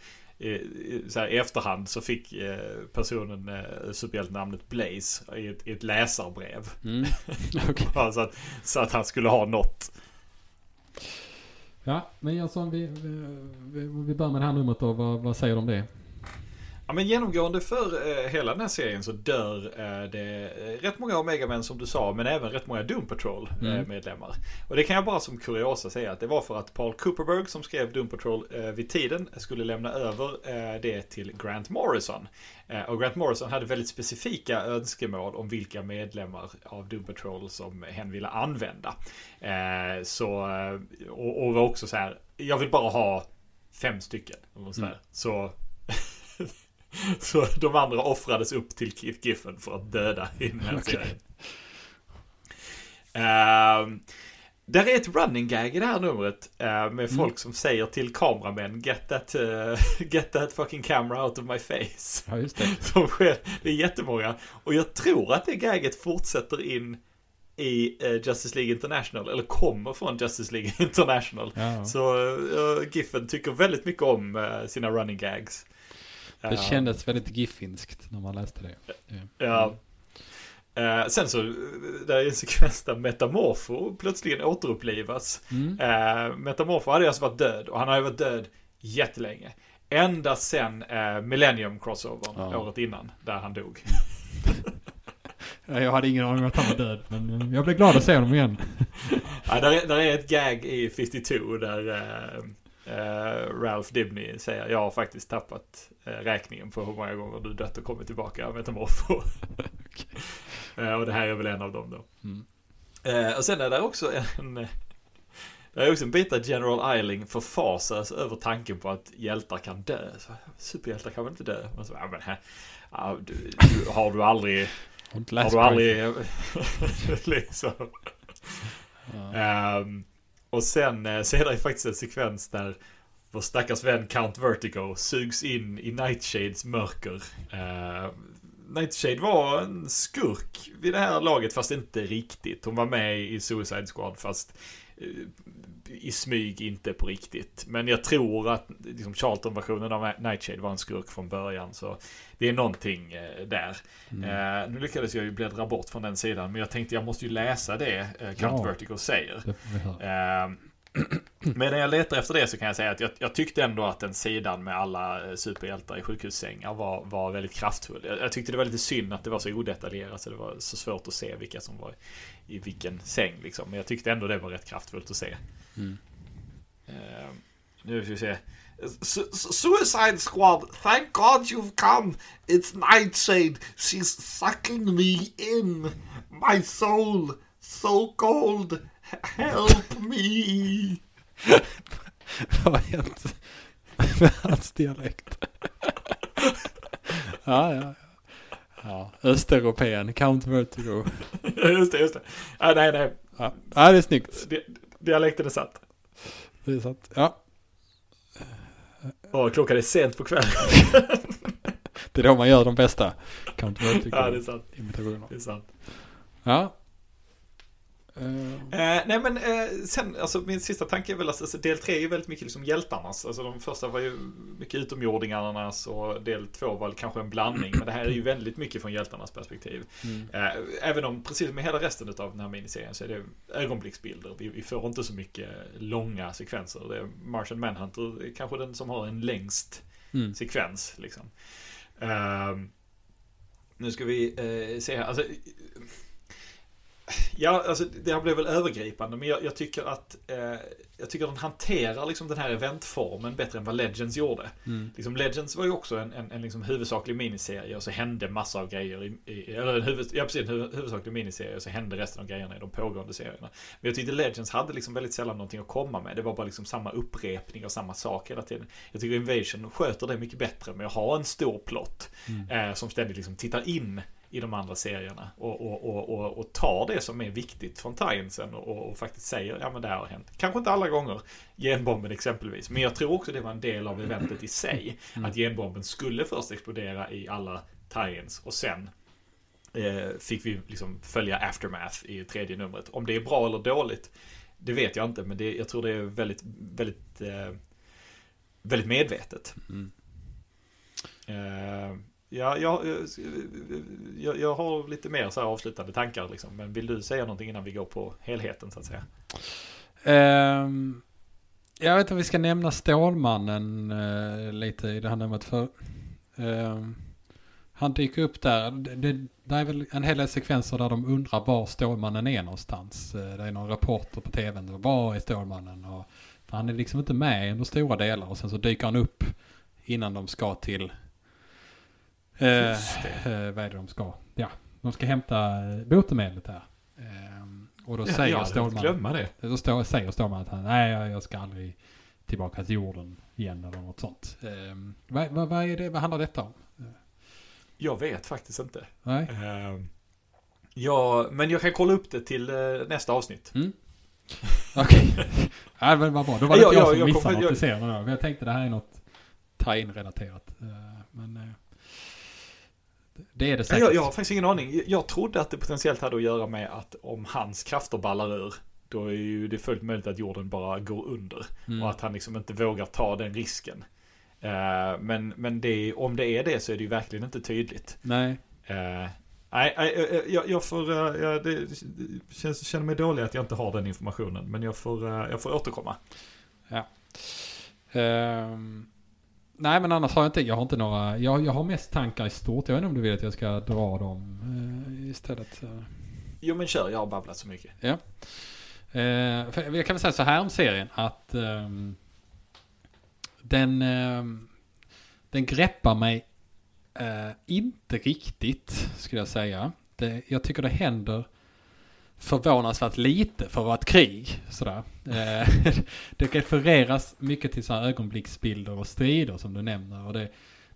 så här, i efterhand så fick eh, personen eh, superhjältenamnet Blaze i ett, i ett läsarbrev. Mm. (laughs) Bara så, att, så att han skulle ha något. Ja, men Jönsson, vi, vi, vi börjar med det här numret då. Vad, vad säger du om det? Ja, men genomgående för eh, hela den här serien så dör eh, det eh, rätt många Omega-män som du sa, men även rätt många Doom Patrol-medlemmar. Mm. Och det kan jag bara som kuriosa säga att det var för att Paul Cooperberg som skrev Doom Patrol vid tiden skulle lämna över det till Grant Morrison. Och Grant Morrison hade väldigt specifika önskemål om vilka medlemmar av Doom Patrol som hen ville använda. Så, och, och var också så här, jag vill bara ha fem stycken. Och så. Mm. så (laughs) så de andra offrades upp till Keith Giffen för att döda i den här Okej. serien. Där är ett running gag i det här numret eh, med folk som säger till kameramän Get that, eh, (laughs) get that fucking camera out of my face. Ja, just det. (laughs) Som sker, det är jättemånga. Och jag tror att det gaget fortsätter in i eh, Justice League International. Eller kommer från Justice League International. Ja. Så uh, Giffen tycker väldigt mycket om sina running gags. Det kändes väldigt giffinskt när man läste det. Ja. Eh, sen så, det är en sekvens där Metamorfo plötsligen återupplivas. Mm. Eh, Metamorfo hade alltså varit död och han har ju varit död jättelänge. Ända sen eh, Millennium Crossovern Ja. året innan, där han dog. Ja, (laughs) Jag hade ingen aning om att han var död, men jag blev glad att se honom igen. (laughs) Ja, där, är, där är ett gag i 52 där Ralph Dibny säger jag har faktiskt tappat eh, räkningen på hur många gånger du dött och kommit tillbaka Metamorfo. (laughs) eh, och det här är väl en av dem då. Mm. Eh, och sen är det också en... Det är också en bit där General Eiling förfasas över tanken på att hjältar kan dö. Så, Superhjältar kan väl inte dö? Och så, ja, men, ja, du, du, har du aldrig... Har du aldrig... (laughs) liksom. Ja. Ehm, och sen eh, så är det faktiskt en sekvens där vår stackars vän Count Vertigo sugs in i Nightshades mörker. Uh, Nightshade var en skurk vid det här laget fast inte riktigt. Hon var med i Suicide Squad fast eh, i smyg inte på riktigt. Men jag tror att liksom, Charlton-versionen av Nightshade var en skurk från början. Så det är någonting eh, där. Mm. Eh, nu lyckades jag ju bläddra bort från den sidan. Men jag tänkte jag måste ju läsa det eh, Count Ja. Vertigo säger. Det (clears throat) men när jag letar efter det så kan jag säga att jag, jag tyckte ändå att den sidan med alla eh, superhjältar i sjukhussängar var, var väldigt kraftfull. Jag, jag tyckte det var lite synd att det var så odetaljerat så det var så svårt att se vilka som var i vilken säng liksom. Men jag tyckte ändå det var rätt kraftfullt att se. Mm. Eh, nu ska vi se. Su- Suicide Squad, thank God you've come. It's Nightshade. She's sucking me in. My soul, so cold. Help me. Vad hänt med hans dialekt? ja, ja, ja. Ja, östeuropén, Count Vertigo. just det, just det. Ah, nej, nej. Ja, ja det är snyggt. Di- Dialekten är satt. Det är sant. Ja, Åh, klockan är sent på kvällen. det är då man gör de bästa Count ja, det är sant. Vertigo-imitationerna. Det är sant. Ja. Eh, Eh, nej men eh, sen, alltså min sista tanke är väl att alltså, del tre är ju väldigt mycket liksom hjältarnas. Alltså de första var ju mycket utomjordingarnas och del två var kanske en blandning. Men det här är ju väldigt mycket från hjältarnas perspektiv. mm. Eh, även om, precis som med hela resten av den här miniserien, så är det ögonblicksbilder. Vi, vi får inte så mycket långa sekvenser. Det är Martian Manhunter är kanske den som har en längst Mm. sekvens. Liksom. Ehm, Nu ska vi eh, se här. Alltså, Ja, alltså det här blev väl övergripande, men jag, jag tycker att eh, jag tycker den hanterar liksom den här eventformen bättre än vad Legends gjorde. Mm. Liksom Legends var ju också en, en, en liksom huvudsaklig miniserie och så hände massa av grejer i, i eller en huvud, ja, precis, en huvud, huvudsaklig miniserie och så hände resten av grejerna i de pågående serierna. Men jag tyckte Legends hade liksom väldigt sällan någonting att komma med. Det var bara liksom samma upprepning och samma sak hela tiden. Jag tycker Invasion sköter det mycket bättre med att ha en stor plott Mm. eh, som ständigt liksom tittar in i de andra serierna och, och, och, och, och tar det som är viktigt från Tiensen och, och, faktiskt säger ja men det här har hänt. Kanske inte alla gånger, genbomben exempelvis, men jag tror också det var en del av eventet i sig. Mm. Att genbomben skulle först explodera i alla Tiens och sen eh, fick vi liksom följa aftermath i tredje numret. Om det är bra eller dåligt, det vet jag inte, men det, jag tror det är väldigt, väldigt, eh, väldigt medvetet. Mm. Eh, ja, jag, eh, eh, jag, jag har lite mer så här avslutande tankar liksom. Men vill du säga någonting innan vi går på helheten så att säga? Um, jag vet inte om vi ska nämna Stålmannen uh, lite i det här numret för ehm, han dyker upp där. Det, det, är väl en hel del sekvenser där de undrar var Stålmannen är någonstans. Uh, det är någon reporter på tvn. Var är Stålmannen? Och, för han är liksom inte med under stora delar och sen så dyker han upp innan de ska till eh, eh, vad är det de ska? Ja, de ska hämta eh, botemedlet här. Ehm, och då säger jag Stålmannen glömma det. då står, säger Stålmannen att han, nej jag- jag ska aldrig tillbaka till jorden igen eller något sånt. Um, vad, vad, vad, är det, vad handlar detta om? Jag vet faktiskt inte. Nej? Eh, ja, men jag kan kolla upp det till eh, nästa avsnitt. Mm. Okej. (laughs) ja, men vad bra. Då var det Ja, inte jag ja, som jag missade kommer- något jag- i serien. Jag tänkte det här är något tie-in-relaterat. Eh, men eh, det är det säkert. jag, jag har faktiskt ingen aning. Jag trodde att det potentiellt hade att göra med att om hans krafter ballar ur, då är ju det fullt möjligt att jorden bara går under. Mm. Och att han liksom inte vågar ta den risken. Eh, men men det, om det är det så är det ju verkligen inte tydligt. Nej. Eh, nej, nej, eh, jag, jag får... jag, det känns, känner mig dålig att jag inte har den informationen. Men jag får, jag får återkomma. Ehm, nej men annars har jag inte, jag har inte några, jag, jag har mest tankar i stort. Jag vet inte om du vill att jag ska dra dem eh, istället. eh. Jo men kör, jag har babblat så mycket. Eh, för jag kan väl säga så här om serien att ehm, den, ehm, den greppar mig eh, inte riktigt skulle jag säga. Det, jag tycker det händer förvånansvärt lite för att vara ett krig. Sådär. Eh, (laughs) det refereras mycket till så här ögonblicksbilder och strider som du nämner. Och det,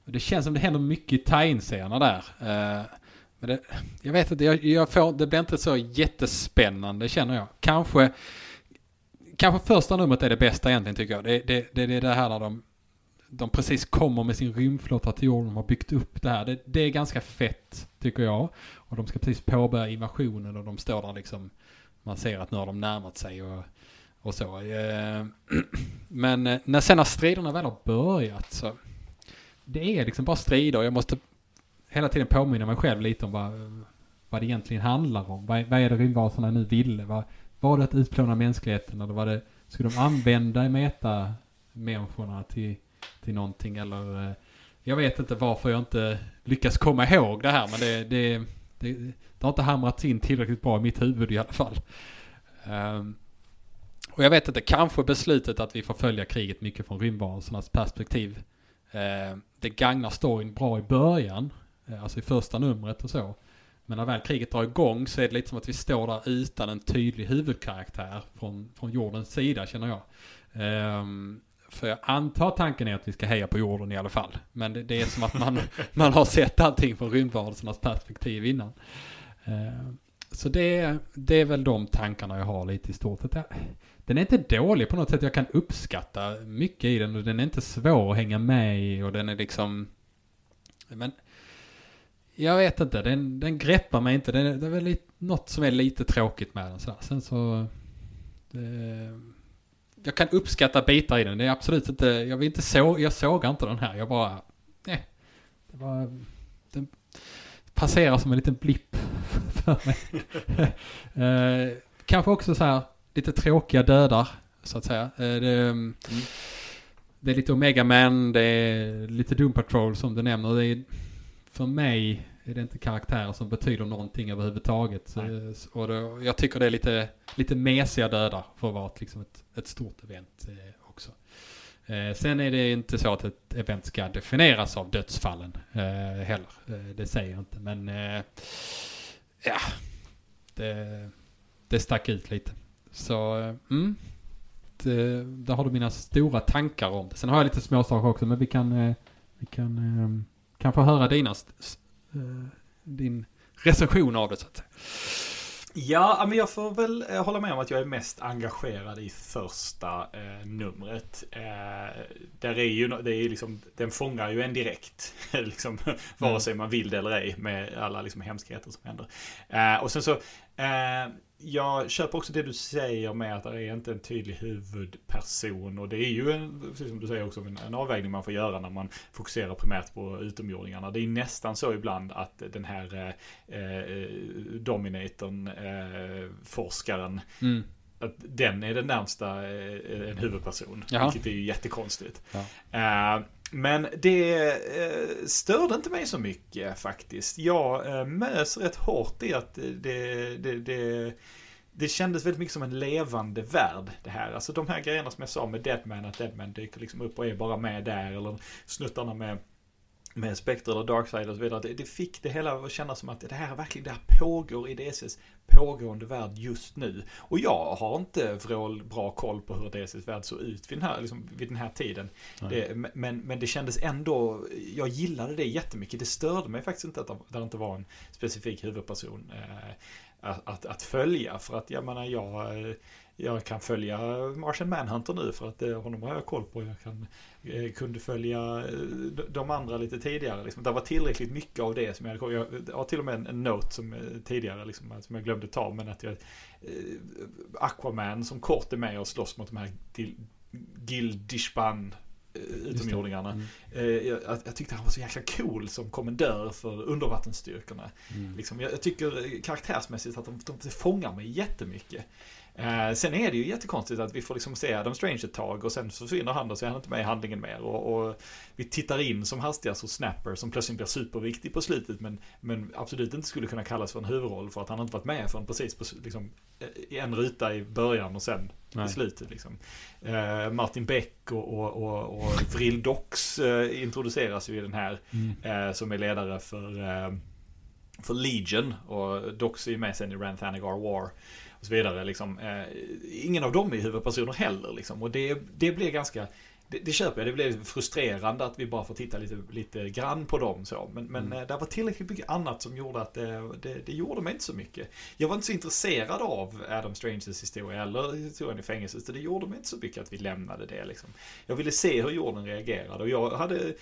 och det känns som det händer mycket i tajinserierna där. Eh, men det, jag vet inte, jag, jag får, det blir inte så jättespännande känner jag. Kanske, kanske första numret är det bästa egentligen tycker jag. Det, det, det, det är det här när de, de precis kommer med sin rymdflotta till jorden och har byggt upp det här. Det, det är ganska fett tycker jag. Och de ska precis påbörja invasionen och de står där liksom. Man ser att nu har de närmat sig och, och så. Eh, (clears throat) men eh, när sen när striderna väl har börjat så. Det är liksom bara strider. Jag måste hela tiden påminna mig själv lite om vad, vad det egentligen handlar om. Vad, vad är det rymdvarelserna nu ville? Vad, var det att utplåna mänskligheten eller var det, skulle de använda meta-människorna till, till någonting eller? Eh, jag vet inte varför jag inte lyckas komma ihåg det här men det, det, det, det har inte hamrats in tillräckligt bra i mitt huvud i alla fall. Ehm, och jag vet inte, kanske beslutet att vi får följa kriget mycket från rymdvarelsernas perspektiv. Ehm, det gagnar storyn bra i början, eh, alltså i första numret och så. Men när väl kriget drar igång så är det lite som att vi står där utan en tydlig huvudkaraktär från, från jordens sida känner jag. Ehm, för jag antar tanken är att vi ska heja på jorden i alla fall. Men det, det är som att man, (laughs) man har sett allting från rymdvarelsernas perspektiv innan. Eh, så det, det är väl de tankarna jag har lite i stort Att Jag- Den är inte dålig på något sätt. Jag kan uppskatta mycket i den och den är inte svår att hänga med i och den är liksom... Men jag vet inte, den, den greppar mig inte. Den, det är väl lite, något som är lite tråkigt med den. Sådär. Sen så... Det, jag kan uppskatta bitar i den. Det är absolut inte... Jag vill inte så, Jag sågar inte den här. Jag bara... Nej. Det var... Den passerar som en liten blipp (laughs) för mig. (laughs) eh, kanske också så här lite tråkiga dödar, så att säga. Eh, det, det är lite Omega Man, det är lite Doom Patrol som du nämner. Det är, för mig är det inte karaktärer som betyder någonting överhuvudtaget. Nej. Och då, jag tycker det är lite, lite mesiga dödar för att vara liksom ett, ett stort event eh, också. Eh, sen är det inte så att ett event ska definieras av dödsfallen eh, heller. Eh, det säger jag inte. Men eh, ja, det, det stack ut lite. Så, eh, mm. Det, där har du mina stora tankar om det. Sen har jag lite småsaker också, men vi kan, eh, vi kan, eh, kan få höra dina, eh, din recension av det så att säga. Ja, men jag får väl eh, hålla med om att jag är mest engagerad i första eh, numret. Eh, där är ju, det är liksom, den fångar ju en direkt. (laughs) liksom, vare sig man vill det eller ej med alla liksom, hemskheter som händer. Eh, och sen så, eh, jag köper också det du säger med att det är inte en tydlig huvudperson. Och det är ju, en, precis som du säger också, en, en avvägning man får göra när man fokuserar primärt på utomjordingarna. Det är nästan så ibland att den här eh, eh, Dominatorn, eh, forskaren, Mm. att den är den närmsta eh, en huvudperson. Jaha. Vilket är ju jättekonstigt. Ja. Eh, men det eh, störde inte mig så mycket faktiskt. Jag eh, mös rätt hårt i att det, det, det, det kändes väldigt mycket som en levande värld det här. Alltså de här grejerna som jag sa med Deadman, att Deadman dyker liksom upp och är bara med där. Eller snuttarna med med Spectre eller Darkseid och så vidare. Det, det fick det hela att kännas som att det här verkligen det här pågår i DCs pågående värld just nu. Och jag har inte vrål bra koll på hur DCs värld såg ut vid den här, liksom, vid den här tiden. Det, men, men det kändes ändå, jag gillade det jättemycket. Det störde mig faktiskt inte att det inte var en specifik huvudperson eh, att, att, att följa. För att jag menar, jag, jag kan följa Martian Manhunter nu för att eh, honom har jag koll på. Jag kan, eh, kunde följa eh, de- andra lite tidigare. Liksom. Det var tillräckligt mycket av det som jag hade koll Jag jag har till och med en, en note som eh, tidigare liksom, som jag glömde ta. Men att jag, eh, Aquaman som kort är med och slåss mot de här Gildishban utomjordingarna. Mm. Eh, jag, jag tyckte han var så jäkla cool som kommendör för undervattensstyrkorna. Mm. Liksom, jag, jag tycker eh, karaktärsmässigt att de, de fångar mig jättemycket. Eh, sen är det ju jättekonstigt att vi får liksom se Adam Strange ett tag och sen försvinner han och så är han inte med i handlingen mer. Och, och vi tittar in som hastigast hos Snapper som plötsligt blir superviktig på slutet men, men absolut inte skulle kunna kallas för en huvudroll för att han inte varit med förrän precis på, liksom, eh, i en ruta i början och sen Nej. i slutet. Liksom. Eh, Martin Beck och, och, och, och Vril Dox eh, introduceras ju i den här Mm. eh, som är ledare för, eh, för Legion och Dox är ju med sen i Ranthanagar War så vidare. Liksom. Eh, ingen av dem är huvudpersoner heller liksom. och det, det blir ganska det, det köper jag, det blev frustrerande att vi bara får titta lite, lite grann på dem så. Men, men Mm. eh, det var tillräckligt mycket annat som gjorde att det, det, det gjorde mig inte så mycket. Jag var inte så intresserad av Adam Stranges historia eller historien i fängelset. Så det gjorde mig inte så mycket att vi lämnade det liksom. Jag ville se hur jorden reagerade och jag hade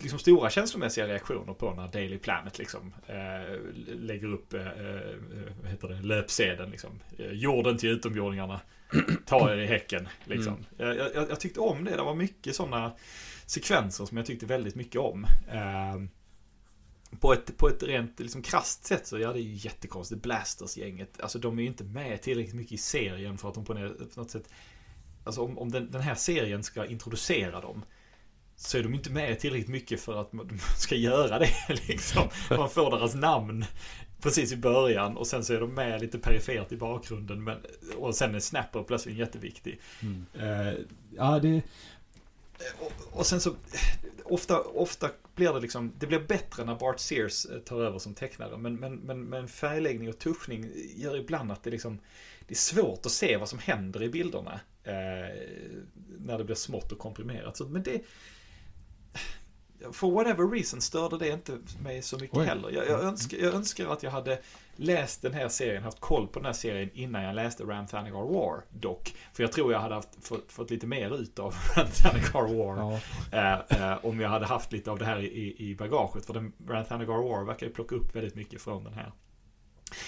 liksom stora känslomässiga reaktioner på när Daily Planet liksom eh, lägger upp eh, eh, vad heter det, löpsedeln liksom. Eh, jorden till utomjordingarna. Ta er i häcken liksom. Jag, jag, jag tyckte om det. Det var mycket sådana sekvenser som jag tyckte väldigt mycket om. Eh, på ett, på ett rent liksom krasst sätt så ja, det är ju jättekonstigt. Blasters-gänget, alltså de är ju inte med tillräckligt mycket i serien för att de på något- på något sätt Alltså om, om den, den här serien ska introducera dem så är de inte med tillräckligt mycket för att de (laughs) ska göra det (laughs) liksom. Man får deras namn precis i början och sen så är de med lite perifert i bakgrunden. Men, och sen är Snapper plötsligt jätteviktig. Mm. Eh, ja, det... Och, och sen så, ofta, ofta blir det liksom, det blir bättre när Bart Sears eh, tar över som tecknare. Men, men, men, men färgläggning och tuschning gör ibland att det liksom, det är svårt att se vad som händer i bilderna. Eh, när det blir smått och komprimerat. Så, men det, for whatever reason störde det inte mig så mycket Oj. heller. Jag, jag, önskar, jag önskar att jag hade läst den här serien, haft koll på den här serien innan jag läste Ranthanagar War dock. För jag tror jag hade haft, fått, fått lite mer ut av (laughs) Ranthanagar War. Ja. Eh, eh, om jag hade haft lite av det här i, i bagaget. För den, Ranthanagar War verkar ju plocka upp väldigt mycket från den här.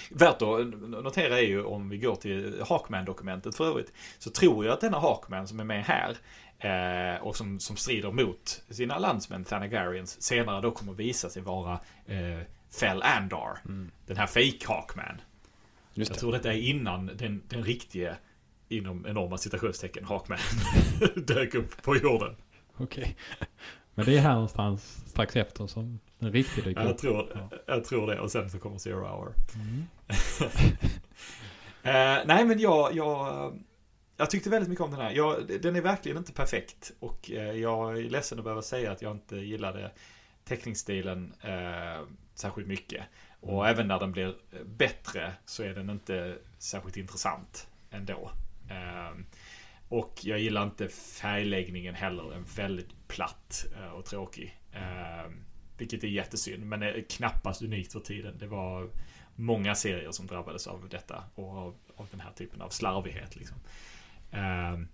Värt att notera är ju om vi går till Hawkman-dokumentet för övrigt. Så tror jag att denna Hawkman som är med här eh, och som, som strider mot sina landsmän Thanagarians senare då kommer visa sig vara eh, Fell Andar. Den här fake Hawkman. Just Jag det. tror detta är innan den, den riktiga inom enorma citationstecken Hawkman (laughs) dök upp på jorden. Okej. Men det är här någonstans strax efter som den riktigt dyker Jag tror, Ja. jag tror det. Och sen så kommer Zero Hour. Mm. (laughs) Eh, nej men jag, jag, jag tyckte väldigt mycket om den här. Jag, den är verkligen inte perfekt. Och eh, jag är ledsen att behöva säga att jag inte gillade teckningsstilen eh, särskilt mycket. Och även när den blir bättre så är den inte särskilt intressant ändå. Eh, och jag gillar inte färgläggningen heller. Den är väldigt platt eh, och tråkig. Eh, vilket är jättesynd, men är knappast unikt för tiden. Det var många serier som drabbades av detta och av, av den här typen av slarvighet. Liksom. Ehm,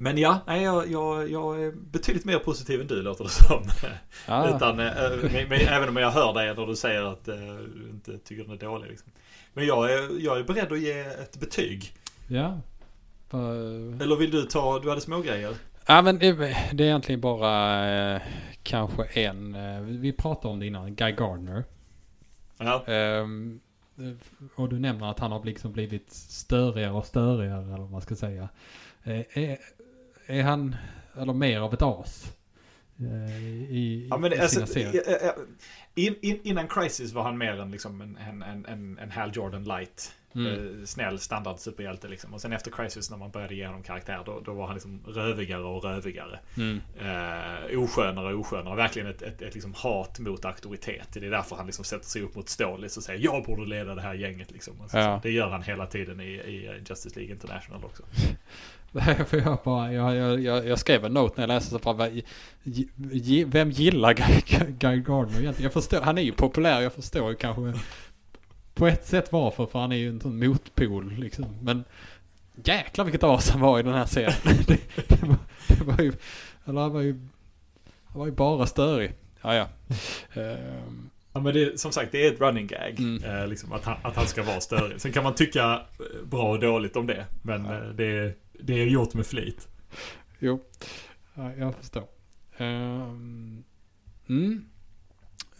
men ja, nej, jag, jag, jag är betydligt mer positiv än du låter det som. Ja. (laughs) Utan, eh, men, men, även om jag hör dig när du säger att eh, du inte tycker den är dålig. Liksom. Men jag är, jag är beredd att ge ett betyg. ja. För- Eller vill du ta, du hade små grejer. Ja men det, det är egentligen bara eh, kanske en, eh, vi pratade om det innan, Guy Gardner. Ja, Ehm, och du nämner att han har liksom blivit störigare och störigare eller vad man ska säga. Eh, är, är han, eller mer av ett as? eh, I, ja men i alltså, eh, eh, in, in, innan Crisis var han mer än liksom en, en, en, en, en Hal Jordan light. Mm. Eh, snäll standard superhjälte liksom. Och sen efter Crisis när man började ge honom karaktär då, då var han liksom rövigare och rövigare. Mm. Eh, oskönare och oskönare. Verkligen ett, ett, ett liksom hat mot auktoritet. Det är därför han liksom sätter sig upp mot Stålis och säger jag borde leda det här gänget liksom. Alltså, Ja. så det gör han hela tiden i, i Justice League International också. (laughs) För jag, bara, jag, jag, jag, skrev en note när jag läste så bara, vem gillar Guy, Guy Gardner egentligen? Jag förstår, han är ju populär, jag förstår ju kanske på ett sätt varför, för han är ju en sån motpol liksom. Men jäklar vilket as han var i den här serien. (laughs) det, det, var, det var ju, eller han var ju, han var ju bara störig. Ja, ja. Ehm, Ja men det, som sagt det är ett running gag. Mm. Eh, liksom att, han, att han ska vara störig. Sen kan man tycka eh, bra och dåligt om det. Men Ja. eh, det, är- det är gjort med flit. Jo, ja, jag förstår. Ehm, mm.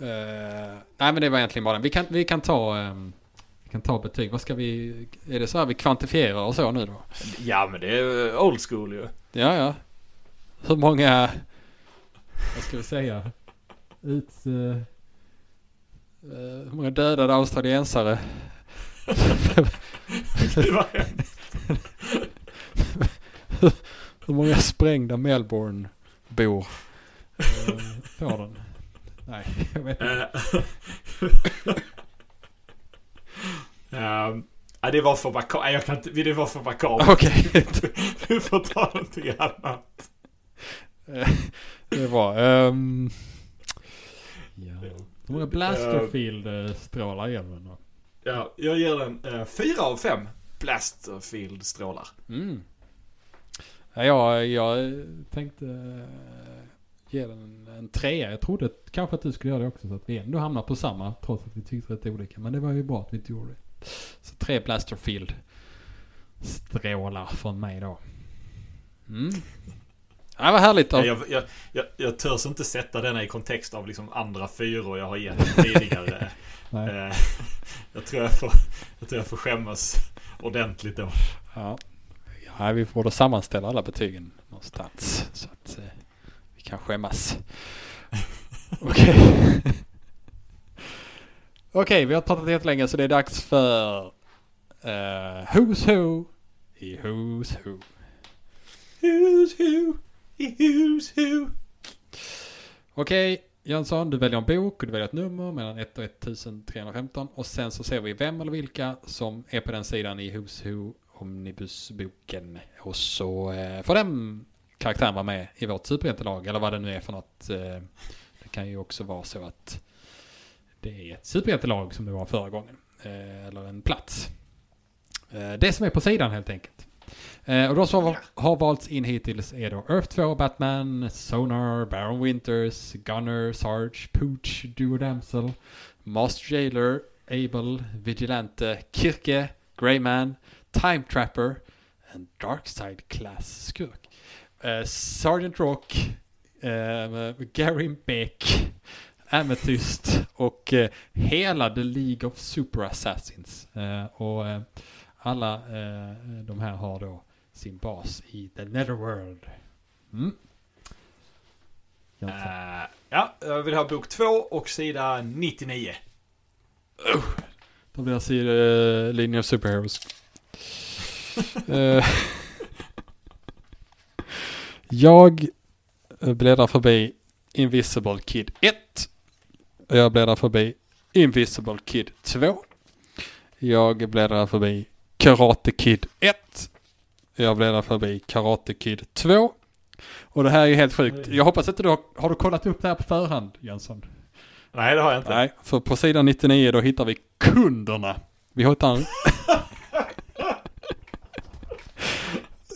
Eh, nej men det var egentligen bara den. Vi kan, vi kan ta vi kan ta betyg. Vad ska vi... Är det så här vi kvantifierar och så nu då? Ja men det är old school ju. Ja, ja. Hur många... Vad ska vi säga? Ut... eh, hur många dödade australiensare? Det var hemskt. Hur många sprängda Melbourne-bor uh, får den? Nej, (laughs) jag vet inte. (laughs) Ja, det var för makabert. Jag kan inte, det var för makabert. Okej. (laughs) Du får ta någonting annat. Eh, det var... Um, ja. Hur många Blasterfield-strålar ger den då? Ja, jag ger den eh, fyra av fem Blasterfield-strålar. Mm. Ja, jag, jag tänkte ge den en, en trea. Jag trodde kanske att du skulle göra det också så att vi ändå hamnar på samma trots att vi tyckte rätt olika. Men det var ju bra att vi inte gjorde det. Så tre Blasterfield strålar från mig då. Mm. Ja, vad härligt. Då. jag, jag, jag, jag törs inte sätta denna i kontext av liksom andra fyror jag har gett tidigare. (laughs) Eh, jag, tror jag, får, jag tror jag får skämmas ordentligt då. Ja. ja, vi får då sammanställa alla betygen någonstans. Så att eh, kan skämmas. (laughs) Okej. Okej, vi har pratat jättelänge så det är dags för uh, Who's Who i Who's Who. Who's who? Who's who? Okej, Jönsson, du väljer en bok och du väljer ett nummer mellan 1 och 1315 och sen så ser vi vem eller vilka som är på den sidan i Who's Who Omnibusboken. Och så eh, får den karaktären vara med i vårt superhjältelag eller vad det nu är för något. Eh, det kan ju också vara så att det är ett superhjältelag som det var förra gången. Eh, eller en plats. Eh, det som är på sidan helt enkelt. Och de som har, valts in hittills är då Earth 2, Batman, Sonar, Baron Winters, Gunner, Sarge, Pooch, Duo Damsel, Master Jailer, Able, Vigilante, Kirke, Greyman, Time Trapper, en Darkside Class skurk. Eh, Sergeant Rock, eh, Gary Beck, Amethyst och eh, hela The League of Super Assassins. Eh, och eh, alla eh, de här har då sin bas i The Netherworld. Mm. Ja, jag vill ha bok 2 och sida 99. Då blir jag sida uh, Linear Superheroes. (laughs) Eh, jag bläddrar förbi Invisible Kid 1. Jag bläddrar förbi Invisible Kid 2. Jag bläddrar förbi Karate Kid 1. Jag bläddrar förbi Karate Kid 2. Och det här är ju helt sjukt. Jag hoppas inte du har, har du kollat upp det här på förhand Jönsson? Nej, det har jag inte. Nej, för på sidan 99 då hittar vi kunderna. Vi hittar...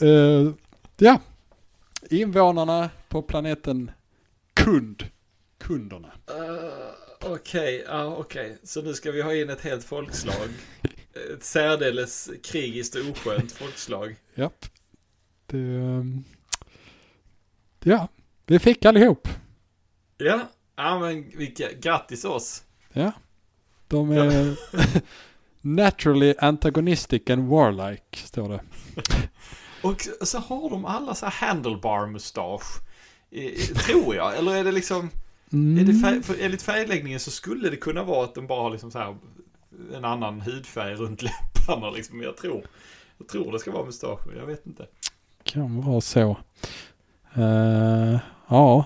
uh, (laughs) ja. Invånarna på planeten Kund. Kunderna. Uh, okej, ja okej. Så nu ska vi ha in ett helt folkslag. (laughs) ett särdeles krigiskt och oskönt folkslag. Japp. Det, um, ja, vi fick allihop. Ja, ja men vilka, grattis oss. Ja. De är (laughs) naturally antagonistic and warlike, står det. (laughs) Och så har de alla så här handlebar-mustasch. Eh, tror jag, eller är det liksom... Är det färg, för enligt färgläggningen så skulle det kunna vara att de bara har liksom så här en annan hudfärg runt läpparna liksom. Men jag tror, jag tror det ska vara mustasch, men jag vet inte. Kan vara så. Uh, ja.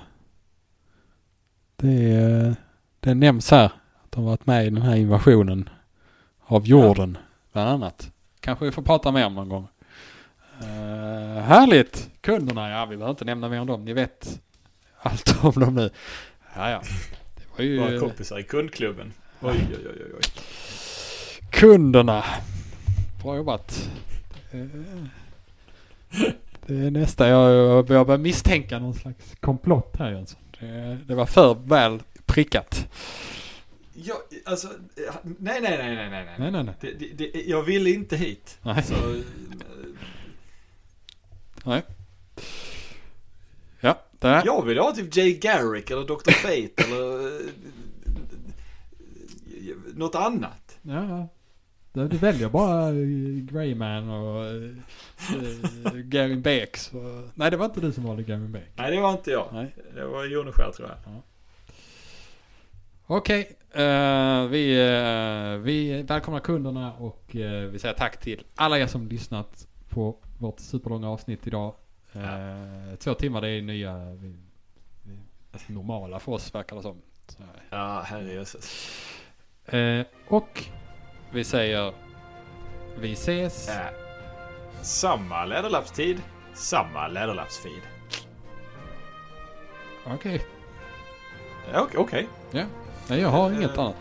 Det, det nämns här att de varit med i den här invasionen av jorden, bland annat. Kanske vi får prata mer om någon gång. Uh, härligt! Kunderna, ja vi behöver inte nämna mer om dem. Ni vet allt om dem nu. Ja, ja. Det var ju... Våra kompisar i kundklubben. Oj, oj, oj, oj. Kunderna. Bra jobbat. Eh, Det är nästa. Jag, börjar misstänka någon slags komplott här Jönsson. Det, det var för väl prickat. Ja, alltså, nej, nej, nej, nej, nej, nej. Nej, nej, nej. Det, det, det, jag ville inte hit. Nej. Så, (laughs) Nej. Ja, där. jag vill ha typ Jay Garrick eller Dr. Fate eller eh, något annat. Ja, ja. Du väljer bara eh, Greyman och uh, Gary Beck. Så... Nej, det var inte du som valde Gary Beck. Nej, det var inte jag. Nej. Det var Joneskär tror jag. Okej, eh, vi, uh, vi välkomnar kunderna och uh, vi säger tack till alla er som lyssnat på vårt superlånga avsnitt idag. Uh, Två timmar, det är nya vi, vi, normala för oss verkar det som. Så, Ja, herrejösses. uh, och vi säger vi ses. Äh, samma läderlappstid, samma läderlappsfeed. Okej, Ja, Okej, okej. ja. Nej, jag har inget Eh, annat.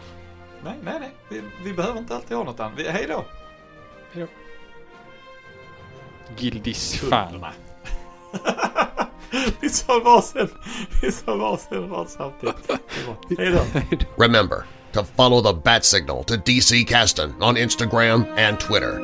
Nej, nej, nej. Vi, vi behöver inte alltid ha något annat. Vi, hej då. Gildis fan. Kunderna. (laughs) vi sa varsin. Vi sa varsin rad samtidigt. Det var- Hej då. Remember to follow the bat signal to DC Caston on Instagram and Twitter.